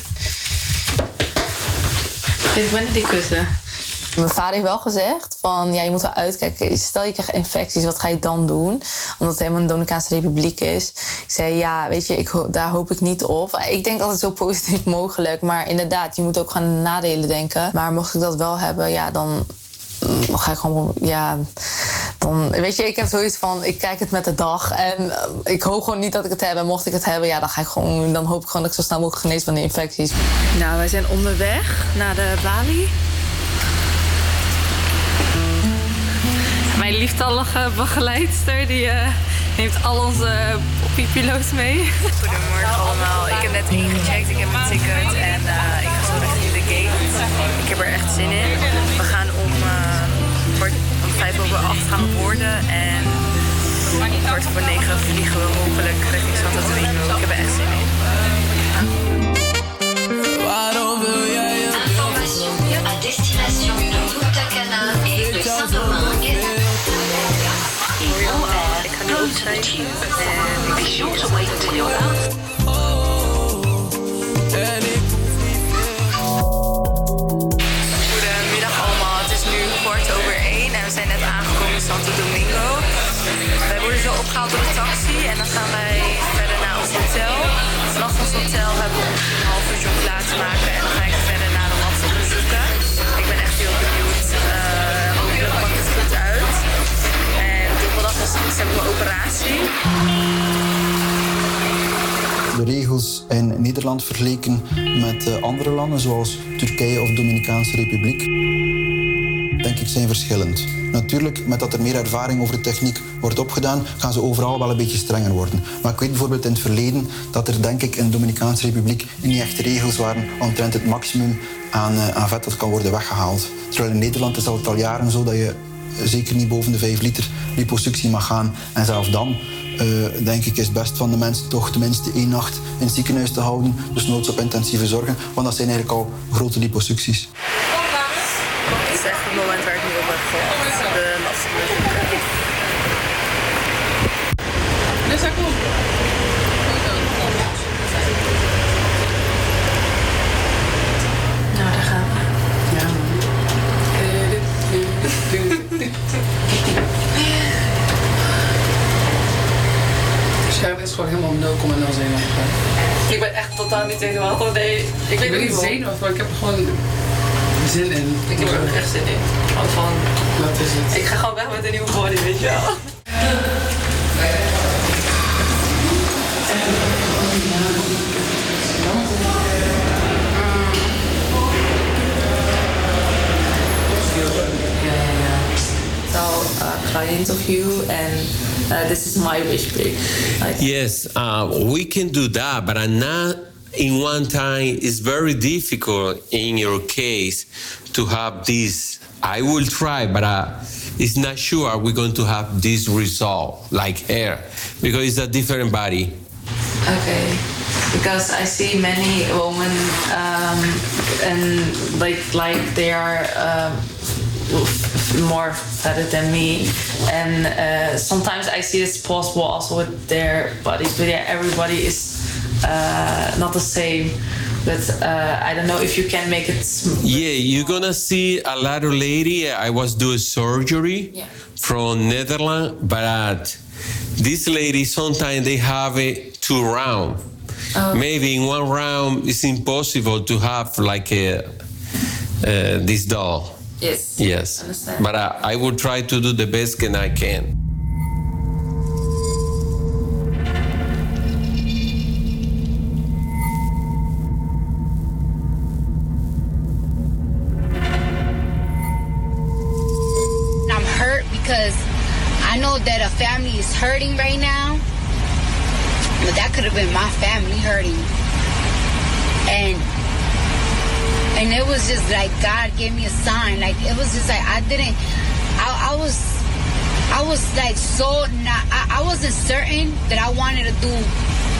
Dit ben die kussen. Mijn vader heeft wel gezegd van ja, je moet wel uitkijken. Stel je krijgt infecties, wat ga je dan doen? Omdat het helemaal een Dominicaanse Republiek is. Ik zei ja, weet je, ik, daar hoop ik niet op. Ik denk altijd zo positief mogelijk. Maar inderdaad, je moet ook gewoon aan de nadelen denken. Maar mocht ik dat wel hebben, ja, dan mm, ga ik gewoon, ja, dan, weet je, ik heb zoiets van, ik kijk het met de dag en eh, ik hoop gewoon niet dat ik het heb. En mocht ik het hebben, ja, dan ga ik gewoon, dan hoop ik gewoon dat ik zo snel mogelijk genees van de infecties. Nou, wij zijn onderweg naar de Bali. Mijn lieftallige begeleidster die eh, neemt al onze poppiepilo's mee. Goedemorgen allemaal. Ik heb net ingecheckt, ik heb mijn ticket en eh, ik ga zo richting de gate. Ik heb er echt zin in. We gaan om, eh, om vijf over acht gaan we boorden en om kwart voor negen vliegen we hopelijk richting Santo Domingo. Ik heb er echt zin in. Waarom wil jij à destination opgehaald door de taxi en dan gaan wij verder naar ons hotel. Vanaf ons hotel hebben we een om klaar te maken en dan ga ik verder naar de labs onderzoeken. Ik ben echt heel benieuwd. Eh, hopelijk pakt het goed uit. En het goed is hebben we operatie. De regels in Nederland vergeleken met eh, andere landen, zoals Turkije of Dominicaanse Republiek, denk ik zijn verschillend. Natuurlijk, met dat er meer ervaring over de techniek wordt opgedaan, gaan ze overal wel een beetje strenger worden. Maar ik weet bijvoorbeeld in het verleden dat er denk ik in de Dominicaanse Republiek niet echt regels waren omtrent het maximum aan, eh, aan vet dat kan worden weggehaald. Terwijl in Nederland is dat al jaren zo dat je zeker niet boven de 5 liter liposuctie mag gaan. En zelfs dan eh, denk ik, is het best van de mensen toch tenminste één nacht in het ziekenhuis te houden. Dus noods op intensieve zorgen, want dat zijn eigenlijk al grote liposucties. Het is echt het moment waar ik nu op heb gewacht. De lastige Dus komt. Gewoon helemaal 0,0 zenuwachtig. Ik ben echt totaal niet zenuwachtig. Nee, ik Ik weet ben niet zenuwachtig, maar ik heb er gewoon zin in. Ik heb er ook echt zin in. Gewoon van... Wat is het? Ik ga gewoon weg met een nieuwe body, weet je wel. So, uh, client of you, and uh, this is my wish. Like, Yes, uh, we can do that, but I'm not in one time. It's very difficult in your case to have this. I will try, but uh, it's not sure we're going to have this result like hair because it's a different body. Okay, because I see many women um, and like like they are f- more fatter than me, and uh, sometimes I see it's possible also with their bodies, but yeah, everybody is uh, not the same. But uh, I don't know if you can make it. sm- Yeah, you're gonna see a lot of lady. I was doing surgery Yeah. from Netherlands, but this lady sometimes they have it two round. Oh. Maybe in one round it's impossible to have like a uh, this doll. Yes. Yes, Understand. but I, I will try to do the best can I can. I'm hurt because I know that a family is hurting right now. But that could have been my family hurting. And and it was just like God gave me a sign. Like it was just like I didn't I, I was I was like so not I, I wasn't certain that I wanted to do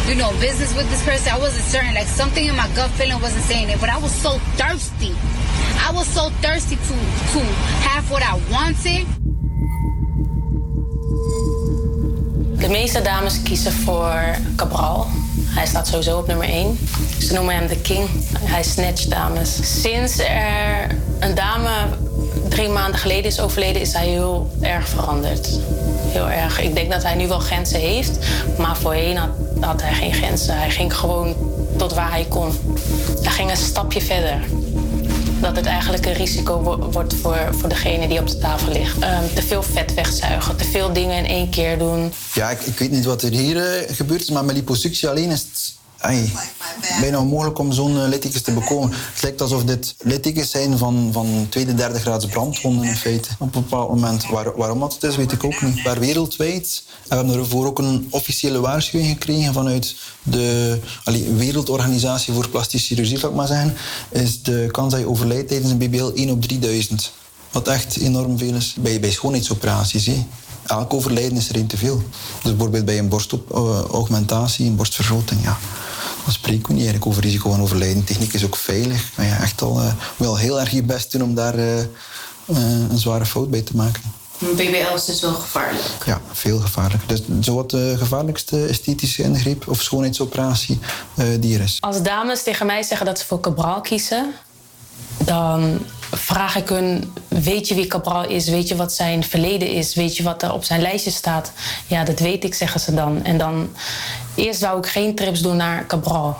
you know business with this person. I wasn't certain. Like something in my gut feeling wasn't saying it, but I was so thirsty. I was so thirsty to to have what I wanted. De meeste dames kiezen voor Cabral. Hij staat sowieso op nummer 1. Ze noemen hem de king. Hij snatcht dames. Sinds er een dame drie maanden geleden is overleden, is hij heel erg veranderd. Heel erg. Ik denk dat hij nu wel grenzen heeft, maar voorheen had, hij geen grenzen. Hij ging gewoon tot waar hij kon. Hij ging een stapje verder. Dat het eigenlijk een risico wo- wordt voor, voor degene die op de tafel ligt. Ehm, te veel vet wegzuigen, te veel dingen in één keer doen. Ja, ik, ik weet niet wat er hier eh, gebeurd is, maar met liposuctie alleen is het ai, bijna onmogelijk om zo'n eh, littekens te bekomen. Het lijkt alsof dit littekens zijn van, van tweede, derde graads brandwonden in feite. Op een bepaald moment. Waar, waarom dat het is, weet ik ook niet. Maar wereldwijd, en we hebben ervoor ook een officiële waarschuwing gekregen vanuit de allee, Wereldorganisatie voor Plastische Chirurgie, zal ik maar zeggen, is de kans dat je overlijdt tijdens een BBL 1 op 3000. Wat echt enorm veel is. Bij, bij schoonheidsoperaties. Hè. Elk overlijden is er één te veel. Dus bijvoorbeeld bij een borstaugmentatie, een borstvergroting, ja. Dan spreken we niet eigenlijk over risico van overlijden. Techniek is ook veilig. Maar ja, echt al eh, wel heel erg je best doen om daar eh, eh, een zware fout bij te maken. BBL is dus wel gevaarlijk. Ja, veel gevaarlijk. Dus zowat de gevaarlijkste esthetische ingreep of schoonheidsoperatie eh, die er is. Als dames tegen mij zeggen dat ze voor Cabral kiezen, dan vraag ik hun: Weet je wie Cabral is? Weet je wat zijn verleden is? Weet je wat er op zijn lijstje staat? Ja, dat weet ik, zeggen ze dan. En dan. Eerst wou ik geen trips doen naar Cabral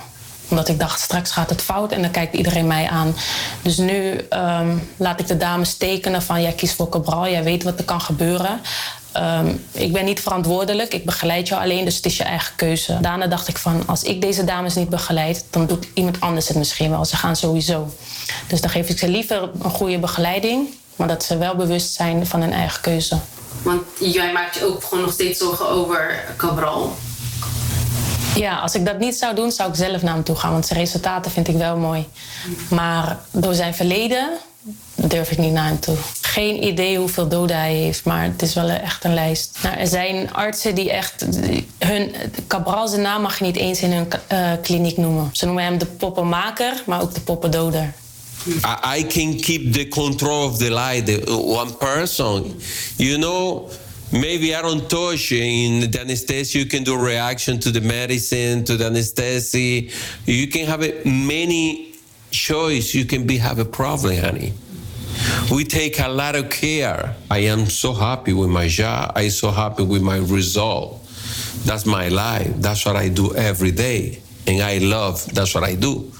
omdat ik dacht, straks gaat het fout en dan kijkt iedereen mij aan. Dus nu ehm, laat ik de dames tekenen van... jij kiest voor Cabral, jij weet wat er kan gebeuren. Ehm, ik ben niet verantwoordelijk, ik begeleid jou alleen, dus het is je eigen keuze. Daarna dacht ik van, als ik deze dames niet begeleid... dan doet iemand anders het misschien wel. Ze gaan sowieso. Dus dan geef ik ze liever een goede begeleiding... maar dat ze wel bewust zijn van hun eigen keuze. Want jij maakt je ook gewoon nog steeds zorgen over Cabral. Ja, als ik dat niet zou doen, zou ik zelf naar hem toe gaan. Want zijn resultaten vind ik wel mooi. Maar door zijn verleden durf ik niet naar hem toe. Geen idee hoeveel doden hij heeft, maar het is wel echt een lijst. Nou, er zijn artsen die echt... Hun, Cabral zijn naam mag je niet eens in hun eh, kliniek noemen. Ze noemen hem de poppenmaker, maar ook de poppendoder. I, can keep the control of the light, the, one person. You know, maybe I don't touch in the anesthesia. You can do reaction to the medicine, to the anesthesia. You can have many choice. You can be have a problem, honey. We take a lot of care. I am so happy with my job. I'm so happy with my result. That's my life. That's what I do every day. And I love that's what I do.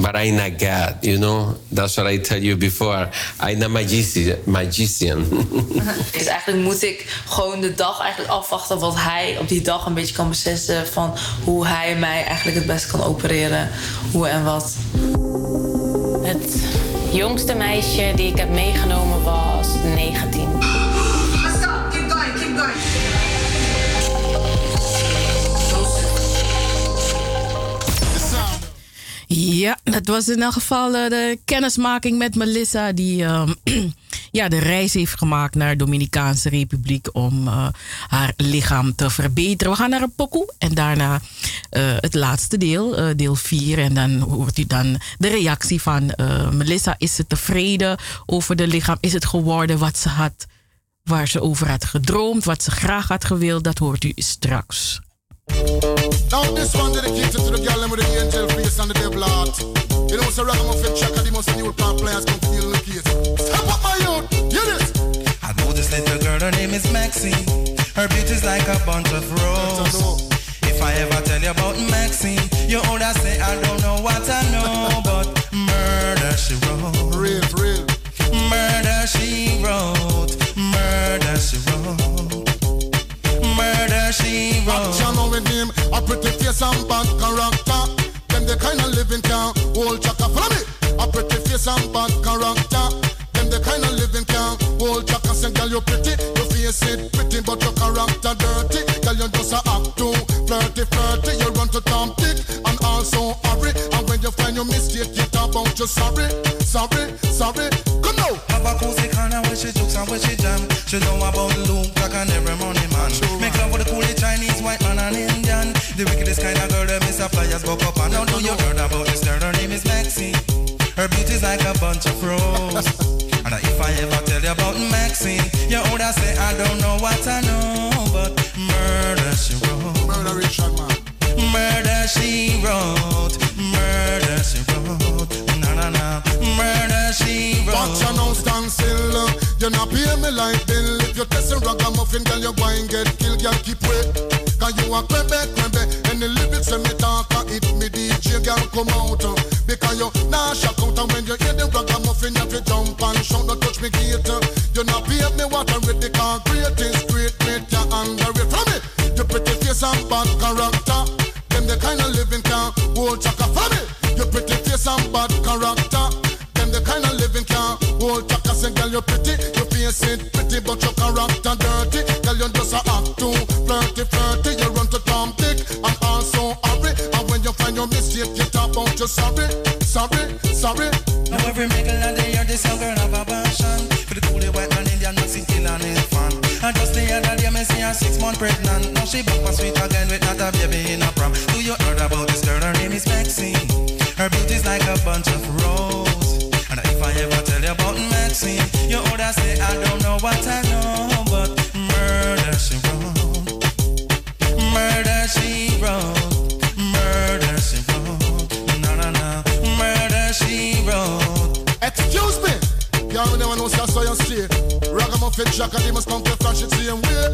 But I'm not God, you know. That's what I tell you before. I'm magician. magician. Dus eigenlijk moet ik gewoon de dag eigenlijk afwachten wat hij op die dag een beetje kan beslissen van hoe hij mij eigenlijk het best kan opereren. Hoe en wat. Het jongste meisje die ik heb meegenomen was 19. Ja, dat was in elk geval eh, de kennismaking met Melissa, die ehm, ja, de reis heeft gemaakt naar de Dominicaanse Republiek om eh, haar lichaam te verbeteren. We gaan naar een pokoe en daarna eh, het laatste deel, deel 4. En dan hoort u dan de reactie van Melissa. Is ze tevreden over de lichaam? Is het geworden wat ze had, waar ze over had gedroomd, wat ze graag had gewild? Dat hoort u straks. Now this one dedicated to the girl with the angel face and the devil heart. You know, so ragamuffin checker, the most new pop players come feel the case. Step up my youth, hear this. I know this little girl, her name is Maxine. Her beauty's like a bunch of roses. If I ever tell you about Maxine, you older say I don't know what I know, but murder she wrote. Real, real. Murder she wrote. Murder she wrote. Wrote. Action on with him, a pretty face and bad character. Them the kind of living can hold chaka. Follow me. A pretty face and bad character. Them the kind of living can hold chaka. Say, girl, you pretty, your face it pretty, but your character dirty. Girl, you just a act too flirty, flirty. You run to Tom Dick and also hurry. And when you find your mistake, you talk about you sorry, sorry, sorry. Come now. Have a cozy corner where she jokes and where she jam. She know about Luke like an every money man. Make love with the coolie Chinese, white man and Indian. The wickedest kind of girl that miss a flyers buck up and now do you heard about this girl? Her name is Maxine. Her beauty's like a bunch of roses. and if I ever tell you about Maxine, you older say I don't know what I know, but murder she wrote. Murder Richard man. Murder she wrote. Murder she wrote. Na na na. Murder she wrote. Watch you now stand still. You not pay me like bill. If you test a ragamuffin, girl, you go and get killed. Girl, keep wait. Cause you a crebe, crebe. And the lyrics when me talk, uh, it me DJ, girl, come out. uh. Because you nah shock out. And when you hear the ragamuffin, you have to jump and shout. Don't touch me gate. uh. You not pay me what I read. The concrete is great. Great, you under it. From it. You pretty face and bad character. Kind of living can hold chaka. From it. You pretty face and bad character. Them the kind of living can hold chaka. Say, girl, you're pretty, you face it pretty, but your character dirty. Girl, you just a act too flirty, flirty. You run to Tom Dick and also hurry. And when you find your mistake, you talk about you sorry, sorry, sorry. Now every middle of the year, this young girl have a passion For the coolie white man, Indian, Mexican and infant And just the other me see her six months pregnant. Now she back on sweet again with not a baby in a prom. Do you heard about this girl? Her name is Maxine. Her beauty's like a bunch of roses. And if I ever tell you about Maxine You older say I don't know what I know But murder she wrote. Murder she wrote. Murder she wrote. No, no, no Murder she wrote. Excuse me. Y'all never know I saw you say. Ragamuffin jack and they must come to flash it same way.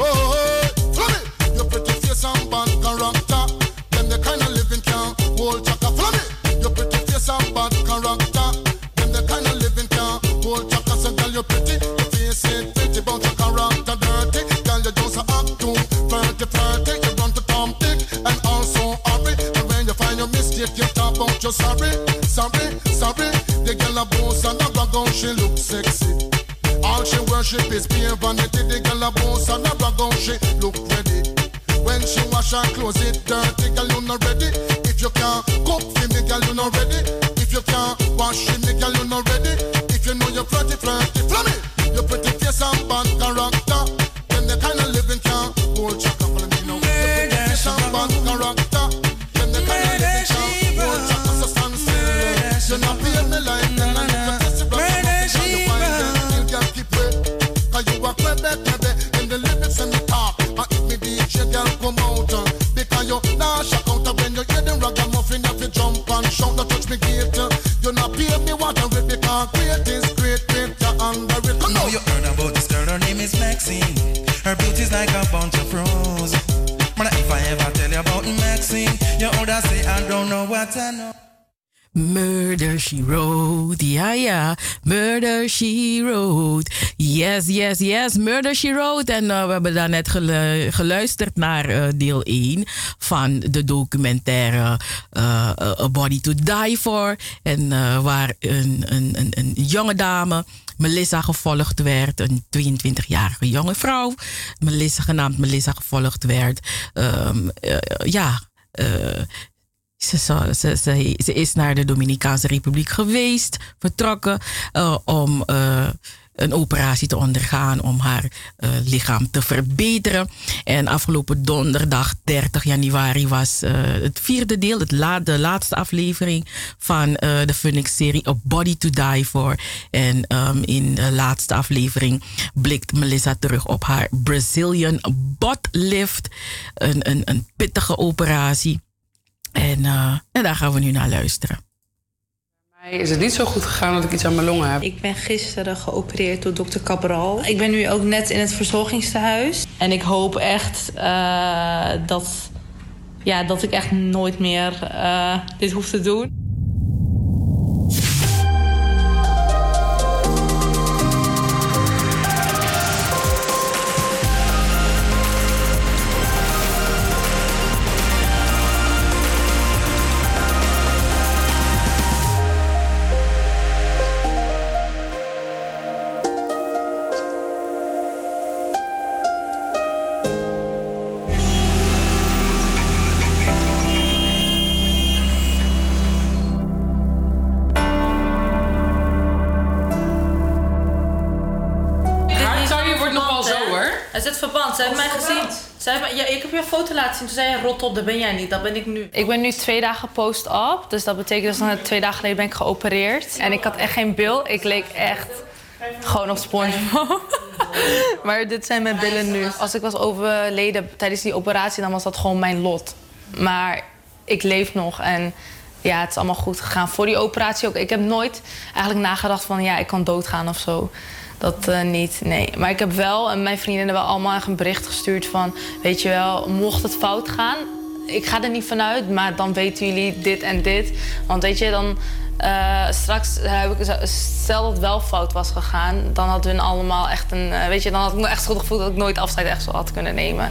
Oh, oh, oh. follow me. Your pretty face and bad character. Them the kind of living can hold chaka. Follow. Your pretty face and bad character. Them the kind of living can hold chaka. So girl, you pretty. Your face ain't pretty, but your character dirty. Girl, you just act too flirty, flirty. You run to Tom Dick and also hurry. And when you find your mistake, you talk about your sorry, sorry, sorry. The girl a boss and a brag on she look sexy. All she worship is pure vanity. The girl a boss and a brag on she look ready. When she wash her clothes, it dirty. Girl, you not ready. If you can't cook for me, girl, you not ready. If you can't wash me girl, you not ready. If you know you're flirty, flirty, flummy. You pretty face and bad character. Then the kind of living can't hold you. Follow me now. You pretty face and bad character. Jump and touch me gate. You not pay me what I rip. Because great is great, great. You under it. Come Now you heard about this girl, her name is Maxine. Her beauty's like a bunch of roses. Man, if I ever tell you about Maxine, you oughta say I don't know what I know. Murder She Wrote. Ja, ja. Murder She Wrote. Yes, yes, yes. Murder She Wrote. En eh, we hebben daarnet gelu- geluisterd naar eh, deel 1 van de documentaire eh, A Body to Die For. En waar een, een, een, een jonge dame. Melissa gevolgd werd, een 22-jarige jonge vrouw. Melissa, genaamd Melissa gevolgd werd. Ehm, eh, ja, eh, ze, ze, is naar de Dominicaanse Republiek geweest, vertrokken eh, om eh, een operatie te ondergaan om haar eh, lichaam te verbeteren. En afgelopen donderdag 30 januari was het vierde deel, het de laatste aflevering van de Phoenix-serie A Body to Die For. En ehm, in de laatste aflevering blikt Melissa terug op haar Brazilian butt lift, een, een pittige operatie. En, eh, en daar gaan we nu naar luisteren. mij is het niet zo goed gegaan dat ik iets aan mijn longen heb. Ik ben gisteren geopereerd door dokter Cabral. Ik ben nu ook net in het verzorgingstehuis. En ik hoop echt eh, dat, ja, dat ik echt nooit meer eh, dit hoef te doen. Je foto laten zien. Toen zei je, rot op, dat ben jij niet. Dat ben ik nu. Ik ben nu twee dagen post-op. Dus dat betekent dat ik twee dagen geleden ben ik geopereerd. En ik had echt geen bil. Ik leek echt gewoon op SpongeBob. maar dit zijn mijn billen nu. Als ik was overleden tijdens die operatie, dan was dat gewoon mijn lot. Maar ik leef nog en ja, het is allemaal goed gegaan. Voor die operatie ook. Ik heb nooit eigenlijk nagedacht van ja, ik kan doodgaan of zo. Dat eh, niet, nee. Maar ik heb wel, en mijn vriendinnen hebben allemaal een bericht gestuurd van... weet je wel, mocht het fout gaan, ik ga er niet vanuit, maar dan weten jullie dit en dit. Want weet je, dan eh, straks heb ik, stel dat het wel fout was gegaan, dan hadden we allemaal echt een, eh, weet je, dan had ik me echt schuldig gevoeld dat ik nooit afscheid echt zo had kunnen nemen.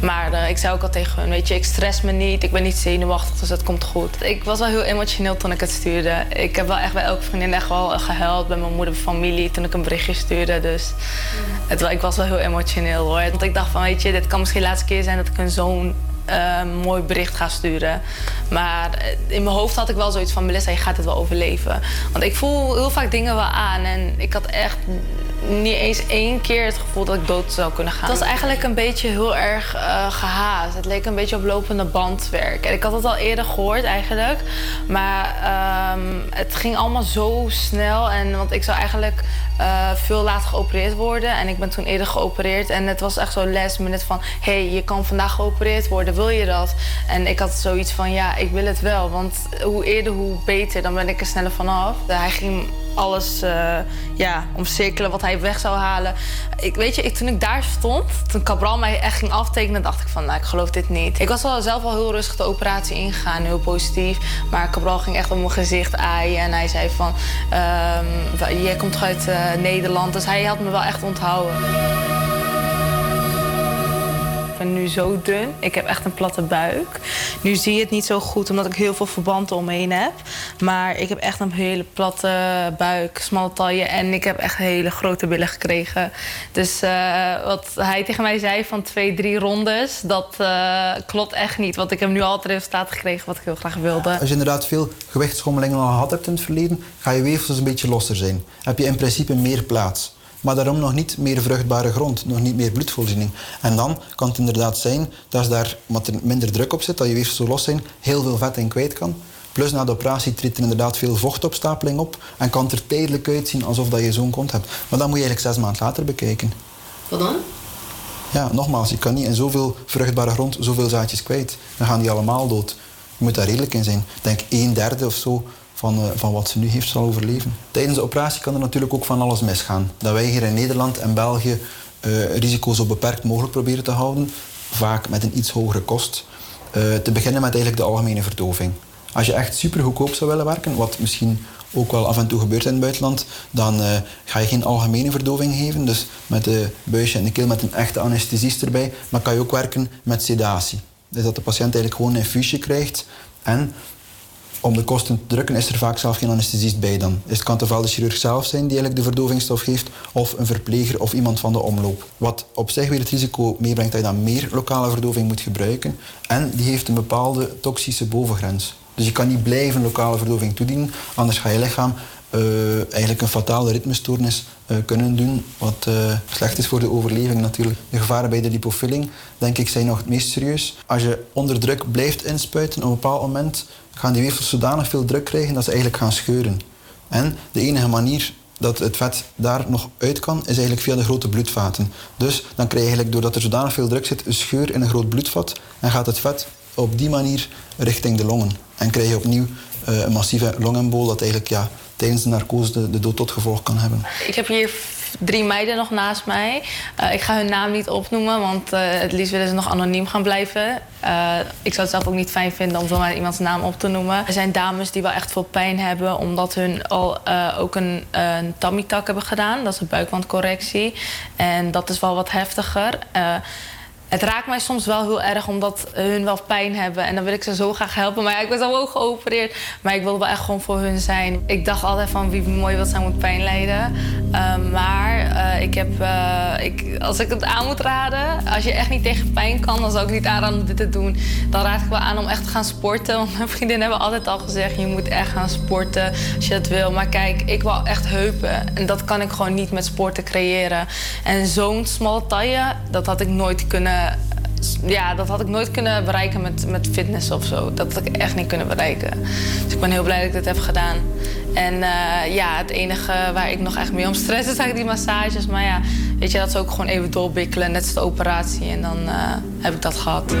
Maar eh, ik zei ook al tegen hun, weet je, ik stress me niet, ik ben niet zenuwachtig, dus het komt goed. Ik was wel heel emotioneel toen ik het stuurde. Ik heb wel echt bij elke vriendin echt wel gehuild, bij mijn moeder, familie, toen ik een berichtje stuurde. Dus het, ik was wel heel emotioneel hoor. Want ik dacht van, weet je, dit kan misschien de laatste keer zijn dat ik een zo'n eh, mooi bericht ga sturen. Maar eh, in mijn hoofd had ik wel zoiets van... Melissa, je gaat het wel overleven. Want ik voel heel vaak dingen wel aan. En ik had echt niet eens één keer het gevoel dat ik dood zou kunnen gaan. Het was eigenlijk een beetje heel erg eh gehaast. Het leek een beetje op lopende bandwerk. En ik had het al eerder gehoord eigenlijk. Maar ehm, het ging allemaal zo snel. En, want ik zou eigenlijk eh, veel later geopereerd worden. En ik ben toen eerder geopereerd. En het was echt zo last van... hey, je kan vandaag geopereerd worden. Wil je dat? En ik had zoiets van, ja, ik wil het wel. Want hoe eerder, hoe beter. Dan ben ik er sneller vanaf. Hij ging alles eh, ja, omcirkelen wat hij weg zou halen. Ik, weet je, ik, toen ik daar stond, toen Cabral mij echt ging aftekenen, dacht ik van, nou, ik geloof dit niet. Ik was wel zelf al heel rustig de operatie ingegaan, heel positief. Maar Cabral ging echt op mijn gezicht aaien en hij zei van, ehm, jij komt uit eh, Nederland. Dus hij had me wel echt onthouden. Nu zo dun. Ik heb echt een platte buik. Nu zie je het niet zo goed omdat ik heel veel verbanden omheen heb. Maar ik heb echt een hele platte buik, smalle taille. En ik heb echt hele grote billen gekregen. Dus eh, wat hij tegen mij zei van twee, drie rondes, dat eh, klopt echt niet. Want ik heb nu al het resultaat gekregen wat ik heel graag wilde. Als je inderdaad veel gewichtsschommelingen al gehad hebt in het verleden, ga je weefsels een beetje losser zijn. Heb je in principe meer plaats. Maar daarom nog niet meer vruchtbare grond, nog niet meer bloedvoorziening. En dan kan het inderdaad zijn dat je daar, er minder druk op zit, dat je weefsels zo los zijn, heel veel vet in kwijt kan. Plus na de operatie treedt er inderdaad veel vochtopstapeling op en kan het er tijdelijk uitzien alsof dat je zo'n kont hebt. Maar dan moet je eigenlijk zes maanden later bekijken. Wat dan? Ja, nogmaals, je kan niet in zoveel vruchtbare grond zoveel zaadjes kwijt. Dan gaan die allemaal dood. Je moet daar redelijk in zijn. Ik denk een derde of zo van, eh, van wat ze nu heeft zal overleven. Tijdens de operatie kan er natuurlijk ook van alles misgaan. Dat wij hier in Nederland en België eh, risico's zo beperkt mogelijk proberen te houden. Vaak met een iets hogere kost. Eh, te beginnen met eigenlijk de algemene verdoving. Als je echt super goedkoop zou willen werken, wat misschien ook wel af en toe gebeurt in het buitenland, dan ga je geen algemene verdoving geven, dus met een buisje en de keel met een echte anesthesist erbij, maar kan je ook werken met sedatie. Dus dat de patiënt eigenlijk gewoon een infuusje krijgt en om de kosten te drukken is er vaak zelf geen anesthesist bij dan. Dus het kan ofwel de chirurg zelf zijn die eigenlijk de verdovingsstof geeft, of een verpleger of iemand van de omloop. Wat op zich weer het risico meebrengt dat je dan meer lokale verdoving moet gebruiken. En die heeft een bepaalde toxische bovengrens. Dus je kan niet blijven lokale verdoving toedienen, anders ga je lichaam eh, eigenlijk een fatale ritmestoornis eh, kunnen doen, wat eh, slecht is voor de overleving natuurlijk. De gevaren bij de lipofilling, denk ik, zijn nog het meest serieus. Als je onder druk blijft inspuiten, op een bepaald moment gaan die weefsels zodanig veel druk krijgen dat ze eigenlijk gaan scheuren. En de enige manier dat het vet daar nog uit kan, is eigenlijk via de grote bloedvaten. Dus dan krijg je eigenlijk, doordat er zodanig veel druk zit, een scheur in een groot bloedvat en gaat het vet op die manier richting de longen. En krijg je opnieuw eh, een massieve longembool dat eigenlijk ja, tijdens de narcose de, de dood tot gevolg kan hebben. Ik heb hier drie meiden nog naast mij. Eh, ik ga hun naam niet opnoemen, want eh, het liefst willen ze nog anoniem gaan blijven. Eh, ik zou het zelf ook niet fijn vinden om zomaar iemands naam op te noemen. Er zijn dames die wel echt veel pijn hebben, omdat hun al ook een, een tummy-tuck hebben gedaan. Dat is een buikwandcorrectie. En dat is wel wat heftiger. Eh, het raakt mij soms wel heel erg omdat hun wel pijn hebben. En dan wil ik ze zo graag helpen. Maar ja, ik ben zelf ook geopereerd. Maar ik wil wel echt gewoon voor hun zijn. Ik dacht altijd van wie mooi wat zij moet pijn lijden. Uh, maar uh, ik heb, uh, ik, als ik het aan moet raden, als je echt niet tegen pijn kan, dan zou ik niet aanraden om dit te doen. Dan raad ik wel aan om echt te gaan sporten. Want mijn vriendinnen hebben altijd al gezegd: je moet echt gaan sporten als je dat wil. Maar kijk, ik wil echt heupen. En dat kan ik gewoon niet met sporten creëren. En zo'n smalle taille, dat had ik nooit kunnen ja, dat had ik nooit kunnen bereiken met, met fitness of zo. Dat had ik echt niet kunnen bereiken. Dus ik ben heel blij dat ik dit heb gedaan. En uh, ja, het enige waar ik nog echt mee om stress is eigenlijk die massages. Maar ja, weet je, dat is ook gewoon even doorbikkelen, net als de operatie. En dan uh, heb ik dat gehad.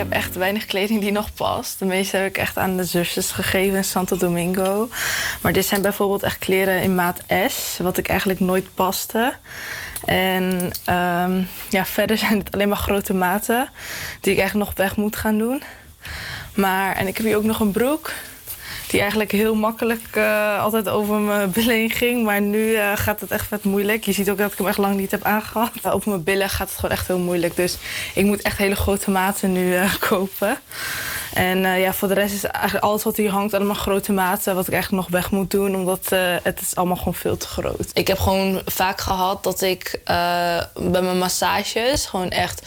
Heb echt weinig kleding die nog past. De meeste heb ik echt aan de zusjes gegeven in Santo Domingo. Maar dit zijn bijvoorbeeld echt kleren in maat S, wat ik eigenlijk nooit paste. En um, ja, verder zijn het alleen maar grote maten die ik echt nog weg moet gaan doen. Maar, en ik heb hier ook nog een broek die eigenlijk heel makkelijk uh, altijd over mijn billen ging. Maar nu uh, gaat het echt vet moeilijk. Je ziet ook dat ik hem echt lang niet heb aangehad. Over mijn billen gaat het gewoon echt heel moeilijk. Dus ik moet echt hele grote maten nu kopen. En ja, voor de rest is eigenlijk alles wat hier hangt allemaal grote maten. Wat ik eigenlijk nog weg moet doen, omdat het is allemaal gewoon veel te groot. Ik heb gewoon vaak gehad dat ik bij mijn massages gewoon echt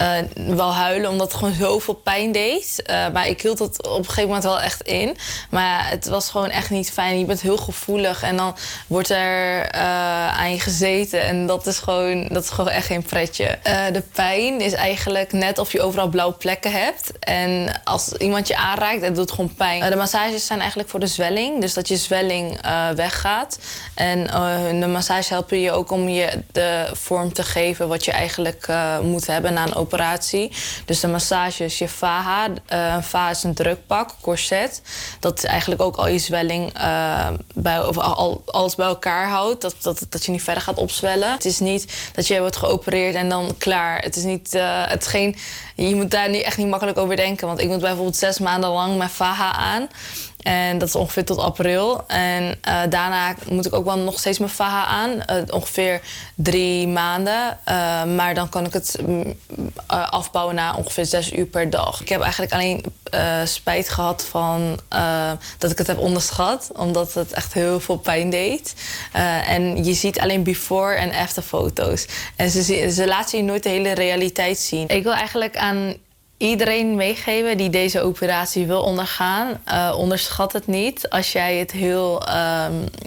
uh, wel huilen, omdat het gewoon zoveel pijn deed. Uh, maar ik hield het op een gegeven moment wel echt in. Maar het was gewoon echt niet fijn. Je bent heel gevoelig en dan wordt er uh, aan je gezeten. En dat is gewoon, dat is gewoon echt geen pretje. de pijn is eigenlijk net of je overal blauwe plekken hebt. En als iemand je aanraakt, het doet gewoon pijn. de massages zijn eigenlijk voor de zwelling. Dus dat je zwelling weggaat. En de massages helpen je ook om je de vorm te geven wat je eigenlijk moet hebben na een operatie. Dus de massages, je VAHA. Uh, VAHA is een drukpak, corset. Dat eigenlijk ook al je zwelling uh, bij, of al, alles bij elkaar houdt. Dat, dat, dat je niet verder gaat opzwellen. Het is niet dat je wordt geopereerd en dan klaar. Het is, niet, uh, het is je moet daar niet, echt niet makkelijk over denken. Want ik moet bijvoorbeeld zes maanden lang mijn VAHA aan. En dat is ongeveer tot april. En eh, daarna moet ik ook wel nog steeds mijn VAHA aan. Eh, ongeveer drie maanden. Eh, maar dan kan ik het mm, afbouwen na ongeveer zes uur per dag. Ik heb eigenlijk alleen spijt gehad van dat ik het heb onderschat. Omdat het echt heel veel pijn deed. En je ziet alleen before en after foto's. En ze, ze laten je nooit de hele realiteit zien. Ik wil eigenlijk aan iedereen meegeven die deze operatie wil ondergaan. eh, onderschat het niet. Als jij het heel.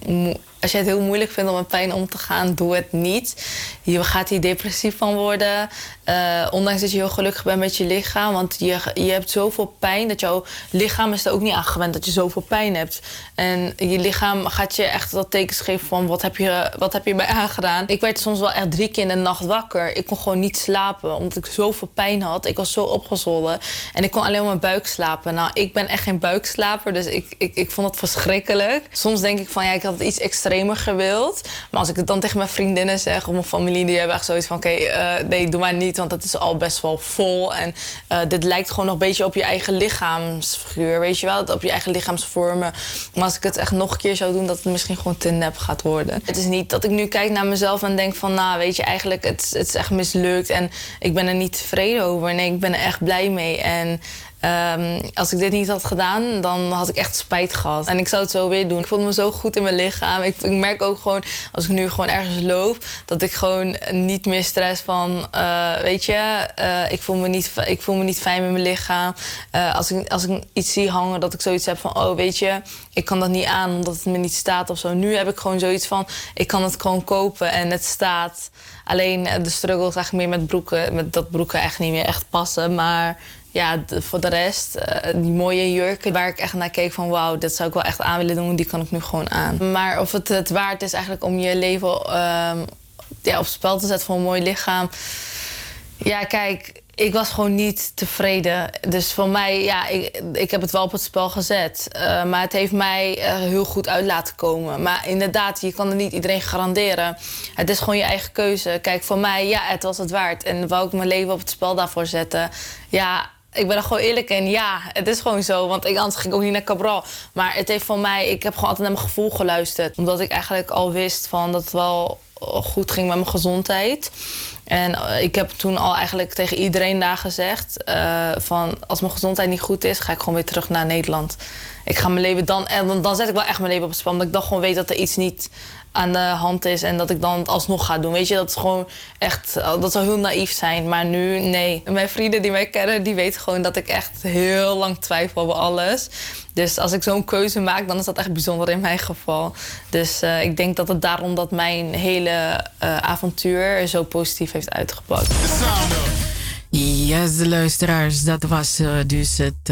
mo- als jij het heel moeilijk vindt om met pijn om te gaan, doe het niet. Je gaat hier depressief van worden. Eh, ondanks dat je heel gelukkig bent met je lichaam. Want je, je hebt zoveel pijn dat jouw lichaam is er ook niet aan gewend dat je zoveel pijn hebt. En je lichaam gaat je echt dat tekens geven van wat heb je, wat heb je bij aangedaan. Ik werd soms wel echt drie keer in de nacht wakker. Ik kon gewoon niet slapen omdat ik zoveel pijn had. Ik was zo opgezwollen en ik kon alleen op mijn buik slapen. Nou, ik ben echt geen buikslaper, dus ik, ik, ik vond het verschrikkelijk. Soms denk ik van ja, ik had iets extremer gewild. Maar als ik het dan tegen mijn vriendinnen zeg of mijn familie, die hebben echt zoiets van oké, eh, nee, doe maar niet, want dat is al best wel vol. En eh, dit lijkt gewoon nog een beetje op je eigen lichaamsfiguur, weet je wel? Op je eigen lichaamsvormen. Maar als ik het echt nog een keer zou doen, dat het misschien gewoon te nep gaat worden. Het is niet dat ik nu kijk naar mezelf en denk van, nou, weet je, eigenlijk, het, het is echt mislukt. En ik ben er niet tevreden over. Nee, ik ben er echt blij mee. En Ehm, als ik dit niet had gedaan, dan had ik echt spijt gehad. En ik zou het zo weer doen. Ik voelde me zo goed in mijn lichaam. Ik, merk ook gewoon, als ik nu gewoon ergens loop, dat ik gewoon niet meer stress van, eh, weet je, eh, ik, voel me niet, ik voel me niet fijn met mijn lichaam. Eh, als, ik, als ik iets zie hangen, dat ik zoiets heb van, oh, weet je, ik kan dat niet aan omdat het me niet staat of zo. Nu heb ik gewoon zoiets van, ik kan het gewoon kopen en het staat. Alleen de struggle is eigenlijk meer met broeken, met dat broeken echt niet meer echt passen. Maar ja, voor de rest, eh, die mooie jurken waar ik echt naar keek van wauw, dat zou ik wel echt aan willen doen, die kan ik nu gewoon aan. Maar of het het waard is eigenlijk om je leven ehm, ja, op spel te zetten voor een mooi lichaam. Ja, kijk, ik was gewoon niet tevreden. Dus voor mij, ja, ik, ik heb het wel op het spel gezet. Eh, maar het heeft mij eh, heel goed uit laten komen. Maar inderdaad, je kan er niet iedereen garanderen. Het is gewoon je eigen keuze. Kijk, voor mij, ja, het was het waard. En wou ik mijn leven op het spel daarvoor zetten. Ja, ik ben er gewoon eerlijk in. Ja, het is gewoon zo. Want ik, anders ging ik ook niet naar Cabral. Maar het heeft voor mij... Ik heb gewoon altijd naar mijn gevoel geluisterd. Omdat ik eigenlijk al wist van dat het wel goed ging met mijn gezondheid. En eh, ik heb toen al eigenlijk tegen iedereen daar gezegd... eh, van als mijn gezondheid niet goed is, ga ik gewoon weer terug naar Nederland. Ik ga mijn leven dan... En dan, dan zet ik wel echt mijn leven op het spel. Omdat ik dan gewoon weet dat er iets niet aan de hand is... en dat ik dan het alsnog ga doen. Weet je, dat is gewoon echt... Dat zou heel naïef zijn. Maar nu, nee. Mijn vrienden die mij kennen, die weten gewoon... dat ik echt heel lang twijfel over alles. Dus als ik zo'n keuze maak, dan is dat echt bijzonder in mijn geval. Dus eh, ik denk dat het daarom dat mijn hele eh, avontuur zo positief heeft uitgepakt. Yes, luisteraars, dat was eh, dus het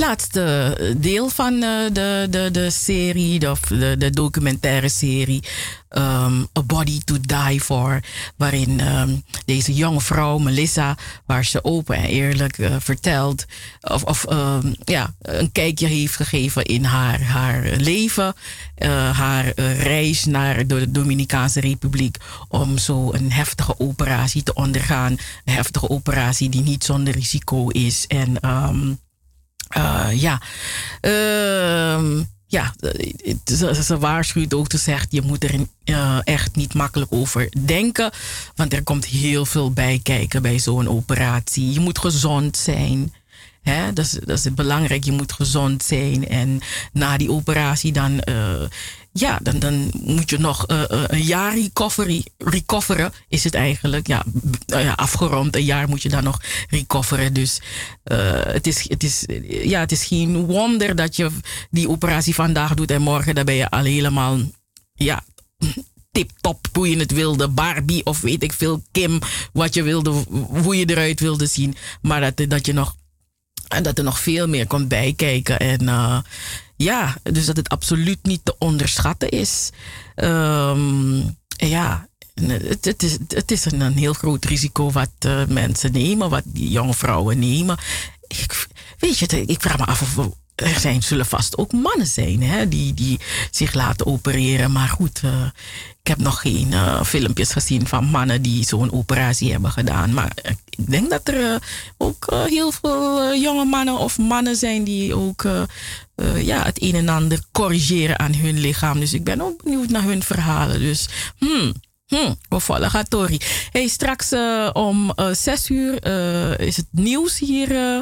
laatste deel van eh, de, de, de serie, of de, de documentaire serie ehm, A Body to Die For, waarin ehm, deze jonge vrouw, Melissa, waar ze open en eerlijk eh, vertelt, of, of ehm, ja, een kijkje heeft gegeven in haar, haar leven, eh, haar eh, reis naar de Dominicaanse Republiek om zo een heftige operatie te ondergaan. Een heftige operatie die niet zonder risico is. En eh, ja, Ehm, ja, eh, ze, waarschuwt ook te zeggen, je moet er eh, echt niet makkelijk over denken. Want er komt heel veel bij kijken bij zo'n operatie. Je moet gezond zijn. Dat, is, dat belangrijk. Je moet gezond zijn. En na die operatie dan, eh, ja, dan, dan moet je nog eh, eh, een jaar recovery, recoveren. Is het eigenlijk. Ja, afgerond een jaar moet je dan nog recoveren. Dus het, is, het, is, ja, het is geen wonder dat je die operatie vandaag doet. En morgen dan ben je al helemaal ja, tip-top hoe je het wilde. Barbie of weet ik veel, Kim, wat je wilde, hoe je eruit wilde zien. Maar dat, dat je nog en dat er nog veel meer komt bijkijken. En eh, ja, dus dat het absoluut niet te onderschatten is. Ehm, ja, het, is, het is een, heel groot risico wat eh, mensen nemen, wat jonge vrouwen nemen. Ik, weet je, ik vraag me af of er zijn, zullen vast ook mannen zijn hè, die, die zich laten opereren. Maar goed, eh, ik heb nog geen eh, filmpjes gezien van mannen die zo'n operatie hebben gedaan. Maar eh, ik denk dat er ook heel veel jonge mannen of mannen zijn die ook ja, het een en ander corrigeren aan hun lichaam. Dus ik ben ook benieuwd naar hun verhalen. Dus hmm, Hmm, we. Hey, straks eh, om eh, zes uur eh, is het nieuws hier. eh,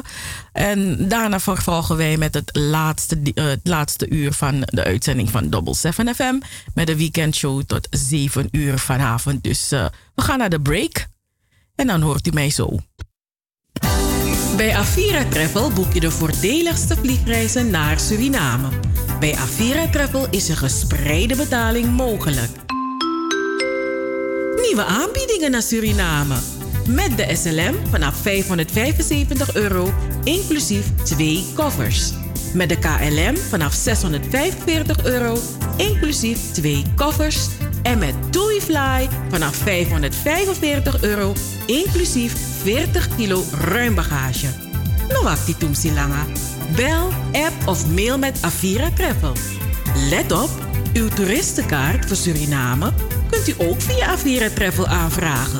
en daarna vervolgen wij met het laatste, eh, het laatste uur van de uitzending van Double 7 FM. Met de weekendshow tot zeven uur vanavond. Dus eh, we gaan naar de break. En dan hoort u mij zo. Bij Avira Travel boek je de voordeligste vliegreizen naar Suriname. Bij Avira Travel is een gespreide betaling mogelijk. Nieuwe aanbiedingen naar Suriname. Met de SLM vanaf 575 euro, inclusief twee koffers. Met de KLM vanaf 645 euro, inclusief twee koffers. En met TuiFly vanaf 545 euro, inclusief 40 kilo ruim bagage. Nou wacht die toemsi langa. Bel, app of mail met Avira Travel. Let op, uw toeristenkaart voor Suriname kunt u ook via Avira Travel aanvragen.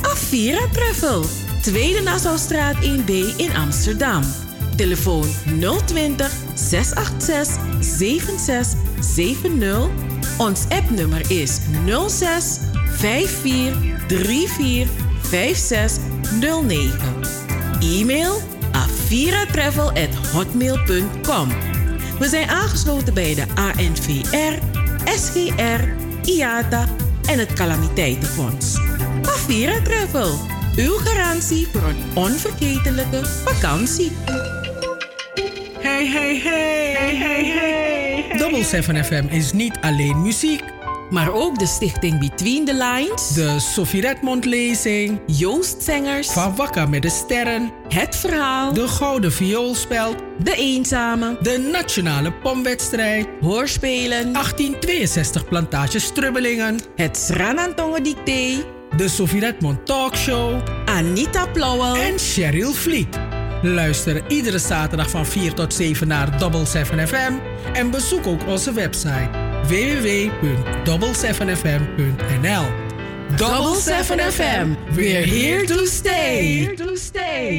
Avira Travel, Tweede Nassaustraat 1B in Amsterdam. Telefoon 020 686 7670. Ons appnummer is 06 54 34 5609. E-mail aviratravel@hotmail.com. We zijn aangesloten bij de ANVR, SGR, IATA en het Calamiteitenfonds. Avira Travel, uw garantie voor een onvergetelijke vakantie. Hey, hey, hey, hey, hey, hey. Double 7 FM is niet alleen muziek. Maar ook de stichting Between the Lines. De Sophie Redmond lezing. Joost Zengers. Van Wakka met de Sterren. Het Verhaal. De Gouden Vioolspeld. De Eenzame. De Nationale Pomwedstrijd. Hoorspelen. 1862 Plantage Strubbelingen. Het Sranantongen Dicté. De Sophie Redmond Talkshow. Anita Plauwel. En Cheryl Vliet. Luister iedere zaterdag van 4 tot 7 naar Double 7 FM. En bezoek ook onze website www.double7fm.nl Double 7 FM. We're here to stay. Here to stay.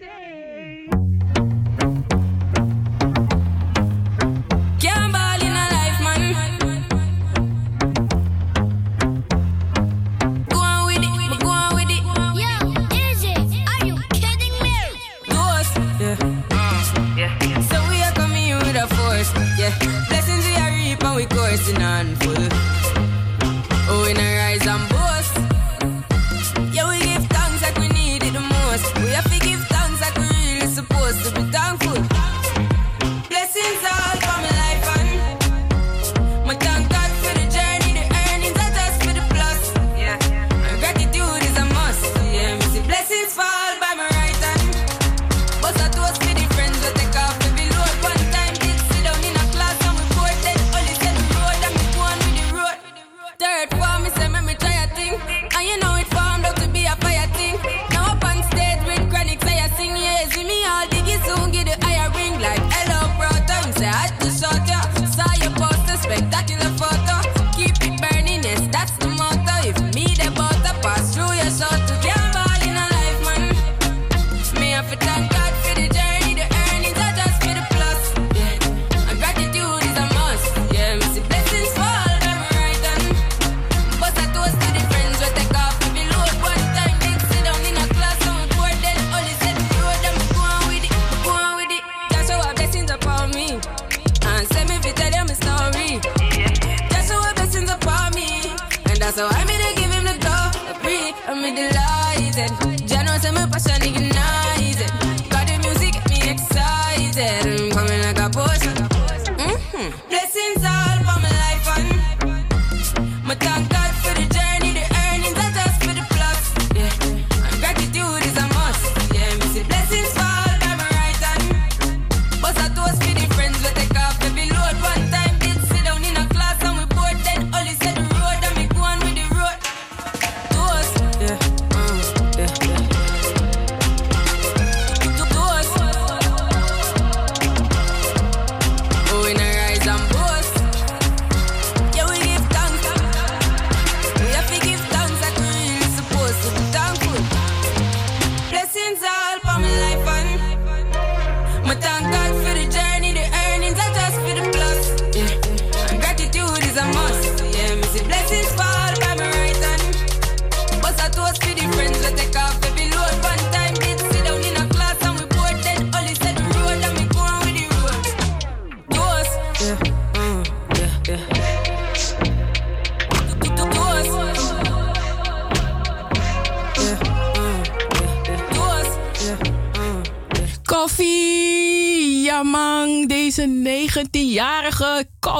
Blessings we are reap and we coursing on full.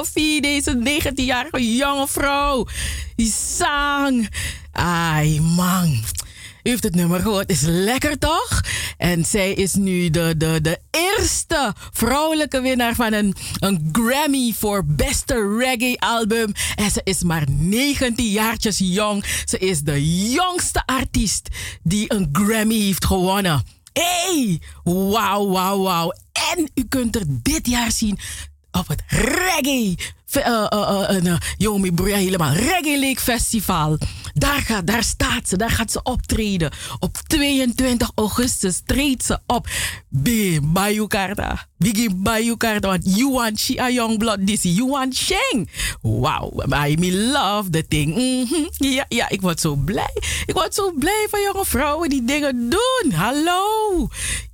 19-jarige koffie, deze 19-jarige jonge vrouw. Die zang. Ai man. U heeft het nummer gehoord, is lekker toch? En zij is nu de, de, de eerste vrouwelijke winnaar van een, een Grammy voor beste reggae album. En ze is maar 19 jaartjes jong. Ze is de jongste artiest die een Grammy heeft gewonnen. Hey! Wauw, wauw, wauw. En u kunt er dit jaar zien Reggae. Uh, uh, uh, uh, Yomi Broeia helemaal. Reggae Lake Festival. Daar, gaat, daar staat ze, daar gaat ze optreden. Op 22 augustus treedt ze op. Big Bayukarta. Big Bayukarta. Want Yuan Chi a young blood this Yuan Sheng. Wauw, I me love the thing. Mhm. Ja, ja, ik word zo blij. Ik word zo blij van jonge vrouwen die dingen doen. Hallo.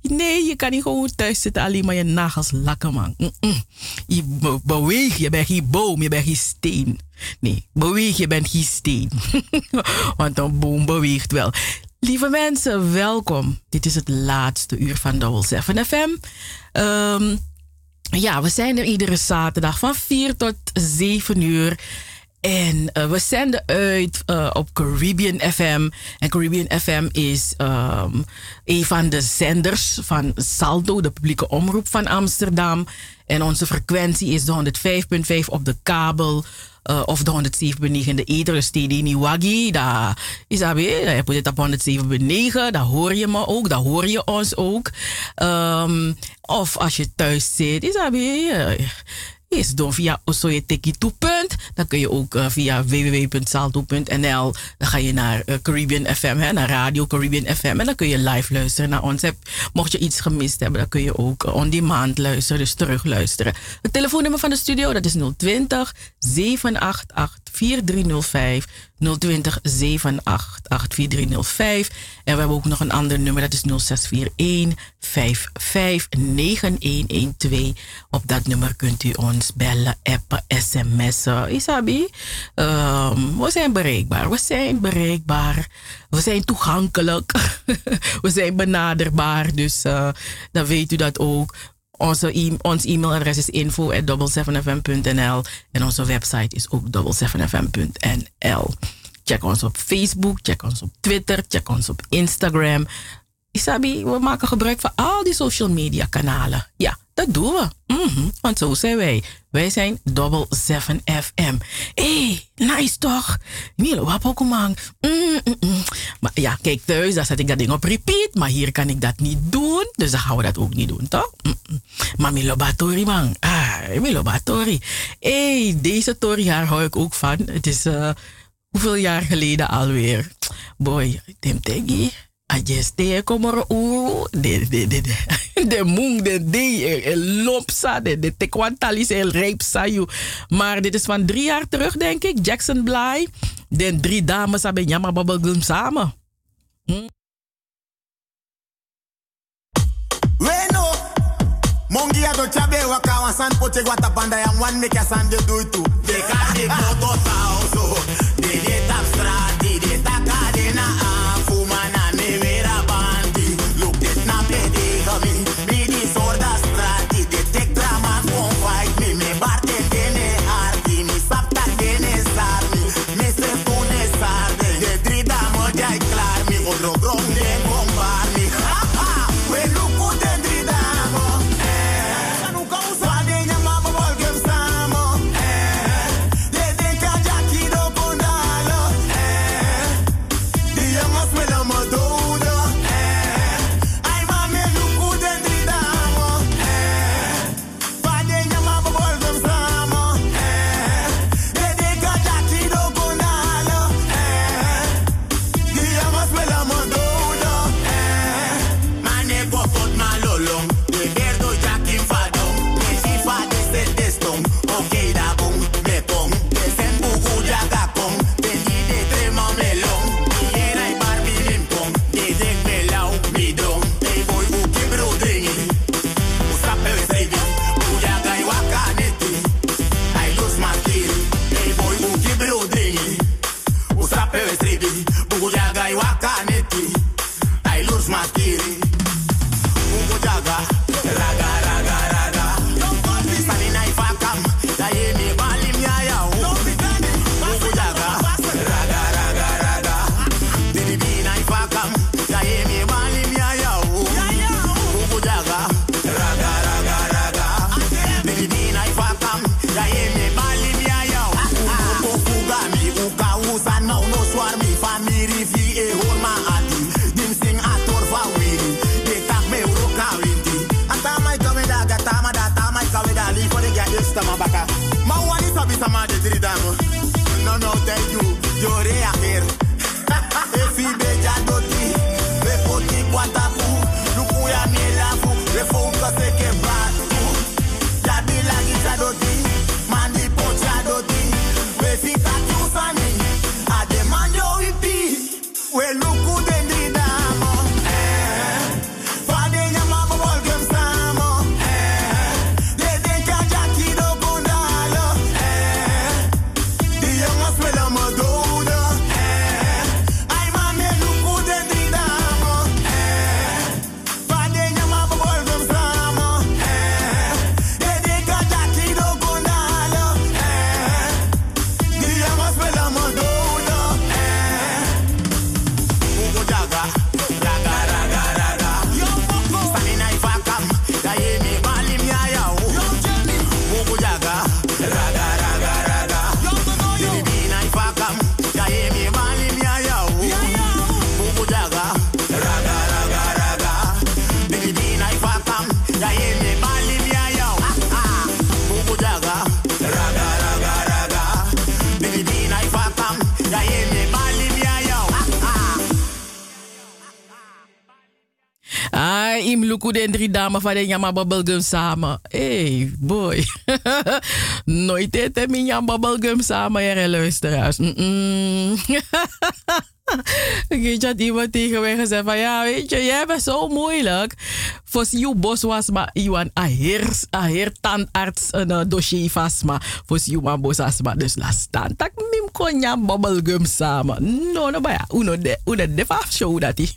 Nee, je kan niet gewoon thuis zitten alleen maar je nagels lakken, man. Mm-mm. Je be- beweegt, je bent geen boom, je bent geen steen. Nee, beweeg, je bent geen steen. Want een boom beweegt wel. Lieve mensen, welkom. Dit is het laatste uur van Double 7 FM. Ehm, ja, we zijn er iedere zaterdag van 4 tot 7 uur. En eh, we zenden uit eh, op Caribbean FM. En Caribbean FM is ehm, een van de zenders van Salto, de publieke omroep van Amsterdam. En onze frequentie is de 105.5 op de kabel. Eh, of de 107.9 in de ether, dus TD Niwagi. Daar is dat. Je put het op 107.9, daar hoor je me ook, daar hoor je ons ook. Ehm, of als je thuis zit, is dat eh, is door via Osoyeteki punt. Dan kun je ook eh, via www.salto.nl. Dan ga je naar eh, Caribbean FM, hè, naar Radio Caribbean FM. En dan kun je live luisteren naar ons. Mocht je iets gemist hebben, dan kun je ook eh, on demand luisteren, dus terug luisteren. Het telefoonnummer van de studio, dat is 020 788 4305. 020 788 4305. En we hebben ook nog een ander nummer, dat is 0641 559112. Op dat nummer kunt u ons bellen, appen, sms'en. Isabi, Ehm, we zijn bereikbaar. We zijn bereikbaar. We zijn toegankelijk. we zijn benaderbaar. Dus eh, dan weet u dat ook. Onze e ons e-mailadres is info.double7fm.nl en onze website is ook double7fm.nl. Check ons op Facebook, check ons op Twitter, check ons op Instagram. Isabi, we maken gebruik van al die social media kanalen. Ja, dat doen we. Mhm, Want zo zijn wij. Wij zijn Double 7 FM. Hé, hey, nice toch? Milo, wat ook man. Mm, mm. Maar ja, kijk thuis, daar zet ik dat ding op repeat. Maar hier kan ik dat niet doen. Dus dan gaan we dat ook niet doen, toch? Mm. Maar Milo Batori, man. Ah, Milo Batori. Hé, hey, deze Tori haar hou ik ook van. Het is uh, hoeveel jaar geleden alweer? Boy, Tim Teggy. Ajeste komoro uru de de de de de mung de de lopsa de de tekwantalis el reep sayu. Maar dit is van drie jaar terug denk ik. Jackson Bly. De drie dames hebben jammer bubblegum samen. Hm? Bueno, Mongi ya do chabe waka wasan poche guata panda ya one make san de do itu. De kade moto tauso, de Den drie dames van de Yama Bubblegum samen. Hey, boy. Nooit hem in Yama Bubblegum samen, ja, luisteraars. Ik had iemand tegen mij gezegd van ja, weet je, jij bent zo moeilijk. Voor je bos was maar je een aher, aher tandarts een uh, dossier vast maar voor je een bos was maar dus laat staan. Tak mim kon ja bubblegum samen. No, no, maar ja, uno de, uno de vaf show dat hij.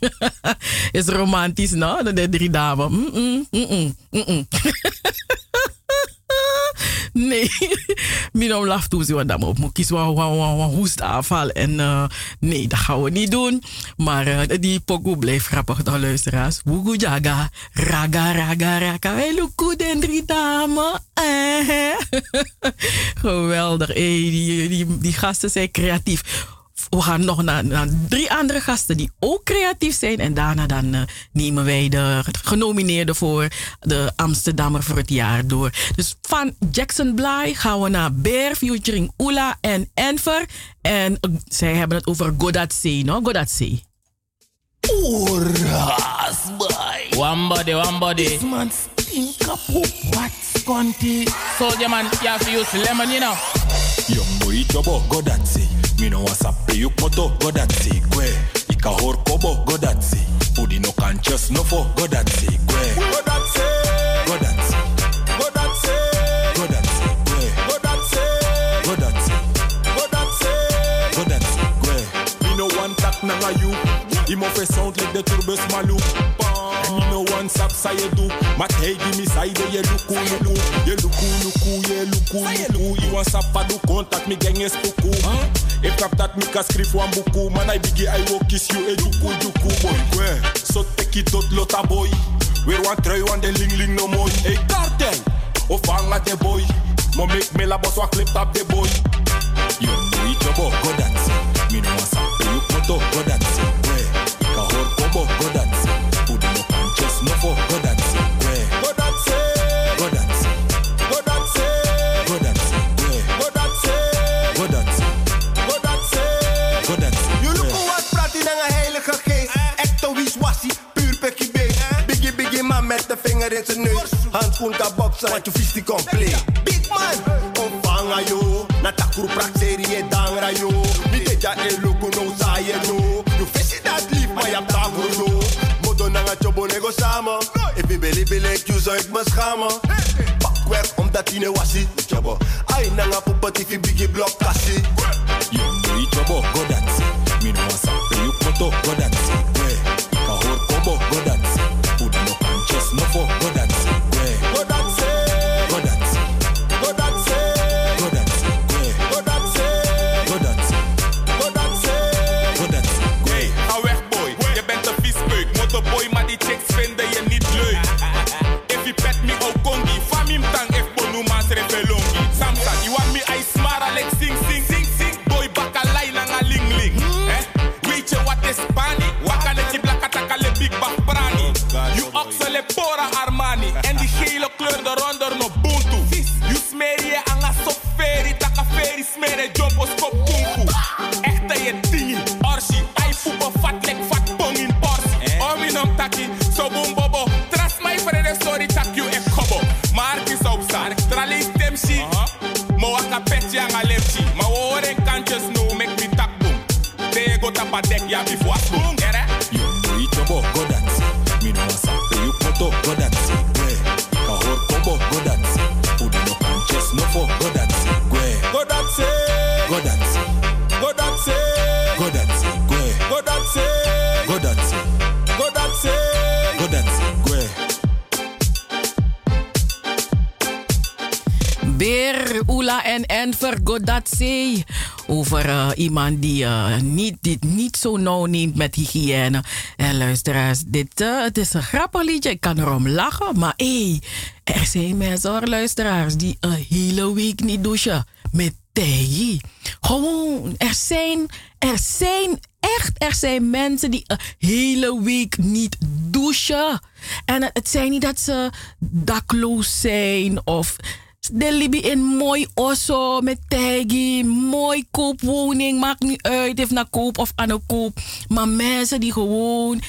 Is romantisch, no? De drie dames. Mm-mm, mm-mm, mm-mm. Nee, minom laf toe we dan op. Moet kiezen wat wat hoest aanval. En uh, nee, dat gaan we niet doen. Maar uh, die pokoe blijft grappig, dan luisteraars. Wugu jaga, raga, raga, raga. Luku den drie dame. Eh. Geweldig. Die, die, die gasten zijn creatief we gaan nog naar, naar, drie andere gasten die ook creatief zijn. En daarna dan uh, nemen wij de genomineerden voor de Amsterdammer voor het jaar door. Dus van Jackson Bly gaan we naar Bear featuring Ula en Enver. En uh, zij hebben het over Godatsee, no? Godatsee. Oeras, boy. One body, one body. This man stink up what's conti. Soldier man, you have to use lemon, you know. Young boy, trouble, Godatsee. mi no want sape yuk moto godati gwe. Ika hor kobo godati udi no kan just no fo godati gwe. Godati godati godati godati gwe. Godati godati godati godati gwe. Mi no want tak nanga you. Him off a sound like the turbos malu. And me no one sap sa you do. Mat hey give me side ye luku luku. Ye luku luku ye luku luku. You want sap pa do contact me gang es puku. If rap that me ka skrif wan buku. Man I biggie I will kiss you e juku juku boy. Kwe. So take it out lota boy. Weer wan trui wan de ling ling no mooi. Hey cartel. Of hang at the boy. Mo make me la boss wa clip tap the boy. Yo boy trouble, Godatsee. Mi no wasape yuk moto, Godatsee, kwe. Ika vinger in zijn neus. Handschoen kaboksen, want je die compleet. Big man, ontvanga yo. Na takuru prak serie dangra yo. Niet dat ja e luku no saye no. You visie dat lief, maar je hebt takuru no. Modo nanga chobo nego samen. If me beli beli ik zou ik me schamen. Bakwerk omdat die ne wasie. Chobo, ai nanga poepet if biggie blok kassie. Over eh, iemand die, eh, niet, dit niet zo nauw neemt met hygiëne. En luisteraars, dit, eh, het is een grappig liedje. Ik kan erom lachen. Maar hé, er zijn mensen, hoor, luisteraars, die een hele week niet douchen. Met thee. Gewoon, er zijn, er zijn echt, er zijn mensen die een hele week niet douchen. En het zijn niet dat ze dakloos zijn of de Libi in mooi osso met taggy, mooi koopwoning, maakt niet uit of naar koop of aan de koop. Maar mensen die gewoon,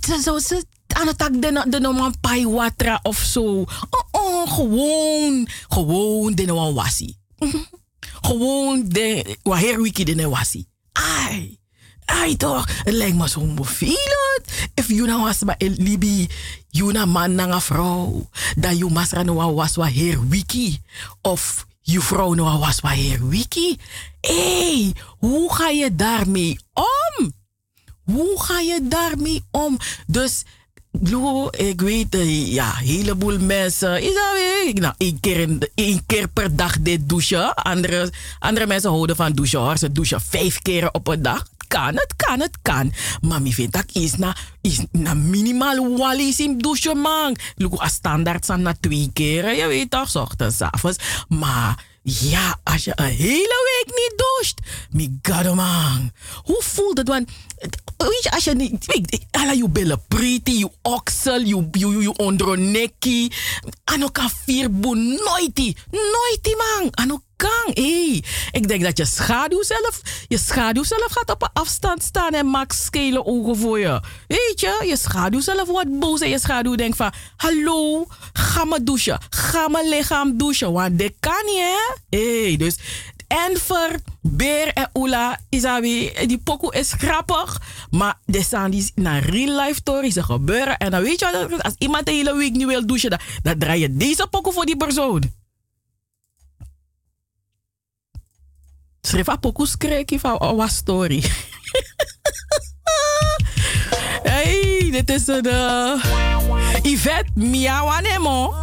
ze, ze aan het tak de, de normaal pai of zo. Oh, oh, gewoon, gewoon de normaal wassie. Gewoon de, waar her wiki de ne wassie. Ai. Ai toch, het lijkt me zo vervelend. If you nou was maar in Libi, you na man na een vrouw, dat you masra nou was wa her wiki. Of je vrouw nou was wa her wiki. hey, hoe ga je daarmee om? Hoe ga je daarmee om? Dus, Lo, ik weet, eh, ja, een heleboel mensen. Is dat weer? Nou, één keer, één keer per dag dit douchen. Andere, andere mensen houden van douchen hoor. Ze douchen vijf keer op een dag. Kan, het kan, het kan. Maar ik vind dat is na, is na minimaal wallis in douchen, man. Look, als standaard zijn na twee keer. Je weet toch, ochtends, avonds. Maar ja, als je een hele week niet doucht. Mi god, man. Hoe voelt het? Want, weet je, als je niet... Ala je billen pretty, je oksel, je, je, je kan vier boen. Nooit Nooit man. Ano kan. Hey. Ik denk dat je schaduw zelf... Je schaduw zelf gaat op een afstand staan en maakt schele ogen voor je. Weet je, je schaduw zelf wordt boos en je schaduw denkt van... Hallo, ga maar douchen. Ga mijn lichaam douchen. Want dit kan niet, hè? Hey, dus... Enver, Beer en Oela, Isabi, die pokoe is grappig. Maar dit zijn die naar real life stories die gebeuren. En dan weet je wat, als iemand de hele week niet wil douchen, dan, draai je deze pokoe voor die persoon. Schrijf een pokoe skrekje van een story. hey, dit is een uh, Yvette Miawanemo.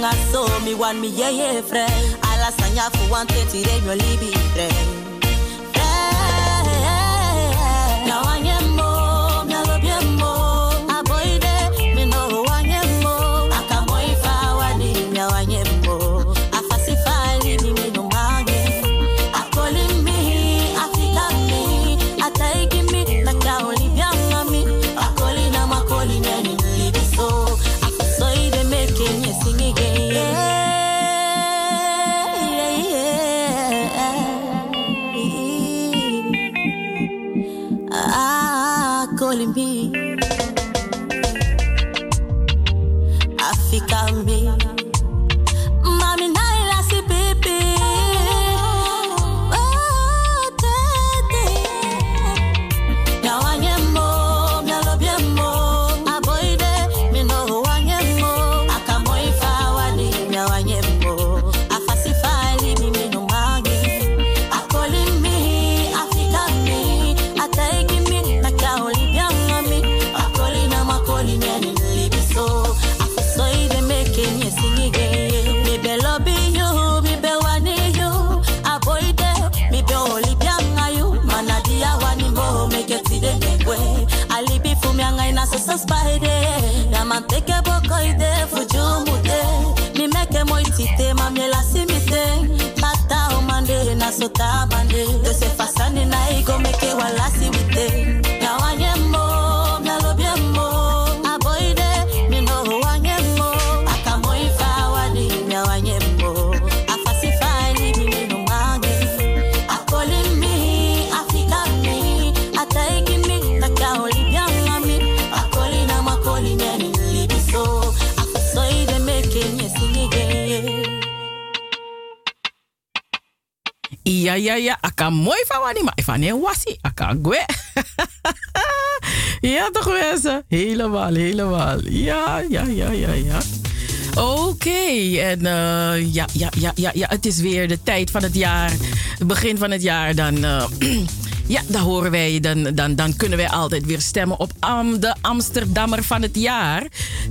Betanga so mi wan mi ye ye fre. Ala sanya fu wan te tire yo libi fre. Ja, ja. Aka mooi van wani, maar van een wassie. Aka gwe. ja, toch mensen? Helemaal, helemaal. Ja, ja, ja, ja, ja. Oké, en eh, ja, ja, ja, ja, ja, het is weer de tijd van het jaar. Het begin van het jaar, dan, eh, ja, dan horen wij, dan, dan, dan kunnen wij altijd weer stemmen op Am, de Amsterdammer van het jaar.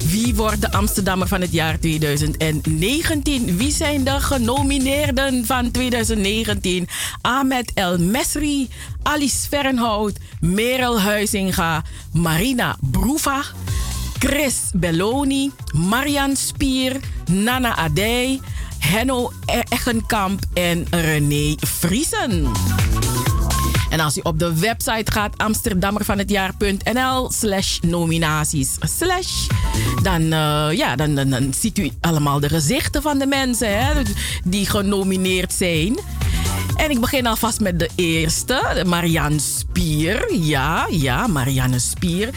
Wie wordt de Amsterdammer van het jaar 2019? Wie zijn de genomineerden van 2019? Ahmed El Mesri, Alice Fernhout, Merel Huizinga, Marina Broeva. Chris Belloni, Marian Spier, Nana Adey, Henno Echenkamp en René Vriesen. En als u op de website gaat amsterdammervanhetjaar.nl slash nominaties slash, dan, eh, ja, dan, dan, dan ziet u allemaal de gezichten van de mensen hè, die genomineerd zijn. En ik begin alvast met de eerste, Marianne Spier. Ja, ja, Marianne Spier.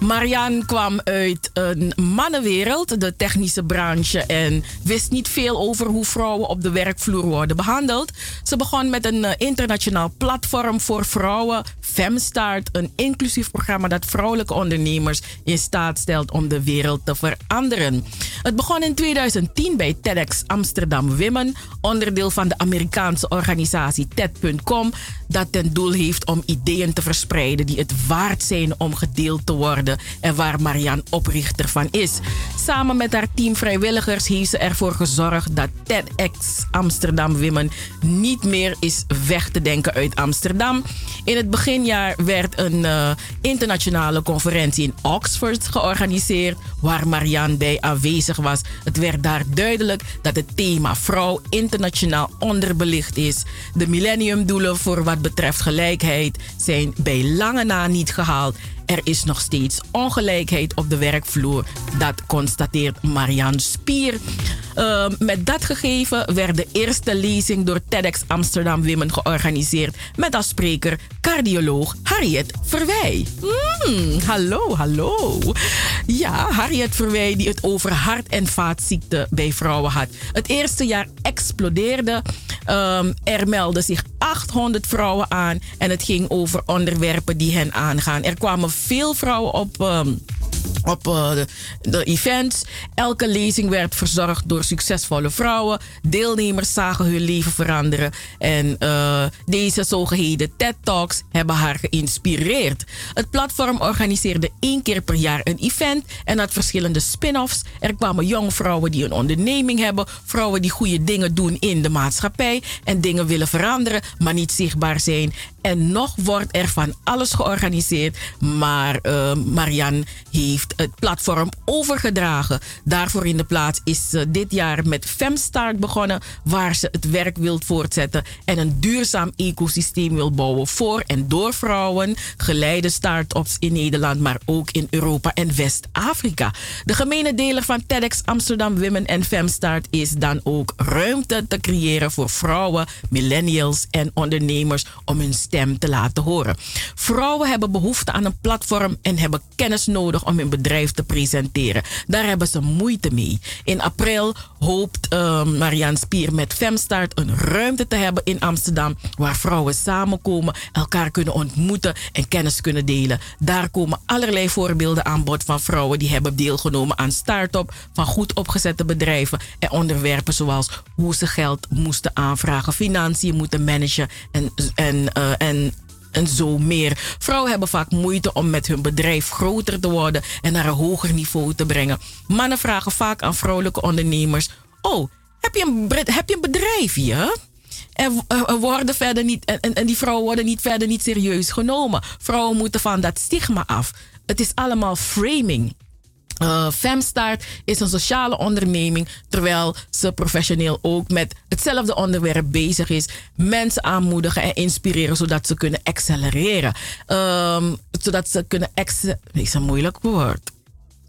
Marianne kwam uit een mannenwereld, de technische branche, en wist niet veel over hoe vrouwen op de werkvloer worden behandeld. Ze begon met een eh, internationaal platform voor vrouwen, Femstart, een inclusief programma dat vrouwelijke ondernemers in staat stelt om de wereld te veranderen. Het begon in 2010 bij TEDx Amsterdam Women, onderdeel van de Amerikaanse organisatie TED.com, dat ten doel heeft om ideeën te verspreiden die het waard zijn om gedeeld te worden en waar Marianne oprichter van is. Samen met haar team vrijwilligers heeft ze ervoor gezorgd dat TEDx Amsterdam Women niet meer is weg te denken uit Amsterdam. In het beginjaar werd een uh, internationale conferentie in Oxford georganiseerd, waar Marianne bij aanwezig was. Het werd daar duidelijk dat het thema vrouw internationaal onderbelicht is. De millenniumdoelen voor wat betreft gelijkheid zijn bij lange na niet gehaald. Er is nog steeds ongelijkheid op de werkvloer. Dat constateert Marianne Spier. Uh, met dat gegeven werd de eerste lezing door TEDx Amsterdam Women georganiseerd. Met als spreker cardioloog Harriet Verwij. Mm, hallo, hallo. Ja, Harriet Verwij die het over hart- en vaatziekten bij vrouwen had. Het eerste jaar explodeerde. Um, er melden zich 800 vrouwen aan. En het ging over onderwerpen die hen aangaan. Er kwamen veel vrouwen op. Um, op uh, de, events. Elke lezing werd verzorgd door succesvolle vrouwen. Deelnemers zagen hun leven veranderen. En uh, deze zogeheten TED Talks hebben haar geïnspireerd. Het platform organiseerde één keer per jaar een event en had verschillende spin-offs. Er kwamen jonge vrouwen die een onderneming hebben, vrouwen die goede dingen doen in de maatschappij en dingen willen veranderen, maar niet zichtbaar zijn. En nog wordt er van alles georganiseerd, maar uh, Marianne heeft het platform overgedragen. Daarvoor in de plaats is ze dit jaar met Femstart begonnen, waar ze het werk wil voortzetten en een duurzaam ecosysteem wil bouwen voor en door vrouwen, geleide start-ups in Nederland, maar ook in Europa en West-Afrika. De gemene deler van TEDx Amsterdam Women en Femstart is dan ook ruimte te creëren voor vrouwen, millennials en ondernemers om hun stem te laten horen. Vrouwen hebben behoefte aan een platform en hebben kennis nodig om hun bedrijf te presenteren. Daar hebben ze moeite mee. In april hoopt uh, Marianne Spier met Femstart een ruimte te hebben in Amsterdam waar vrouwen samenkomen, elkaar kunnen ontmoeten en kennis kunnen delen. Daar komen allerlei voorbeelden aan bod van vrouwen die hebben deelgenomen aan start-up van goed opgezette bedrijven en onderwerpen zoals hoe ze geld moesten aanvragen, financiën moeten managen en, en, eh, en en zo meer. Vrouwen hebben vaak moeite om met hun bedrijf groter te worden en naar een hoger niveau te brengen. Mannen vragen vaak aan vrouwelijke ondernemers: Oh, heb je een, heb je een bedrijfje? En eh, er worden verder niet, en- en die vrouwen worden niet verder niet serieus genomen. Vrouwen moeten van dat stigma af. Het is allemaal framing. Eh, Femstart is een sociale onderneming, terwijl ze professioneel ook met hetzelfde onderwerp bezig is. Mensen aanmoedigen en inspireren zodat ze kunnen accelereren. Ehm, zodat ze kunnen ex is een moeilijk woord.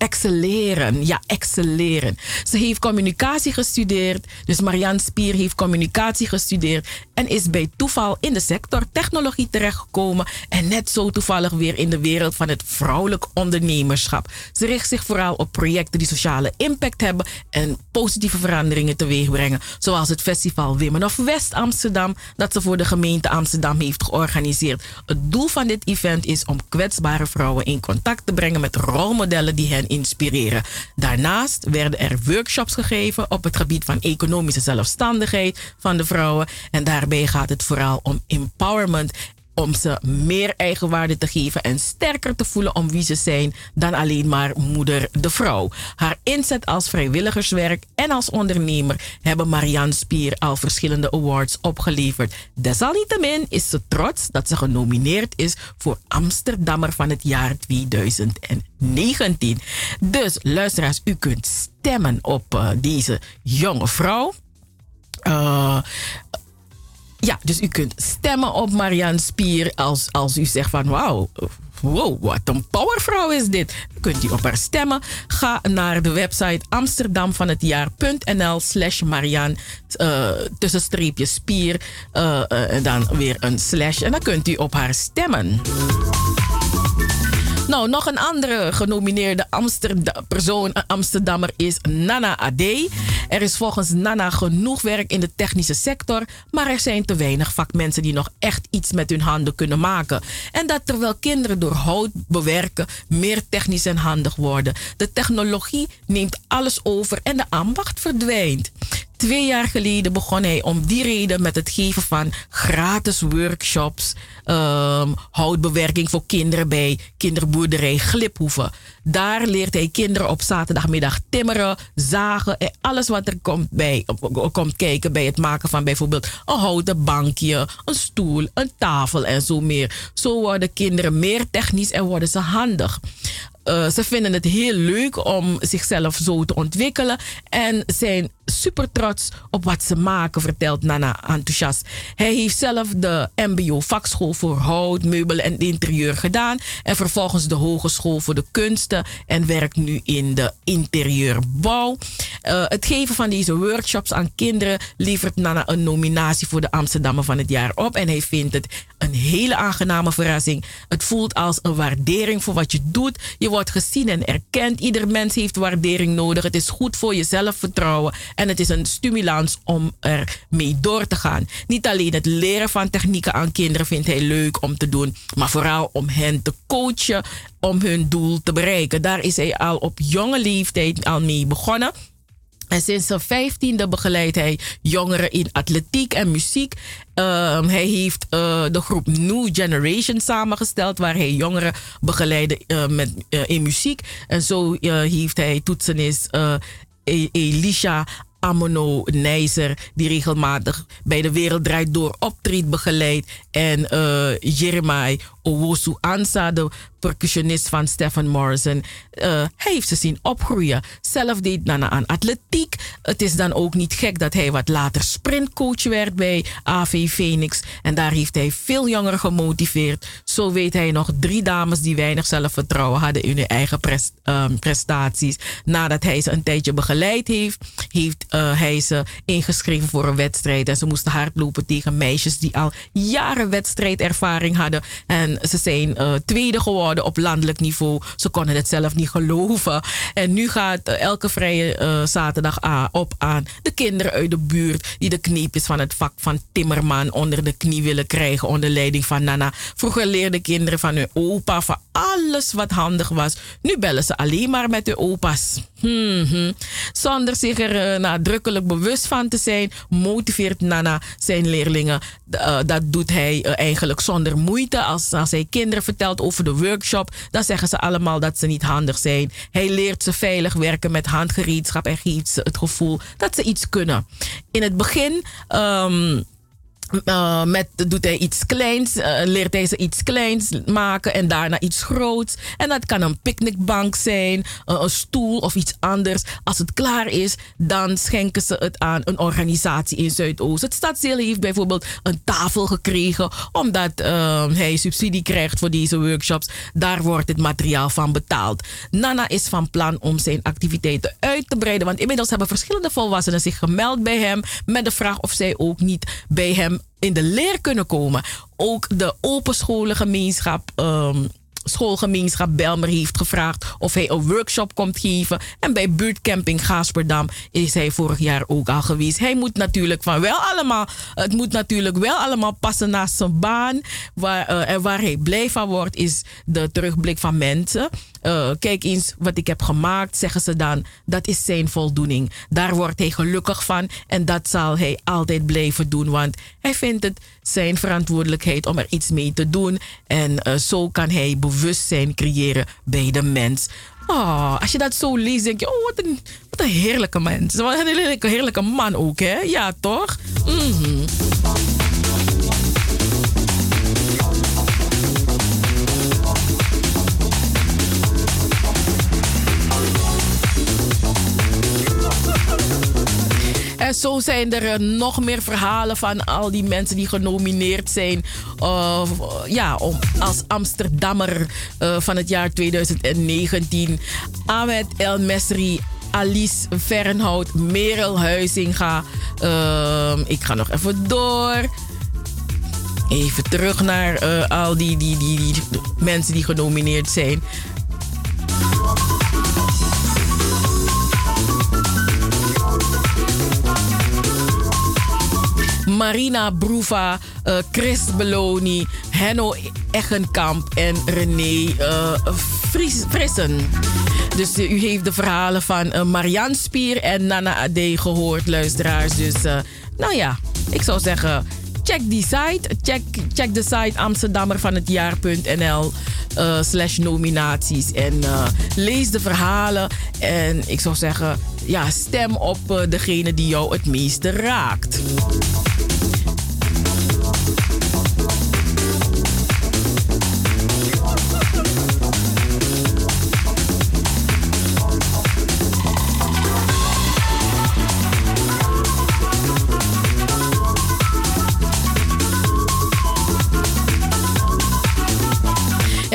Excelleren, ja, excelleren. Ze heeft communicatie gestudeerd. Dus Marianne Spier heeft communicatie gestudeerd. En is bij toeval in de sector technologie terechtgekomen. En net zo toevallig weer in de wereld van het vrouwelijk ondernemerschap. Ze richt zich vooral op projecten die sociale impact hebben. En positieve veranderingen teweeg brengen. Zoals het festival Women of West Amsterdam. Dat ze voor de gemeente Amsterdam heeft georganiseerd. Het doel van dit event is om kwetsbare vrouwen in contact te brengen met rolmodellen die hen inspireren. Daarnaast werden er workshops gegeven op het gebied van economische zelfstandigheid van de vrouwen. En daarbij gaat het vooral om empowerment om ze meer eigenwaarde te geven en sterker te voelen om wie ze zijn dan alleen maar moeder de vrouw. Haar inzet als vrijwilligerswerk en als ondernemer hebben Marianne Spier al verschillende awards opgeleverd. Desalniettemin is ze trots dat ze genomineerd is voor Amsterdammer van het jaar 2019. Dus luisteraars, u kunt stemmen op eh, deze jonge vrouw. Eh, ja, dus u kunt stemmen op Marianne Spier als, als u zegt van wauw. Wow, wat een powervrouw is dit. Kunt u op haar stemmen. Ga naar de website amsterdamvanhetjaar.nl slash Marianne uh, tussenstreepje spier uh, uh, en dan weer een slash. En dan kunt u op haar stemmen. Nou, nog een andere genomineerde persoon, Amsterdammer is Nana Ade. Er is volgens Nana genoeg werk in de technische sector, maar er zijn te weinig vakmensen die nog echt iets met hun handen kunnen maken. En dat terwijl kinderen door hout bewerken meer technisch en handig worden. De technologie neemt alles over en de ambacht verdwijnt. Twee jaar geleden begon hij om die reden met het geven van gratis workshops. Um, houtbewerking voor kinderen bij kinderboerderij Gliphoeven. Daar leert hij kinderen op zaterdagmiddag timmeren, zagen en alles wat er komt, bij, komt kijken bij het maken van bijvoorbeeld een houten bankje, een stoel, een tafel en zo meer. Zo worden kinderen meer technisch en worden ze handig. Uh, ze vinden het heel leuk om zichzelf zo te ontwikkelen en zijn super trots op wat ze maken, vertelt Nana enthousiast. Hij heeft zelf de MBO-vakschool voor hout, meubelen en interieur gedaan en vervolgens de Hogeschool voor de Kunsten en werkt nu in de interieurbouw. Uh, het geven van deze workshops aan kinderen levert Nana een nominatie voor de Amsterdammer van het jaar op en hij vindt het een hele aangename verrassing. Het voelt als een waardering voor wat je doet. Je wordt gezien en erkend. Ieder mens heeft waardering nodig. Het is goed voor je zelfvertrouwen. En het is een stimulans om er mee door te gaan. Niet alleen het leren van technieken aan kinderen vindt hij leuk om te doen. Maar vooral om hen te coachen om hun doel te bereiken. Daar is hij al op jonge leeftijd al mee begonnen. En sinds zijn vijftiende begeleidt hij jongeren in atletiek en muziek. Um, hij heeft uh, de groep New Generation samengesteld, waar hij jongeren begeleidde uh, met, uh, in muziek. En zo heeft hij toetsenis Elisha Amono Nijzer, die regelmatig bij de Wereld Draait Door optreedt, begeleidt. En uh, Jeremiah Owosu Ansa, de percussionist van Stephen Morrison, eh, hij heeft ze zien opgroeien. Zelf deed Nana aan atletiek. Het is dan ook niet gek dat hij wat later sprintcoach werd bij AV Phoenix. En daar heeft hij veel jongeren gemotiveerd. Zo weet hij nog drie dames die weinig zelfvertrouwen hadden in hun eigen ehm, prestaties. Nadat hij ze een tijdje begeleid heeft, heeft eh, hij ze ingeschreven voor een wedstrijd. En ze moesten hardlopen tegen meisjes die al jaren wedstrijdervaring hadden. En ze zijn eh, tweede geworden op landelijk niveau. Ze konden het zelf niet geloven. En nu gaat eh, elke vrije eh, zaterdag a- op aan de kinderen uit de buurt die de kneepjes van het vak van timmerman onder de knie willen krijgen onder leiding van Nana. Vroeger leerden kinderen van hun opa van alles wat handig was. Nu bellen ze alleen maar met hun opa's. Zonder zich er nadrukkelijk bewust van te zijn, motiveert Nana zijn leerlingen. Dat doet hij eigenlijk zonder moeite. Als, als hij kinderen vertelt over de workshop, dan zeggen ze allemaal dat ze niet handig zijn. Hij leert ze veilig werken met handgereedschap en geeft ze het gevoel dat ze iets kunnen. In het begin. ehm, uh, met, doet hij iets kleins, uh, leert hij ze iets kleins maken en daarna iets groots. En dat kan een picknickbank zijn, uh, een stoel of iets anders. Als het klaar is, dan schenken ze het aan een organisatie in Zuidoost. Het stadsdeel heeft bijvoorbeeld een tafel gekregen, omdat hij subsidie krijgt voor deze workshops. Daar wordt het materiaal van betaald. Nana is van plan om zijn activiteiten uit te breiden, want inmiddels hebben verschillende volwassenen zich gemeld bij hem met de vraag of zij ook niet bij hem in de leer kunnen komen. Ook de open scholengemeenschap. Um, schoolgemeenschap Belmer heeft gevraagd of hij een workshop komt geven. En bij buurtcamping Gasperdam is hij vorig jaar ook al geweest. Hij moet natuurlijk van wel allemaal, het moet natuurlijk wel allemaal passen naast zijn baan. Waar, uh, en waar hij blij van wordt is de terugblik van mensen. Uh, kijk eens wat ik heb gemaakt, zeggen ze dan. Dat is zijn voldoening. Daar wordt hij gelukkig van en dat zal hij altijd blijven doen. Want hij vindt het zijn verantwoordelijkheid om er iets mee te doen. En uh, zo kan hij bewustzijn creëren bij de mens. Oh, als je dat zo leest, denk je: oh, wat een, wat een heerlijke mens. Wat een heerlijke, heerlijke man ook, hè? Ja, toch? Mm. Zo zijn er nog meer verhalen van al die mensen die genomineerd zijn uh, ja, om, als Amsterdammer uh, van het jaar 2019. Ahmed El Mesri, Alice Verrenhout, Merel Huizinga. Uh, ik ga nog even door. Even terug naar al die, die, die, die mensen die genomineerd zijn. Marina Broeva, uh, Chris Beloni, Henno Eggenkamp en René uh, Frissen. Dus uh, u heeft de verhalen van Marianne Spier en Nana Ade gehoord, luisteraars. Dus nou ja, ik zou zeggen, check die site. Check, check de site Amsterdammer van het jaar.nl uh, slash nominaties. En lees de verhalen. En ik zou zeggen, ja, stem op degene die jou het meeste raakt.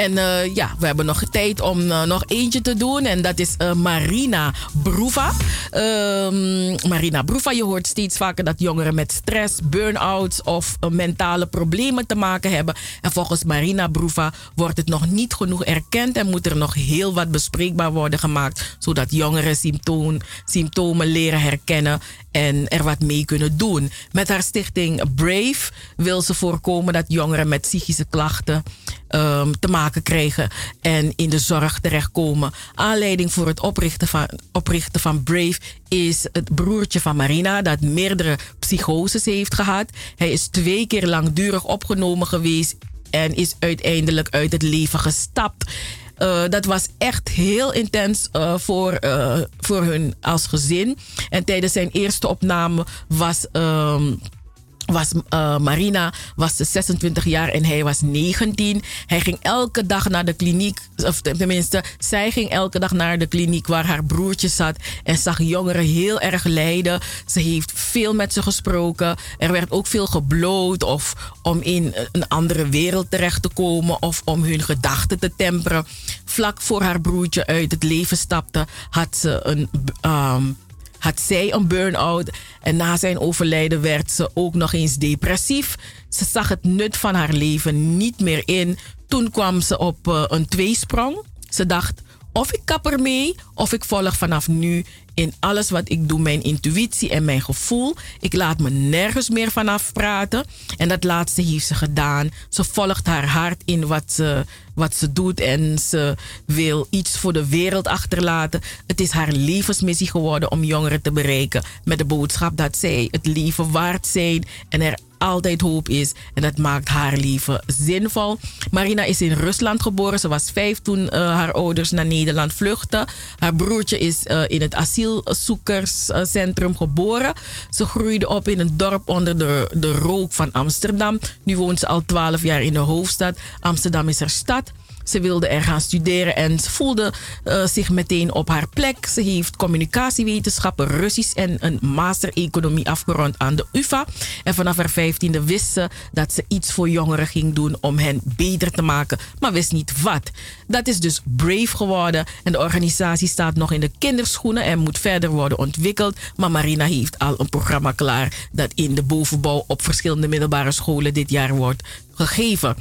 En uh, ja, we hebben nog tijd om uh, nog eentje te doen. En dat is uh, Marina Broeva. Marina Broeva, je hoort steeds vaker dat jongeren met stress, burn-outs of mentale problemen te maken hebben. En volgens Marina Broeva wordt het nog niet genoeg erkend en moet er nog heel wat bespreekbaar worden gemaakt. Zodat jongeren symptomen leren herkennen en er wat mee kunnen doen. Met haar stichting Brave wil ze voorkomen dat jongeren met psychische klachten um, te maken krijgen en in de zorg terechtkomen. Aanleiding voor het oprichten van, oprichten van Brave is het broertje van Marina dat meerdere psychoses heeft gehad. Hij is twee keer langdurig opgenomen geweest en is uiteindelijk uit het leven gestapt. Uh, dat was echt heel intens uh, voor, uh, voor hun als gezin. En tijdens zijn eerste opname was. Um, was eh, Marina was 26 jaar en hij was 19. Hij ging elke dag naar de kliniek, of tenminste, zij ging elke dag naar de kliniek waar haar broertje zat en zag jongeren heel erg lijden. Ze heeft veel met ze gesproken. Er werd ook veel gebloot of om in een andere wereld terecht te komen of om hun gedachten te temperen. Vlak voor haar broertje uit het leven stapte, had ze een. ehm, had zij een burn-out en na zijn overlijden werd ze ook nog eens depressief. Ze zag het nut van haar leven niet meer in. Toen kwam ze op eh, een tweesprong. Ze dacht: of ik kap ermee, of ik volg vanaf nu in alles wat ik doe mijn intuïtie en mijn gevoel. Ik laat me nergens meer vanaf praten. En dat laatste heeft ze gedaan. Ze volgt haar hart in wat ze, wat ze doet en ze wil iets voor de wereld achterlaten. Het is haar levensmissie geworden om jongeren te bereiken met de boodschap dat zij het leven waard zijn en er altijd hoop is. En dat maakt haar leven zinvol. Marina is in Rusland geboren. Ze was vijf toen eh, haar ouders naar Nederland vluchtten. Haar broertje is eh, in het asielzoekerscentrum geboren. Ze groeide op in een dorp onder de, de rook van Amsterdam. Nu woont ze al twaalf jaar in de hoofdstad. Amsterdam is haar stad. Ze wilde er gaan studeren en ze voelde eh, zich meteen op haar plek. Ze heeft communicatiewetenschappen, Russisch en een master economie afgerond aan de UvA. En vanaf haar vijftiende wist ze dat ze iets voor jongeren ging doen om hen beter te maken, maar wist niet wat. Dat is dus Brave geworden en de organisatie staat nog in de kinderschoenen en moet verder worden ontwikkeld. Maar Marina heeft al een programma klaar dat in de bovenbouw op verschillende middelbare scholen dit jaar wordt gegeven.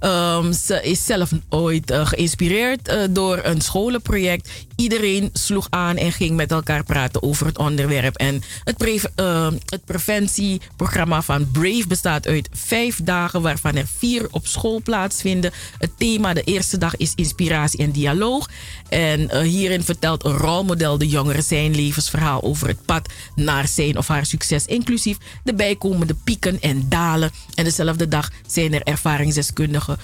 Ehm, ze is zelf ooit eh, geïnspireerd eh, door een scholenproject. Iedereen sloeg aan en ging met elkaar praten over het onderwerp. En het, ehm, het preventieprogramma van Brave bestaat uit vijf dagen, waarvan er vier op school plaatsvinden. Het thema de eerste dag is inspiratie en dialoog. En eh, hierin vertelt een rolmodel de jongeren zijn levensverhaal over het pad naar zijn of haar succes, inclusief de bijkomende pieken en dalen. En dezelfde dag zijn er ervaringsdeskundigen,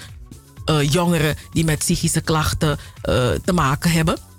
eh, jongeren die met psychische klachten eh, te maken hebben.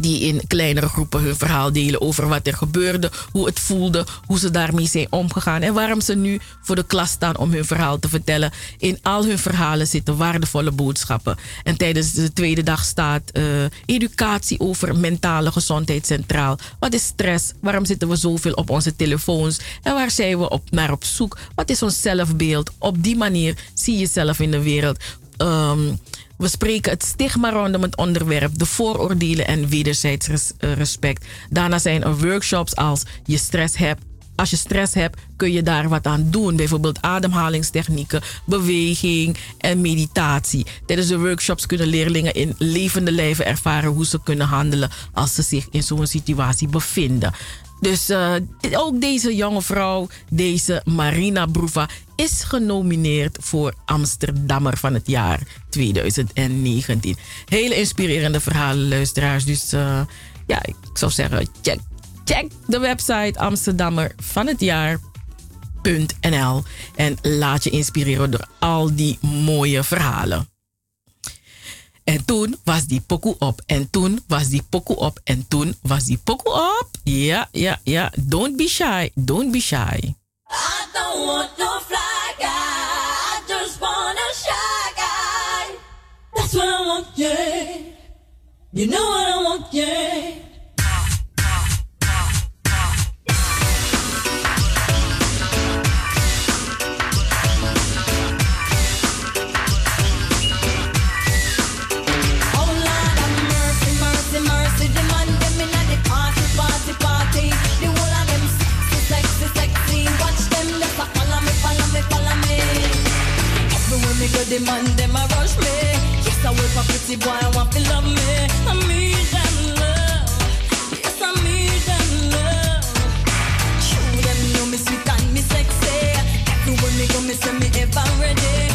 Die in kleinere groepen hun verhaal delen over wat er gebeurde, hoe het voelde, hoe ze daarmee zijn omgegaan en waarom ze nu voor de klas staan om hun verhaal te vertellen. In al hun verhalen zitten waardevolle boodschappen. En tijdens de tweede dag staat eh, educatie over mentale gezondheid centraal. Wat is stress? Waarom zitten we zoveel op onze telefoons? En waar zijn we op, naar op zoek? Wat is ons zelfbeeld? Op die manier zie je jezelf in de wereld. Ehm, we spreken het stigma rondom het onderwerp, de vooroordelen en wederzijds eh, respect. Daarna zijn er workshops als je stress hebt. Als je stress hebt, kun je daar wat aan doen. Bijvoorbeeld ademhalingstechnieken, beweging en meditatie. Tijdens de workshops kunnen leerlingen in levende lijven ervaren hoe ze kunnen handelen als ze zich in zo'n situatie bevinden. Dus eh, ook deze jonge vrouw, deze Marina Broeva, is genomineerd voor Amsterdammer van het jaar 2019. Hele inspirerende verhalen, luisteraars. Dus eh, ja, ik zou zeggen, check, check de website Amsterdammer van het jaar.nl en laat je inspireren door al die mooie verhalen. En toen was die pokoe op. En toen was die pokoe op. En toen was die pokoe op. Ja, ja, ja. Don't be shy. Don't be shy. I don't want no fly guy. I just want a shy guy. That's what I want, yeah. You know what I want, yeah. Go, the man them a rush me. Yes, I work for pretty boy, I want to love me. I need them love. Yes, I need them love. True, them know me sweet and me sexy. Everywhere me go, me say me ever ready.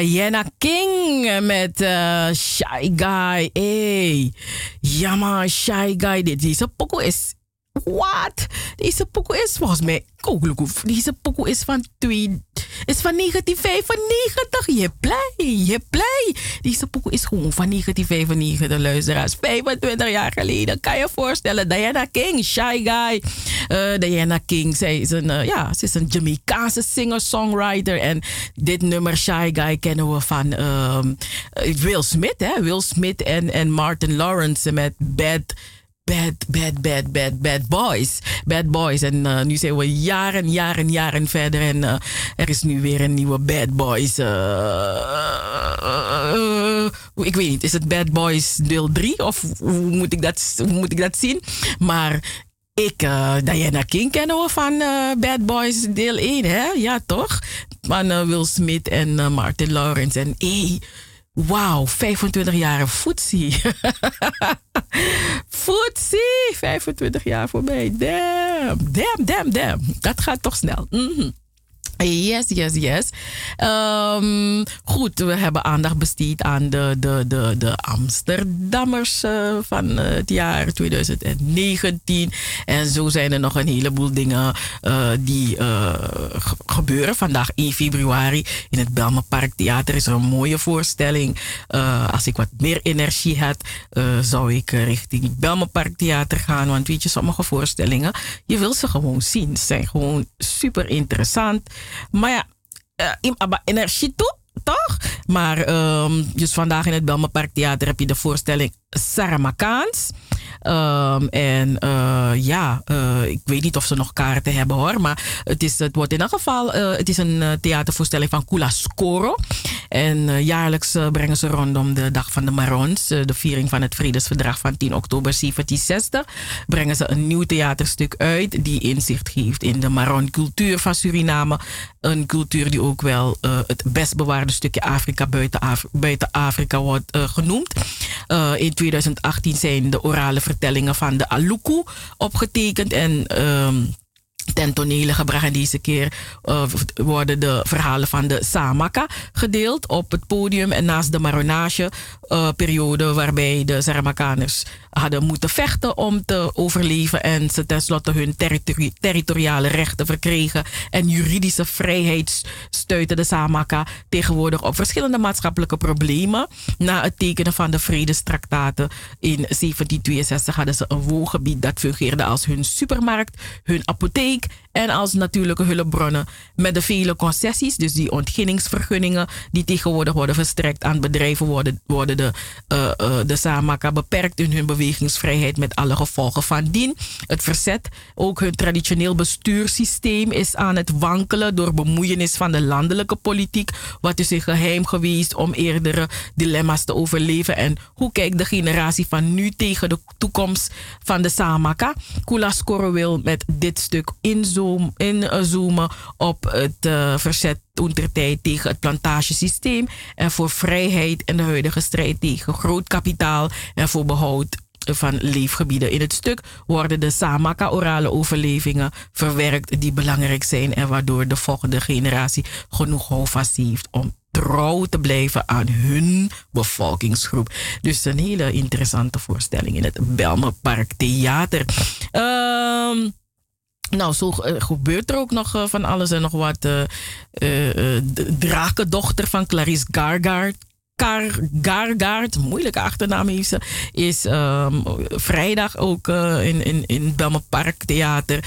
Diana King met eh, Shy Guy. Hey. Ja man, Shy Guy. Deze pokoe is... Wat? Deze pokoe is volgens mij... Kogelkoef. Deze pokoe is van twee... Is van 1995. Je blij. Je blij. Deze pokoe is gewoon van 1995. Luisteraars. 25 jaar geleden. Kan je voorstellen. Diana King. Shy Guy. Eh, Diana King. Zij is een, eh, ja, ze is een Jamaicaanse singer-songwriter. En dit nummer Shy Guy kennen we van ehm, eh, Will Smith. Hè? Will Smith en, en Martin Lawrence met Bad... Bad, bad, bad, bad, bad boys. Bad boys. En eh, nu zijn we jaren, jaren, jaren verder. En eh, er is nu weer een nieuwe Bad Boys. eh, ik weet niet, is het Bad Boys deel 3? Of hoe moet ik dat, hoe moet ik dat zien? Maar ik, Diana King kennen van Bad Boys deel 1, hè? Ja, toch? Van Will Smith en Martin Lawrence. En hey, wauw, 25 jaar footsie. footsie, 25 jaar voorbij. Damn, damn, damn, damn. Dat gaat toch snel. Mhm. Yes, yes, yes. Ehm, goed, we hebben aandacht besteed aan de, de, de, de Amsterdammers eh, van eh, het jaar 2019. En zo zijn er nog een heleboel dingen eh, die ge- gebeuren. Vandaag 1 februari in het Belme Park Theater is er een mooie voorstelling. Als ik wat meer energie had, zou ik richting Belme Park Theater gaan. Want weet je, sommige voorstellingen, je wil ze gewoon zien. Ze zijn gewoon super interessant. Maar ja, eh, aber energie toe, toch? Maar ehm, dus vandaag in het Belme Park Theater heb je de voorstelling Saramakaans. Ehm, en eh, ja, eh, ik weet niet of ze nog kaarten hebben hoor. Maar het, is, het wordt in elk geval, eh, het is een theatervoorstelling van Kula Scoro. En jaarlijks brengen ze rondom de Dag van de Marons, de viering van het Vredesverdrag van 10 oktober 1760, brengen ze een nieuw theaterstuk uit die inzicht geeft in de Maron-cultuur van Suriname. Een cultuur die ook wel het best bewaarde stukje Afrika buiten, buiten Afrika wordt genoemd. In 2018 zijn de orale vertellingen van de Aluku opgetekend en ehm, ten tonele gebracht. En deze keer eh, worden de verhalen van de Samaka gedeeld op het podium. En naast de Maronage eh, waarbij de Saramakaners hadden moeten vechten om te overleven en ze tenslotte hun territori- territoriale rechten verkregen en juridische vrijheid stuiten de Samaka tegenwoordig op verschillende maatschappelijke problemen. Na het tekenen van de vredestraktaten in 1762 hadden ze een woongebied dat fungeerde als hun supermarkt, hun apotheek en als natuurlijke hulpbronnen met de vele concessies, dus die ontginningsvergunningen die tegenwoordig worden verstrekt aan bedrijven, worden, worden de, eh, de Samaka beperkt in hun bewegingsvrijheid met alle gevolgen van dien. Het verzet, ook hun traditioneel bestuurssysteem is aan het wankelen door bemoeienis van de landelijke politiek. Wat is in geheim geweest om eerdere dilemma's te overleven? En hoe kijkt de generatie van nu tegen de toekomst van de Samaka? Kula Skoro wil met dit stuk inzoom, inzoomen op het eh, verzet toen ter tijd tegen het plantagesysteem en voor vrijheid en de huidige strijd tegen groot kapitaal en voor behoud van leefgebieden. In het stuk worden de Samaka-orale overlevingen verwerkt die belangrijk zijn en waardoor de volgende generatie genoeg houvast heeft om trouw te blijven aan hun bevolkingsgroep. Dus een hele interessante voorstelling in het Belmerpark Theater. Ehm nou, zo eh, gebeurt er ook nog eh, van alles en nog wat. eh, de drakendochter van Clarice Gargard. Kar, Gargaard, moeilijke achternaam heeft ze, is ehm, vrijdag ook in, in, in het Belmer Park Theater.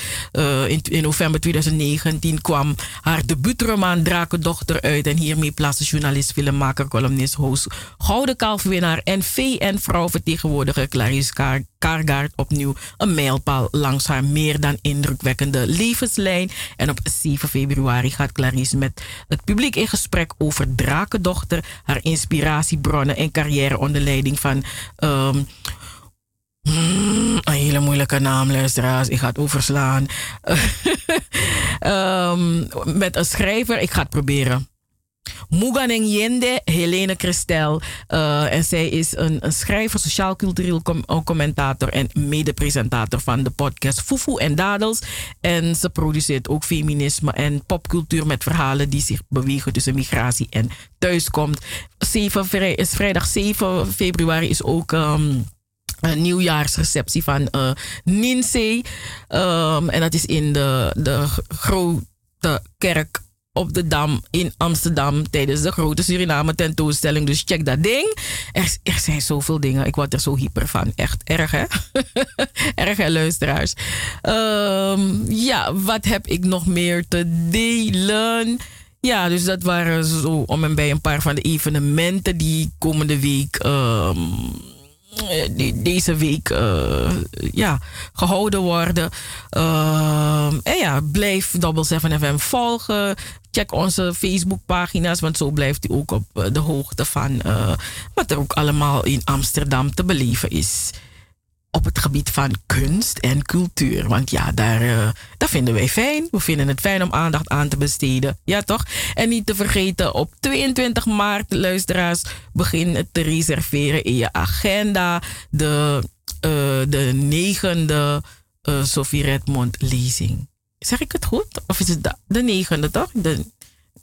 in, in november 2019 kwam haar debuutroman Drakendochter uit. En hiermee plaatste journalist, filmmaker, columnist, host, Gouden Kalfwinnaar en VN-vrouw vertegenwoordiger Clarice Kar Kargaard opnieuw een mijlpaal langs haar meer dan indrukwekkende levenslijn. En op 7 februari gaat Clarice met het publiek in gesprek over Drakendochter, haar inspiratiebronnen en carrière onder leiding van. ehm, een hele moeilijke naam, luisteraars. Ik ga het overslaan. Ehm, met een schrijver. Ik ga het proberen. Muganeng Yende, Helene Christel. eh, en zij is een, schrijver, sociaal-cultureel com- commentator en mede-presentator van de podcast Fufu en Dadels. En ze produceert ook feminisme en popcultuur met verhalen die zich bewegen tussen migratie en thuiskomt. 7, vrij- is vrijdag 7 februari is ook. ehm, een nieuwjaarsreceptie van eh Ninsee. Ehm, en dat is in de, de grote kerk op de Dam in Amsterdam tijdens de grote Suriname tentoonstelling. Dus check dat ding. Er, er zijn zoveel dingen. Ik word er zo hyper van. Echt erg, hè? erg, hè, luisteraars? Ehm, ja, wat heb ik nog meer te delen? Ja, dus dat waren zo om en bij een paar van de evenementen die komende week... ehm, eh, deze week eh, ja, gehouden worden. Ehm, en ja, blijf Double 7 FM volgen. Check onze Facebookpagina's, want zo blijft u ook op eh, de hoogte van eh, wat er ook allemaal in Amsterdam te beleven is. Op het gebied van kunst en cultuur. Want ja, daar, eh, dat vinden wij fijn. We vinden het fijn om aandacht aan te besteden. Ja, toch? En niet te vergeten, op 22 maart, luisteraars, begin te reserveren in je agenda. De, eh, de negende Sophie Redmond lezing. Zeg ik het goed? Of is het de, de negende, toch? De,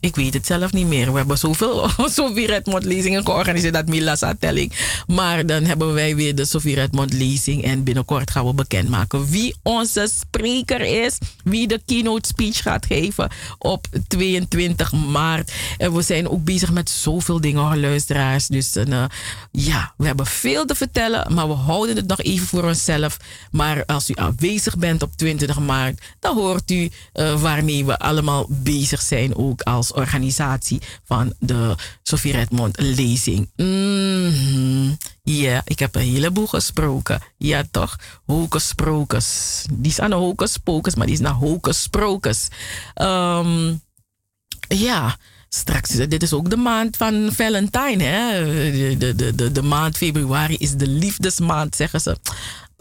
ik weet het zelf niet meer. We hebben zoveel Sophie Redmond lezingen georganiseerd. Dat Milasa telling. Maar dan hebben wij weer de Sophie Redmond lezing. En binnenkort gaan we bekendmaken wie onze spreker is. Wie de keynote speech gaat geven op 22 maart. En we zijn ook bezig met zoveel dingen, luisteraars. Dus eh, ja, we hebben veel te vertellen. Maar we houden het nog even voor onszelf. Maar als u aanwezig bent op 20 maart, dan hoort u eh, waarmee we allemaal bezig zijn. Ook als organisatie van de Sophie Redmond lezing. Mhm. Ja, ik heb een heleboel gesproken. Ja, toch? Hocus. Die is aan de Hocus maar die is naar Hocus. Ehm, ja, straks, dit is ook de maand van Valentine, hè? De, de, de, de maand februari is de liefdesmaand, zeggen ze.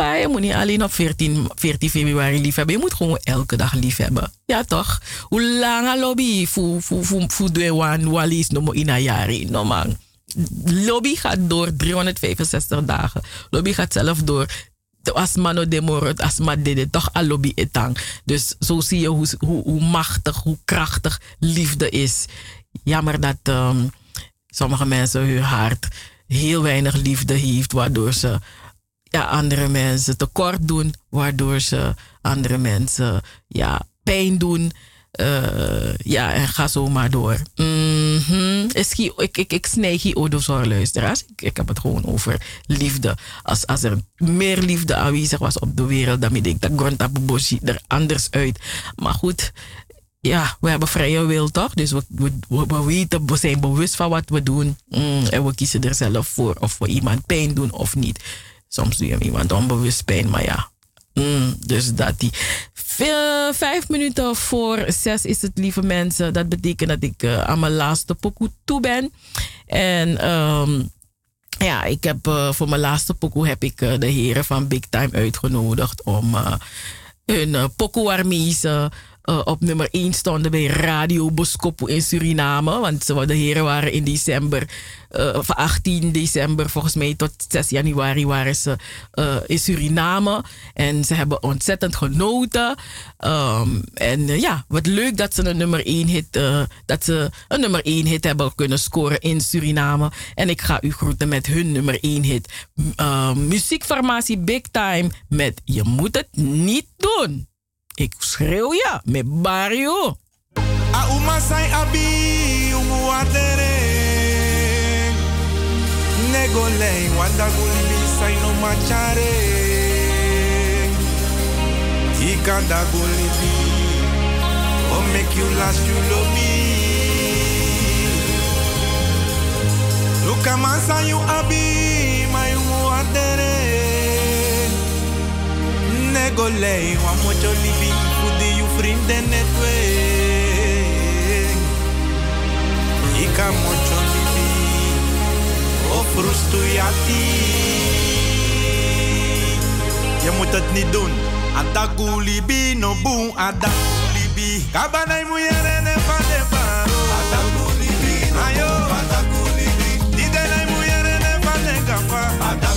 Je moet niet alleen op 14, 14 februari lief hebben. Je moet gewoon elke dag lief hebben. Ja, toch? Hoe lang lobby voor voor voor voor de wan walis no in een? No man. Lobby gaat door 365 dagen. Lobby gaat zelf door. De asma no demorot, asma dede, toch al lobby etang. Dus zo zie je hoe, hoe, hoe machtig, hoe krachtig liefde is. Jammer dat ehm, sommige mensen hun hart heel weinig liefde heeft, waardoor ze ja, andere mensen tekort doen, waardoor ze andere mensen ja, pijn doen. Eh, ja, en ga zo maar door. Mhm. Is gie- Ik, ik, ik snij hier odorzor luisteraars. Ik, ik heb het gewoon over liefde. Als, als er meer liefde aanwezig was op de wereld, dan denk ik dat Grondtaboboshi er anders uit. Maar goed, ja, we hebben vrije wil toch? Dus we, we, we, we weten, we zijn bewust van wat we doen. Mm, en we kiezen er zelf voor of we iemand pijn doen of niet. Soms doe je iemand onbewust pijn, maar ja. Mm, dus dat die. Vijf minuten voor zes is het, lieve mensen. Dat betekent dat ik eh, aan mijn laatste pokoe toe ben. En ehm, ja, ik heb eh, voor mijn laatste pokoe heb ik eh, de heren van Big Time uitgenodigd om hun uh, eh, eh, op nummer 1 stonden bij Radio Boskopo in Suriname. Want de heren waren in december, eh, van 18 december volgens mij tot 6 januari waren ze eh, in Suriname. En ze hebben ontzettend genoten. Ehm, en eh, ja, wat leuk dat ze een nummer 1 hit, eh, dat ze een nummer 1 hit hebben kunnen scoren in Suriname. En ik ga u groeten met hun nummer 1 hit. Eh, muziekformatie Big Time met Je moet het niet doen. Ik schreeuw ja met Barrio. A uma sai abi umu watere Nego lei wanda gulili sai no machare Ika da gulili Oh make you last you love me Luka masa you abi Nego lei wa mocho libi Fudi you vrienden net way Ika mocho libi O frustu yati Je moet het niet doen Adaku libi no boom Adaku libi. Kabanai muyere ne van de baro Adaku libi boom Adaku libi. Didenai muyere ne van de gafa Adaku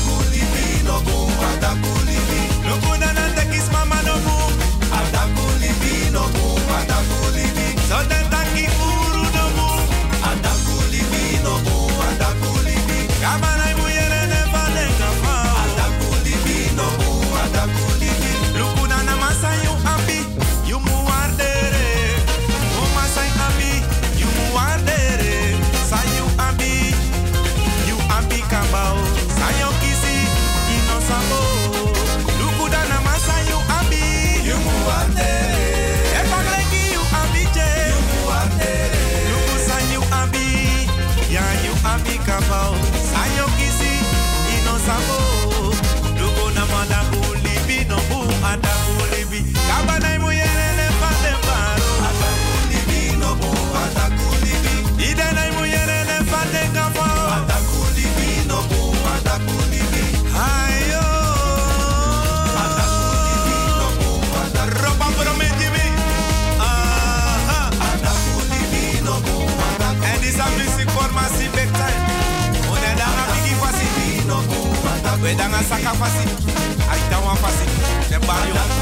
saca fácil, aí dá uma fácil, é barulho.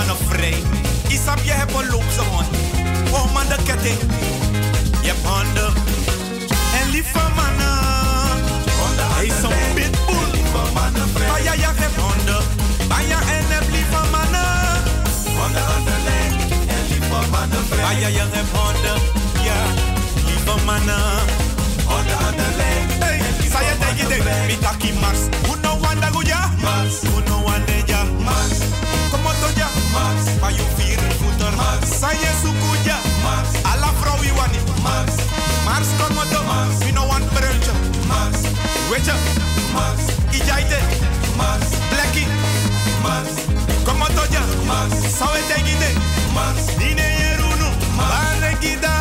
man of vrij. Isap je hebt een loopse hond. Oh man de ketting. Je hebt honden. En lieve mannen. Hij is een pitbull. Baja ja heb honden. Baja en heb lieve mannen. Honden aan de lijn. En lieve mannen vrij. Baja ja heb honden. Ja, lieve mannen. Honden aan de lijn. Hey, saya tegi dek. Mitaki Mars. Uno wanda guja. Mars. Max. Maar je viervoeter. Max. Saye Sukuja. Max. Alla vrouw Iwani. Max. Mars Komodo. Max. We Mino Wan Brunche. Max. weet je? Max. Ijaite. Max. Blackie. Max. Komodoja. Max. Sawe Tegide. Max. Dine je Yerunu. Max. Baregida.